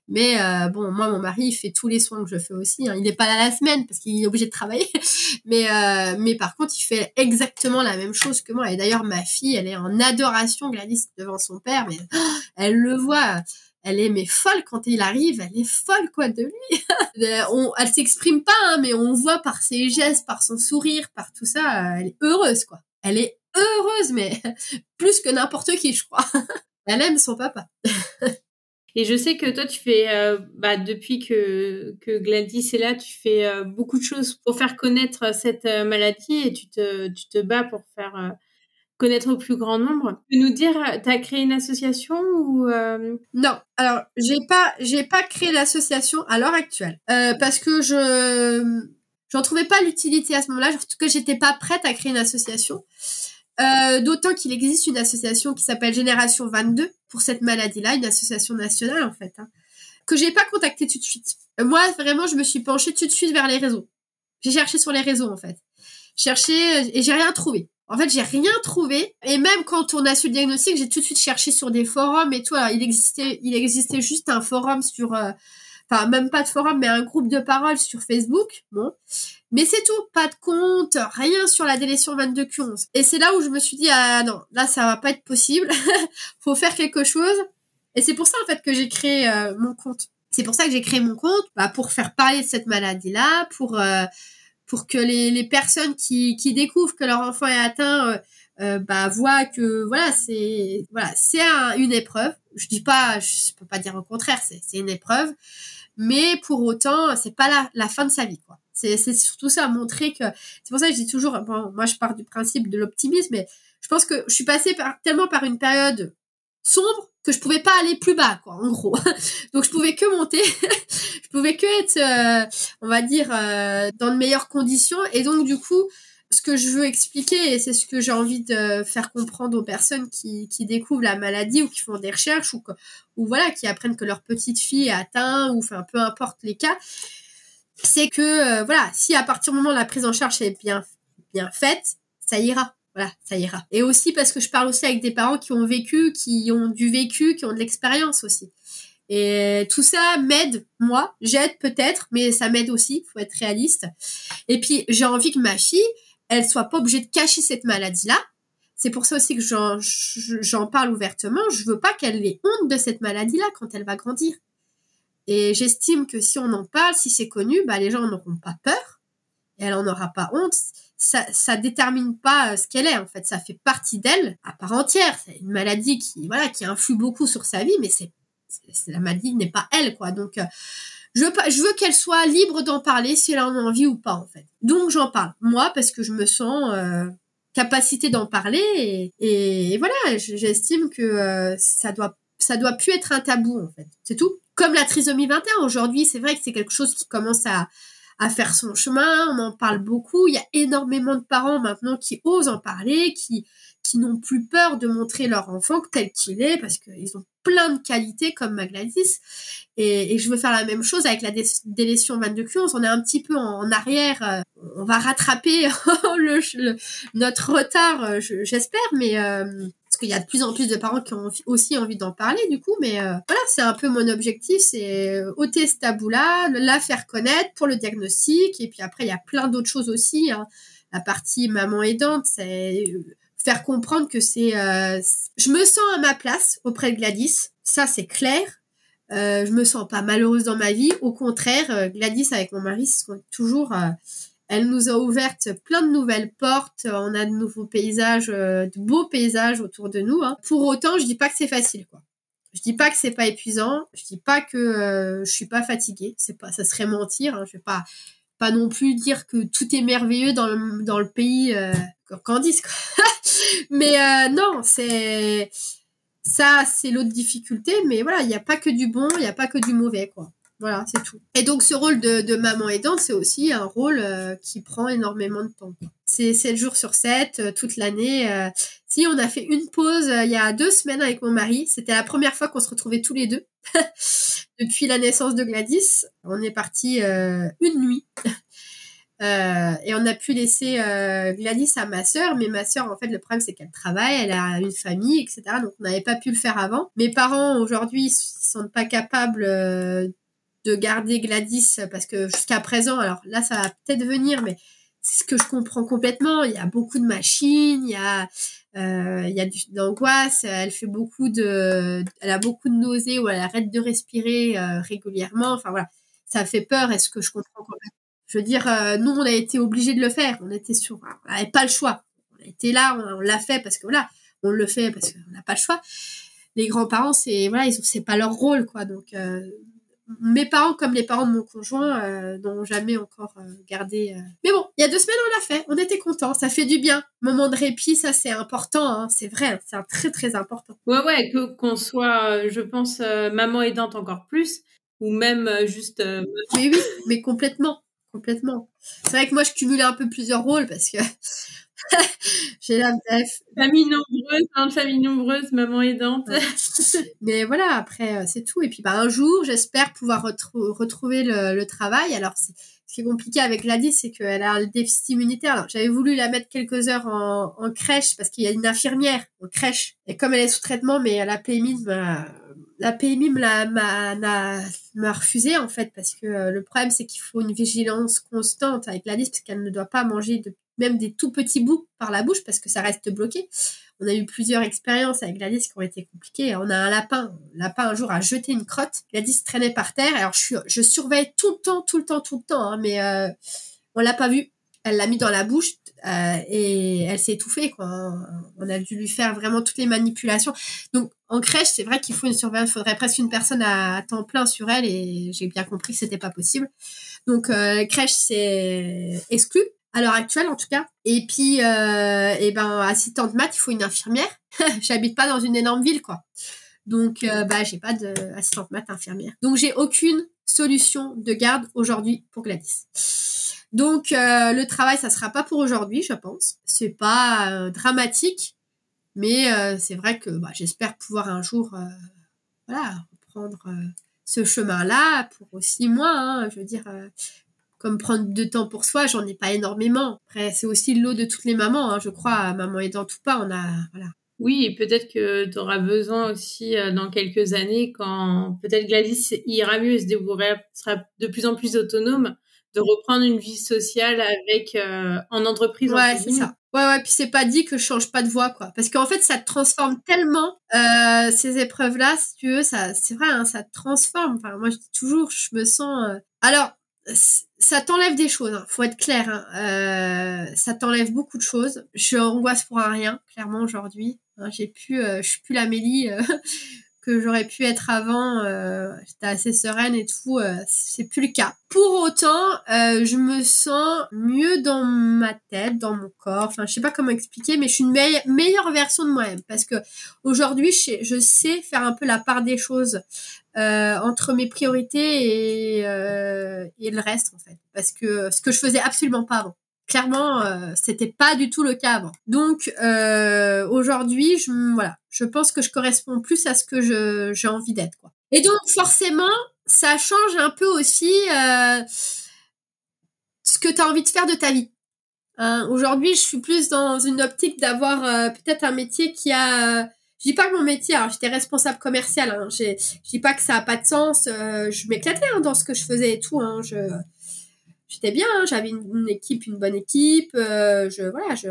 Mais euh, bon, moi, mon mari, il fait tous les soins que je fais aussi. Hein. Il n'est pas là la semaine parce qu'il est obligé de travailler. mais, euh, mais par contre, il fait exactement la même chose que moi. Et d'ailleurs, ma fille, elle est en adoration, Gladys, devant son père. Mais oh, elle le voit. Elle est mais folle quand il arrive. Elle est folle, quoi, de lui. on, elle s'exprime pas, hein, mais on voit par ses gestes, par son sourire, par tout ça, elle est heureuse, quoi. Elle est heureuse, mais plus que n'importe qui, je crois. Elle aime son papa. Et je sais que toi, tu fais, euh, bah, depuis que, que Gladys est là, tu fais euh, beaucoup de choses pour faire connaître cette euh, maladie et tu te, tu te bats pour faire connaître au plus grand nombre. Tu peux nous dire, tu as créé une association ou Non, alors j'ai pas, j'ai pas créé l'association à l'heure actuelle parce que je j'en trouvais pas l'utilité à ce moment-là. En tout cas, j'étais pas prête à créer une association. Euh, D'autant qu'il existe une association qui s'appelle Génération 22 pour cette maladie-là, une association nationale en fait, hein, que j'ai pas contacté tout de suite. Euh, moi, vraiment, je me suis penchée tout de suite vers les réseaux. J'ai cherché sur les réseaux en fait. Cherché euh, et j'ai rien trouvé. En fait, j'ai rien trouvé. Et même quand on a su le diagnostic, j'ai tout de suite cherché sur des forums et tout. Alors, il existait, il existait juste un forum sur, euh, enfin, même pas de forum, mais un groupe de parole sur Facebook. Bon. Mais c'est tout. Pas de compte, rien sur la délétion 22Q11. Et c'est là où je me suis dit, ah non, là, ça va pas être possible. Faut faire quelque chose. Et c'est pour ça, en fait, que j'ai créé euh, mon compte. C'est pour ça que j'ai créé mon compte, bah, pour faire parler de cette maladie-là, pour, euh, pour que les, les personnes qui, qui découvrent que leur enfant est atteint euh, euh, bah voient que voilà c'est voilà c'est un, une épreuve. Je dis pas je peux pas dire au contraire c'est c'est une épreuve. Mais pour autant c'est pas la, la fin de sa vie quoi. C'est c'est surtout ça montrer que c'est pour ça que je dis toujours bon moi je pars du principe de l'optimisme mais je pense que je suis passée par, tellement par une période sombre que je pouvais pas aller plus bas quoi en gros. Donc je pouvais que monter. Je pouvais que être euh, on va dire euh, dans de meilleures conditions. Et donc du coup ce que je veux expliquer et c'est ce que j'ai envie de faire comprendre aux personnes qui, découvrent la maladie ou qui font des recherches ou voilà qui apprennent que leur petite fille est atteinte ou enfin peu importe les cas c'est que euh, voilà si à partir du moment où la prise en charge est bien bien faite ça ira voilà, ça ira. Et aussi parce que je parle aussi avec des parents qui ont vécu, qui ont du vécu, qui ont de l'expérience aussi. Et tout ça m'aide, moi, j'aide peut-être, mais ça m'aide aussi, faut être réaliste. Et puis j'ai envie que ma fille, elle soit pas obligée de cacher cette maladie-là. C'est pour ça aussi que j'en, parle ouvertement. Je veux pas qu'elle ait honte de cette maladie-là quand elle va grandir. Et j'estime que si on en parle, si c'est connu, bah les gens n'auront pas peur elle en aura pas honte ça, ça détermine pas euh, ce qu'elle est en fait. Ça fait partie d'elle à part entière. C'est une maladie qui voilà qui influe beaucoup sur sa vie, mais c'est la maladie n'est pas elle quoi. Donc euh, je veux je veux qu'elle soit libre d'en parler si elle en a envie ou pas en fait. Donc j'en parle moi parce que je me sens euh, capacité d'en parler et, et voilà j'estime que ça doit ça doit plus être un tabou en fait. C'est tout. Comme la trisomie 21 aujourd'hui, c'est vrai que c'est quelque chose qui commence à à faire son chemin, on en parle beaucoup, il y a énormément de parents maintenant qui osent en parler, qui qui n'ont plus peur de montrer leur enfant tel qu'il est parce qu'ils ont plein de qualités comme Magladis et, et, je veux faire la même chose avec la délétion 22 q. On est un petit peu en, arrière euh, on va rattraper le, notre retard euh, j'espère mais euh, parce qu'il y a de plus en plus de parents qui ont aussi envie d'en parler du coup mais euh, voilà c'est un peu mon objectif c'est euh, ôter ce tabou là la faire connaître pour le diagnostic et puis après il y a plein d'autres choses aussi hein. la partie maman aidante c'est euh, faire comprendre que c'est je me sens à ma place auprès de Gladys ça c'est clair euh, je me sens pas malheureuse dans ma vie au contraire Gladys avec mon mari c'est toujours elle nous a ouvertes plein de nouvelles portes. On a de nouveaux paysages, euh, de beaux paysages autour de nous. Hein. Pour autant, je dis pas que c'est facile, quoi. Je dis pas que c'est pas épuisant. Je dis pas que euh, je suis pas fatiguée. C'est pas, ça serait mentir. Hein. Je vais pas, pas non plus dire que tout est merveilleux dans le, pays euh, Candice. Mais euh, non, c'est ça, c'est l'autre difficulté. Mais voilà, il n'y a pas que du bon, il n'y a pas que du mauvais, quoi. Voilà, c'est tout. Et donc ce rôle de, maman aidante, c'est aussi un rôle euh, qui prend énormément de temps. C'est 7 jours sur 7, euh, toute l'année. Euh. Si on a fait une pause il y a deux semaines avec mon mari, c'était la première fois qu'on se retrouvait tous les deux. Depuis la naissance de Gladys, on est parti une nuit. et on a pu laisser Gladys à ma sœur, mais ma sœur, en fait, le problème c'est qu'elle travaille, elle a une famille, etc. Donc on n'avait pas pu le faire avant. Mes parents aujourd'hui, ils sont pas capables de garder Gladys parce que jusqu'à présent, alors là ça va peut-être venir, mais c'est ce que je comprends complètement. Il y a beaucoup de machines, il y a euh, il y a d'angoisse, elle fait beaucoup de, elle a beaucoup de nausées ou elle arrête de respirer euh, régulièrement. Enfin voilà, ça fait peur. Est-ce que je comprends complètement? Je veux dire, euh, nous on a été obligés de le faire. On était sur, on n'avait pas le choix. On a été là, on, l'a fait parce que voilà, on le fait parce qu'on n'a pas le choix. Les grands-parents, c'est voilà, ils c'est pas leur rôle quoi. Donc euh, mes parents comme les parents de mon conjoint euh, n'ont jamais encore euh, gardé. Euh. Mais bon, il y a deux semaines on l'a fait, on était contents, ça fait du bien. Moment de répit, ça c'est important, hein, c'est vrai, hein, c'est très très important. Ouais ouais, que qu'on soit, je pense, maman aidante encore plus, ou même juste. Mais oui, mais complètement, complètement. C'est vrai que moi je cumulais un peu plusieurs rôles parce que J'ai la Famille nombreuse, hein, famille nombreuse, maman aidante. Mais voilà, après, euh, c'est tout. Et puis, bah, un jour, j'espère pouvoir retrouver le, travail. Alors, ce qui est compliqué avec Gladys, c'est qu'elle a un déficit immunitaire. J'avais voulu la mettre quelques heures en, crèche parce qu'il y a une infirmière en crèche. Et comme elle est sous traitement, mais la PMI la PMI m'a refusé en fait parce que euh, le problème c'est qu'il faut une vigilance constante avec Gladys parce qu'elle ne doit pas manger de même des tout petits bouts par la bouche parce que ça reste bloqué. On a eu plusieurs expériences avec Gladys qui ont été compliquées. On a un lapin. Lapin, un jour, a jeté une crotte. Gladys traînait par terre. Alors, je, je surveille tout le temps, tout le temps, tout le temps. Hein, mais euh, on l'a pas vu. Elle l'a mis dans la bouche euh, et elle s'est étouffée. Quoi. On a dû lui faire vraiment toutes les manipulations. Donc, en crèche, c'est vrai qu'il faut une surveillance. Il faudrait presque une personne à, temps plein sur elle et j'ai bien compris que c'était pas possible. Donc, euh, crèche, c'est exclu à l'heure actuelle en tout cas. Et puis, euh, et ben, assistante maths, il faut une infirmière. J'habite pas dans une énorme ville, quoi. Donc, euh, bah, j'ai pas d'assistante maths infirmière. Donc, j'ai aucune solution de garde aujourd'hui pour Gladys. Donc, euh, le travail, ça sera pas pour aujourd'hui, je pense. C'est pas euh, dramatique, mais c'est vrai que bah, j'espère pouvoir un jour, voilà, reprendre ce chemin-là pour aussi moi. Hein, je veux dire, comme prendre de temps pour soi, j'en ai pas énormément. Après, c'est aussi le lot de toutes les mamans, hein, je crois, maman aidant tout pas, on a, voilà. Oui, et peut-être que tu auras besoin aussi euh, dans quelques années, quand peut-être Gladys ira mieux et se débrouillera, sera de plus en plus autonome, de reprendre une vie sociale avec euh, en entreprise. Ouais, c'est ça. Ouais, ouais, puis c'est pas dit que je change pas de voix, quoi. Parce qu'en fait, ça te transforme tellement, euh, ces épreuves-là, si tu veux, ça, c'est vrai, hein, ça te transforme. Enfin, moi, je dis toujours, je me sens, euh, alors, ça t'enlève des choses, hein, faut être clair. Hein. Euh, ça t'enlève beaucoup de choses. Je angoisse pour un rien, clairement aujourd'hui. Hein, j'ai pu, euh, je suis plus l'Amélie euh, que j'aurais pu être avant. Euh, assez sereine et tout. Euh, c'est plus le cas. Pour autant, euh, je me sens mieux dans ma tête, dans mon corps. Enfin, je sais pas comment expliquer, mais je suis une meilleure version de moi-même parce que aujourd'hui, je, sais faire un peu la part des choses euh, entre mes priorités et, et le reste en fait, parce que ce que je faisais absolument pas avant. Clairement, euh, c'était pas du tout le cas avant. Donc euh, aujourd'hui, je voilà, je pense que je corresponds plus à ce que j'ai envie d'être quoi. Et donc forcément, ça change un peu aussi euh, ce que tu as envie de faire de ta vie. Hein, aujourd'hui, je suis plus dans une optique d'avoir euh, peut-être un métier qui a je dis pas que mon métier, alors j'étais responsable commercial, hein, je dis pas que ça a pas de sens, je m'éclatais hein, dans ce que je faisais et tout, hein, je j'étais bien, hein, j'avais une, équipe, une bonne équipe, euh, je voilà, je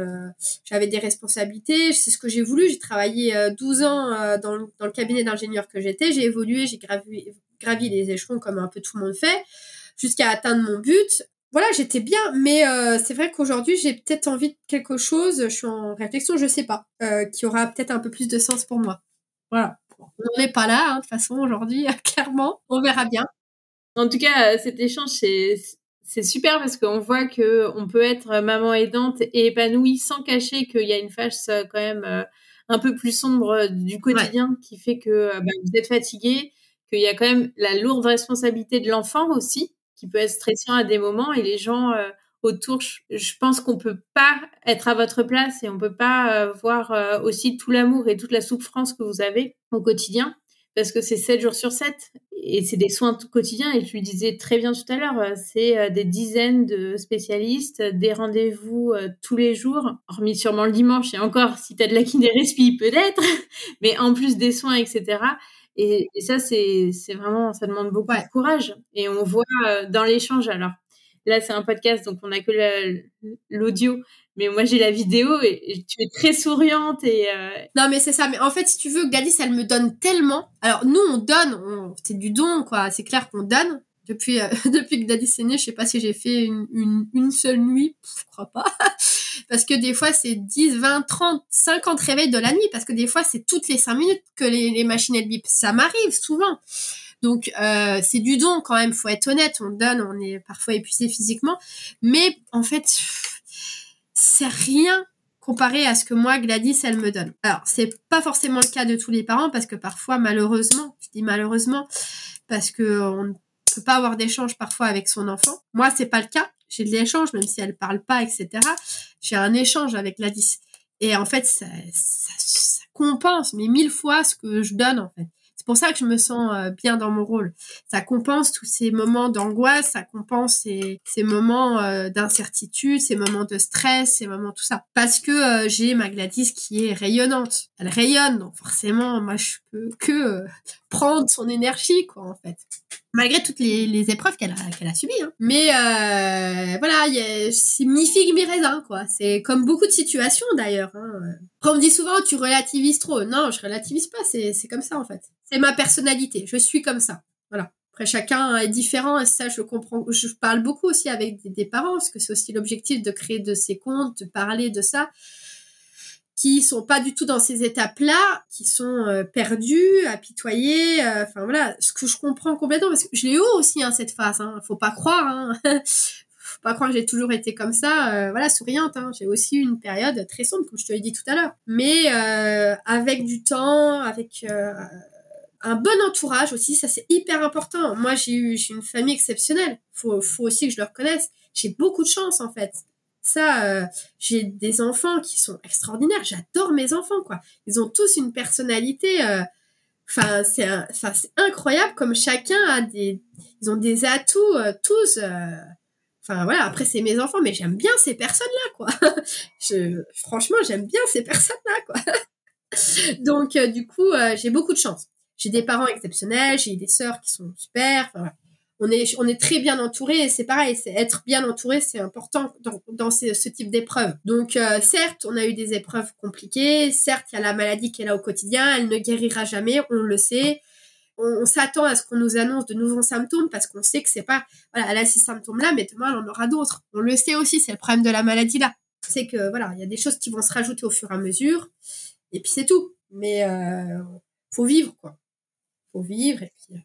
j'avais des responsabilités, c'est ce que j'ai voulu, j'ai travaillé 12 euh, ans euh, dans, le, dans le cabinet d'ingénieur que j'étais, j'ai évolué, j'ai gravi, les échelons comme un peu tout le monde fait jusqu'à atteindre mon but. Voilà, j'étais bien, mais c'est vrai qu'aujourd'hui j'ai peut-être envie de quelque chose, je suis en réflexion, je sais pas, qui aura peut-être un peu plus de sens pour moi. Voilà. On n'est pas là, hein, de toute façon, aujourd'hui, clairement. On verra bien. En tout cas, cet échange, c'est c'est super parce qu'on voit que on peut être maman aidante et épanouie sans cacher qu'il y a une face euh, quand même euh, un peu plus sombre euh, du quotidien qui fait que bah, vous êtes fatigué, qu'il y a quand même la lourde responsabilité de l'enfant aussi qui peut être stressant à des moments et les gens autour, je pense qu'on peut pas être à votre place et on peut pas voir aussi tout l'amour et toute la souffrance que vous avez au quotidien parce que c'est 7 jours sur 7 et c'est des soins quotidiens. Et tu le disais très bien tout à l'heure, euh, c'est euh, des dizaines de spécialistes, des rendez-vous euh, tous les jours, hormis sûrement le dimanche. Et encore si tu as de la kinérespie peut-être, mais en plus des soins etc. Et, ça c'est c'est vraiment ça demande beaucoup de courage. Et on voit dans l'échange alors là c'est un podcast donc on a que l'audio mais moi j'ai la vidéo et, tu es très souriante et euh, non mais c'est ça mais en fait si tu veux Gladys elle me donne tellement. Alors nous on donne c'est du don quoi. C'est clair qu'on donne. Depuis euh, depuis que Gladys est née je sais pas si j'ai fait une, une, seule nuit je crois pas. Parce que des fois c'est 10 20 30 50 réveils de la nuit parce que des fois c'est toutes les 5 minutes que les, les machines elles bip ça m'arrive souvent donc euh, c'est du don quand même faut être honnête on donne on est parfois épuisé physiquement mais en fait c'est rien comparé à ce que moi, Gladys, elle me donne. Alors, c'est pas forcément le cas de tous les parents parce que parfois, malheureusement, je dis malheureusement, parce que on ne peut pas avoir d'échange parfois avec son enfant. Moi, c'est pas le cas. J'ai de l'échange, même si elle parle pas, etc. J'ai un échange avec Gladys. Et en fait, ça, ça compense, mais mille fois ce que je donne, en fait. C'est pour ça que je me sens euh, bien dans mon rôle. Ça compense tous ces moments d'angoisse, ça compense ces, moments euh, d'incertitude, ces moments de stress, ces moments tout ça. Parce que euh, j'ai ma Gladys qui est rayonnante. Elle rayonne, donc forcément, moi, je peux que prendre son énergie, quoi, en fait malgré toutes les, épreuves qu'elle a, subies. Hein. Mais voilà, c'est mi figue mi raisin, quoi. C'est comme beaucoup de situations d'ailleurs. Hein. on me dit souvent tu relativises trop. Non, je relativise pas. C'est comme ça en fait. C'est ma personnalité. Je suis comme ça. Voilà. Après, chacun est différent et ça, je comprends. Je parle beaucoup aussi avec des, parents parce que c'est aussi l'objectif de créer de ces comptes, de parler de ça qui sont pas du tout dans ces étapes-là, qui sont euh, perdus, apitoyés. Euh, enfin voilà, ce que je comprends complètement parce que je l'ai eu aussi hein, cette phase. Hein, faut pas croire. Hein. faut pas croire que j'ai toujours été comme ça. Euh, voilà, souriante. Hein. J'ai aussi une période très sombre, comme je te l'ai dit tout à l'heure. Mais avec du temps, avec un bon entourage aussi, ça c'est hyper important. Moi, j'ai eu j'ai une famille exceptionnelle. Faut faut aussi que je le reconnaisse. J'ai beaucoup de chance en fait. Ça, euh, j'ai des enfants qui sont extraordinaires. J'adore mes enfants, quoi. Ils ont tous une personnalité. Euh, enfin, c'est, incroyable comme chacun a des, ils ont des atouts euh, tous. Enfin voilà. Après, c'est mes enfants, mais j'aime bien ces personnes-là, quoi. Je, franchement, j'aime bien ces personnes-là, quoi. Donc, du coup, j'ai beaucoup de chance. J'ai des parents exceptionnels, j'ai des sœurs qui sont super. Enfin, on est, on est très bien entouré et c'est pareil, c'est être bien entouré, c'est important dans, dans ce, type d'épreuve. Donc euh, certes, on a eu des épreuves compliquées, certes, il y a la maladie qui est là au quotidien, elle ne guérira jamais, on le sait. On, s'attend à ce qu'on nous annonce de nouveaux symptômes parce qu'on sait que c'est pas voilà, elle a ces symptômes-là, mais demain elle en aura d'autres. On le sait aussi, c'est le problème de la maladie là. C'est que voilà, il y a des choses qui vont se rajouter au fur et à mesure, et puis c'est tout. Mais euh, faut vivre quoi, faut vivre et puis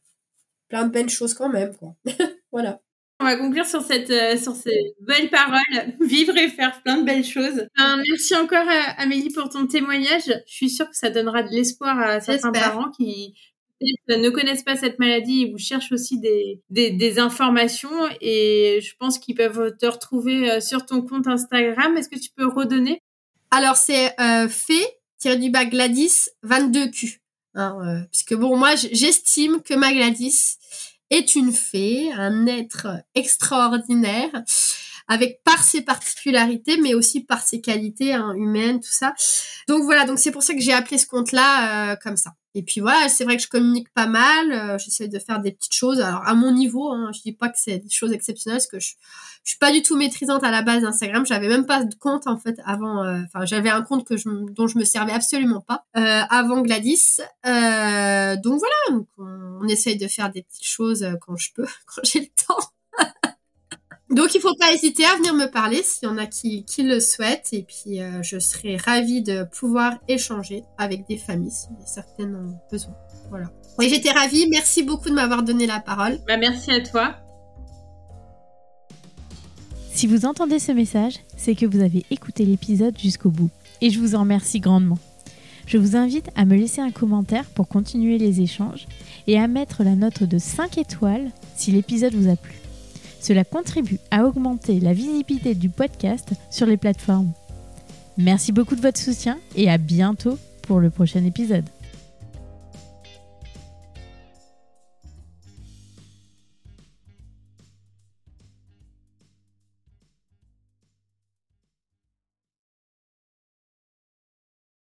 plein de belles choses quand même, quoi. voilà. On va conclure sur cette euh, sur ces belles paroles, vivre et faire plein de belles choses. merci encore euh, Amélie pour ton témoignage. Je suis sûre que ça donnera de l'espoir à certains parents qui ne connaissent pas cette maladie ou cherchent aussi des, des, des informations et je pense qu'ils peuvent te retrouver euh, sur ton compte Instagram. Est-ce que tu peux redonner? Alors c'est euh, fait du bas Gladys 22Q. Hein, euh, puisque bon, moi, j'estime que ma Gladys est une fée, un être extraordinaire, avec par ses particularités, mais aussi par ses qualités hein, humaines, tout ça. Donc voilà, donc c'est pour ça que j'ai appelé ce compte-là euh, comme ça. Et puis voilà, c'est vrai que je communique pas mal, euh, j'essaie de faire des petites choses. Alors à mon niveau, hein, je dis pas que c'est des choses exceptionnelles, parce que je, je suis pas du tout maîtrisante à la base d'Instagram. J'avais même pas de compte en fait avant. Euh, enfin, j'avais un compte que je, dont je me servais absolument pas euh, avant Gladys. Euh, donc voilà, on, on, essaye de faire des petites choses euh, quand je peux, quand j'ai le temps. Donc il faut pas hésiter à venir me parler s'il y en a qui, qui le souhaitent et puis euh, je serai ravie de pouvoir échanger avec des familles si certaines ont besoin. Voilà. Oui, j'étais ravie. Merci beaucoup de m'avoir donné la parole. Bah, merci à toi. Si vous entendez ce message, c'est que vous avez écouté l'épisode jusqu'au bout. Et je vous en remercie grandement. Je vous invite à me laisser un commentaire pour continuer les échanges et à mettre la note de 5 étoiles si l'épisode vous a plu. Cela contribue à augmenter la visibilité du podcast sur les plateformes. Merci beaucoup de votre soutien et à bientôt pour le prochain épisode.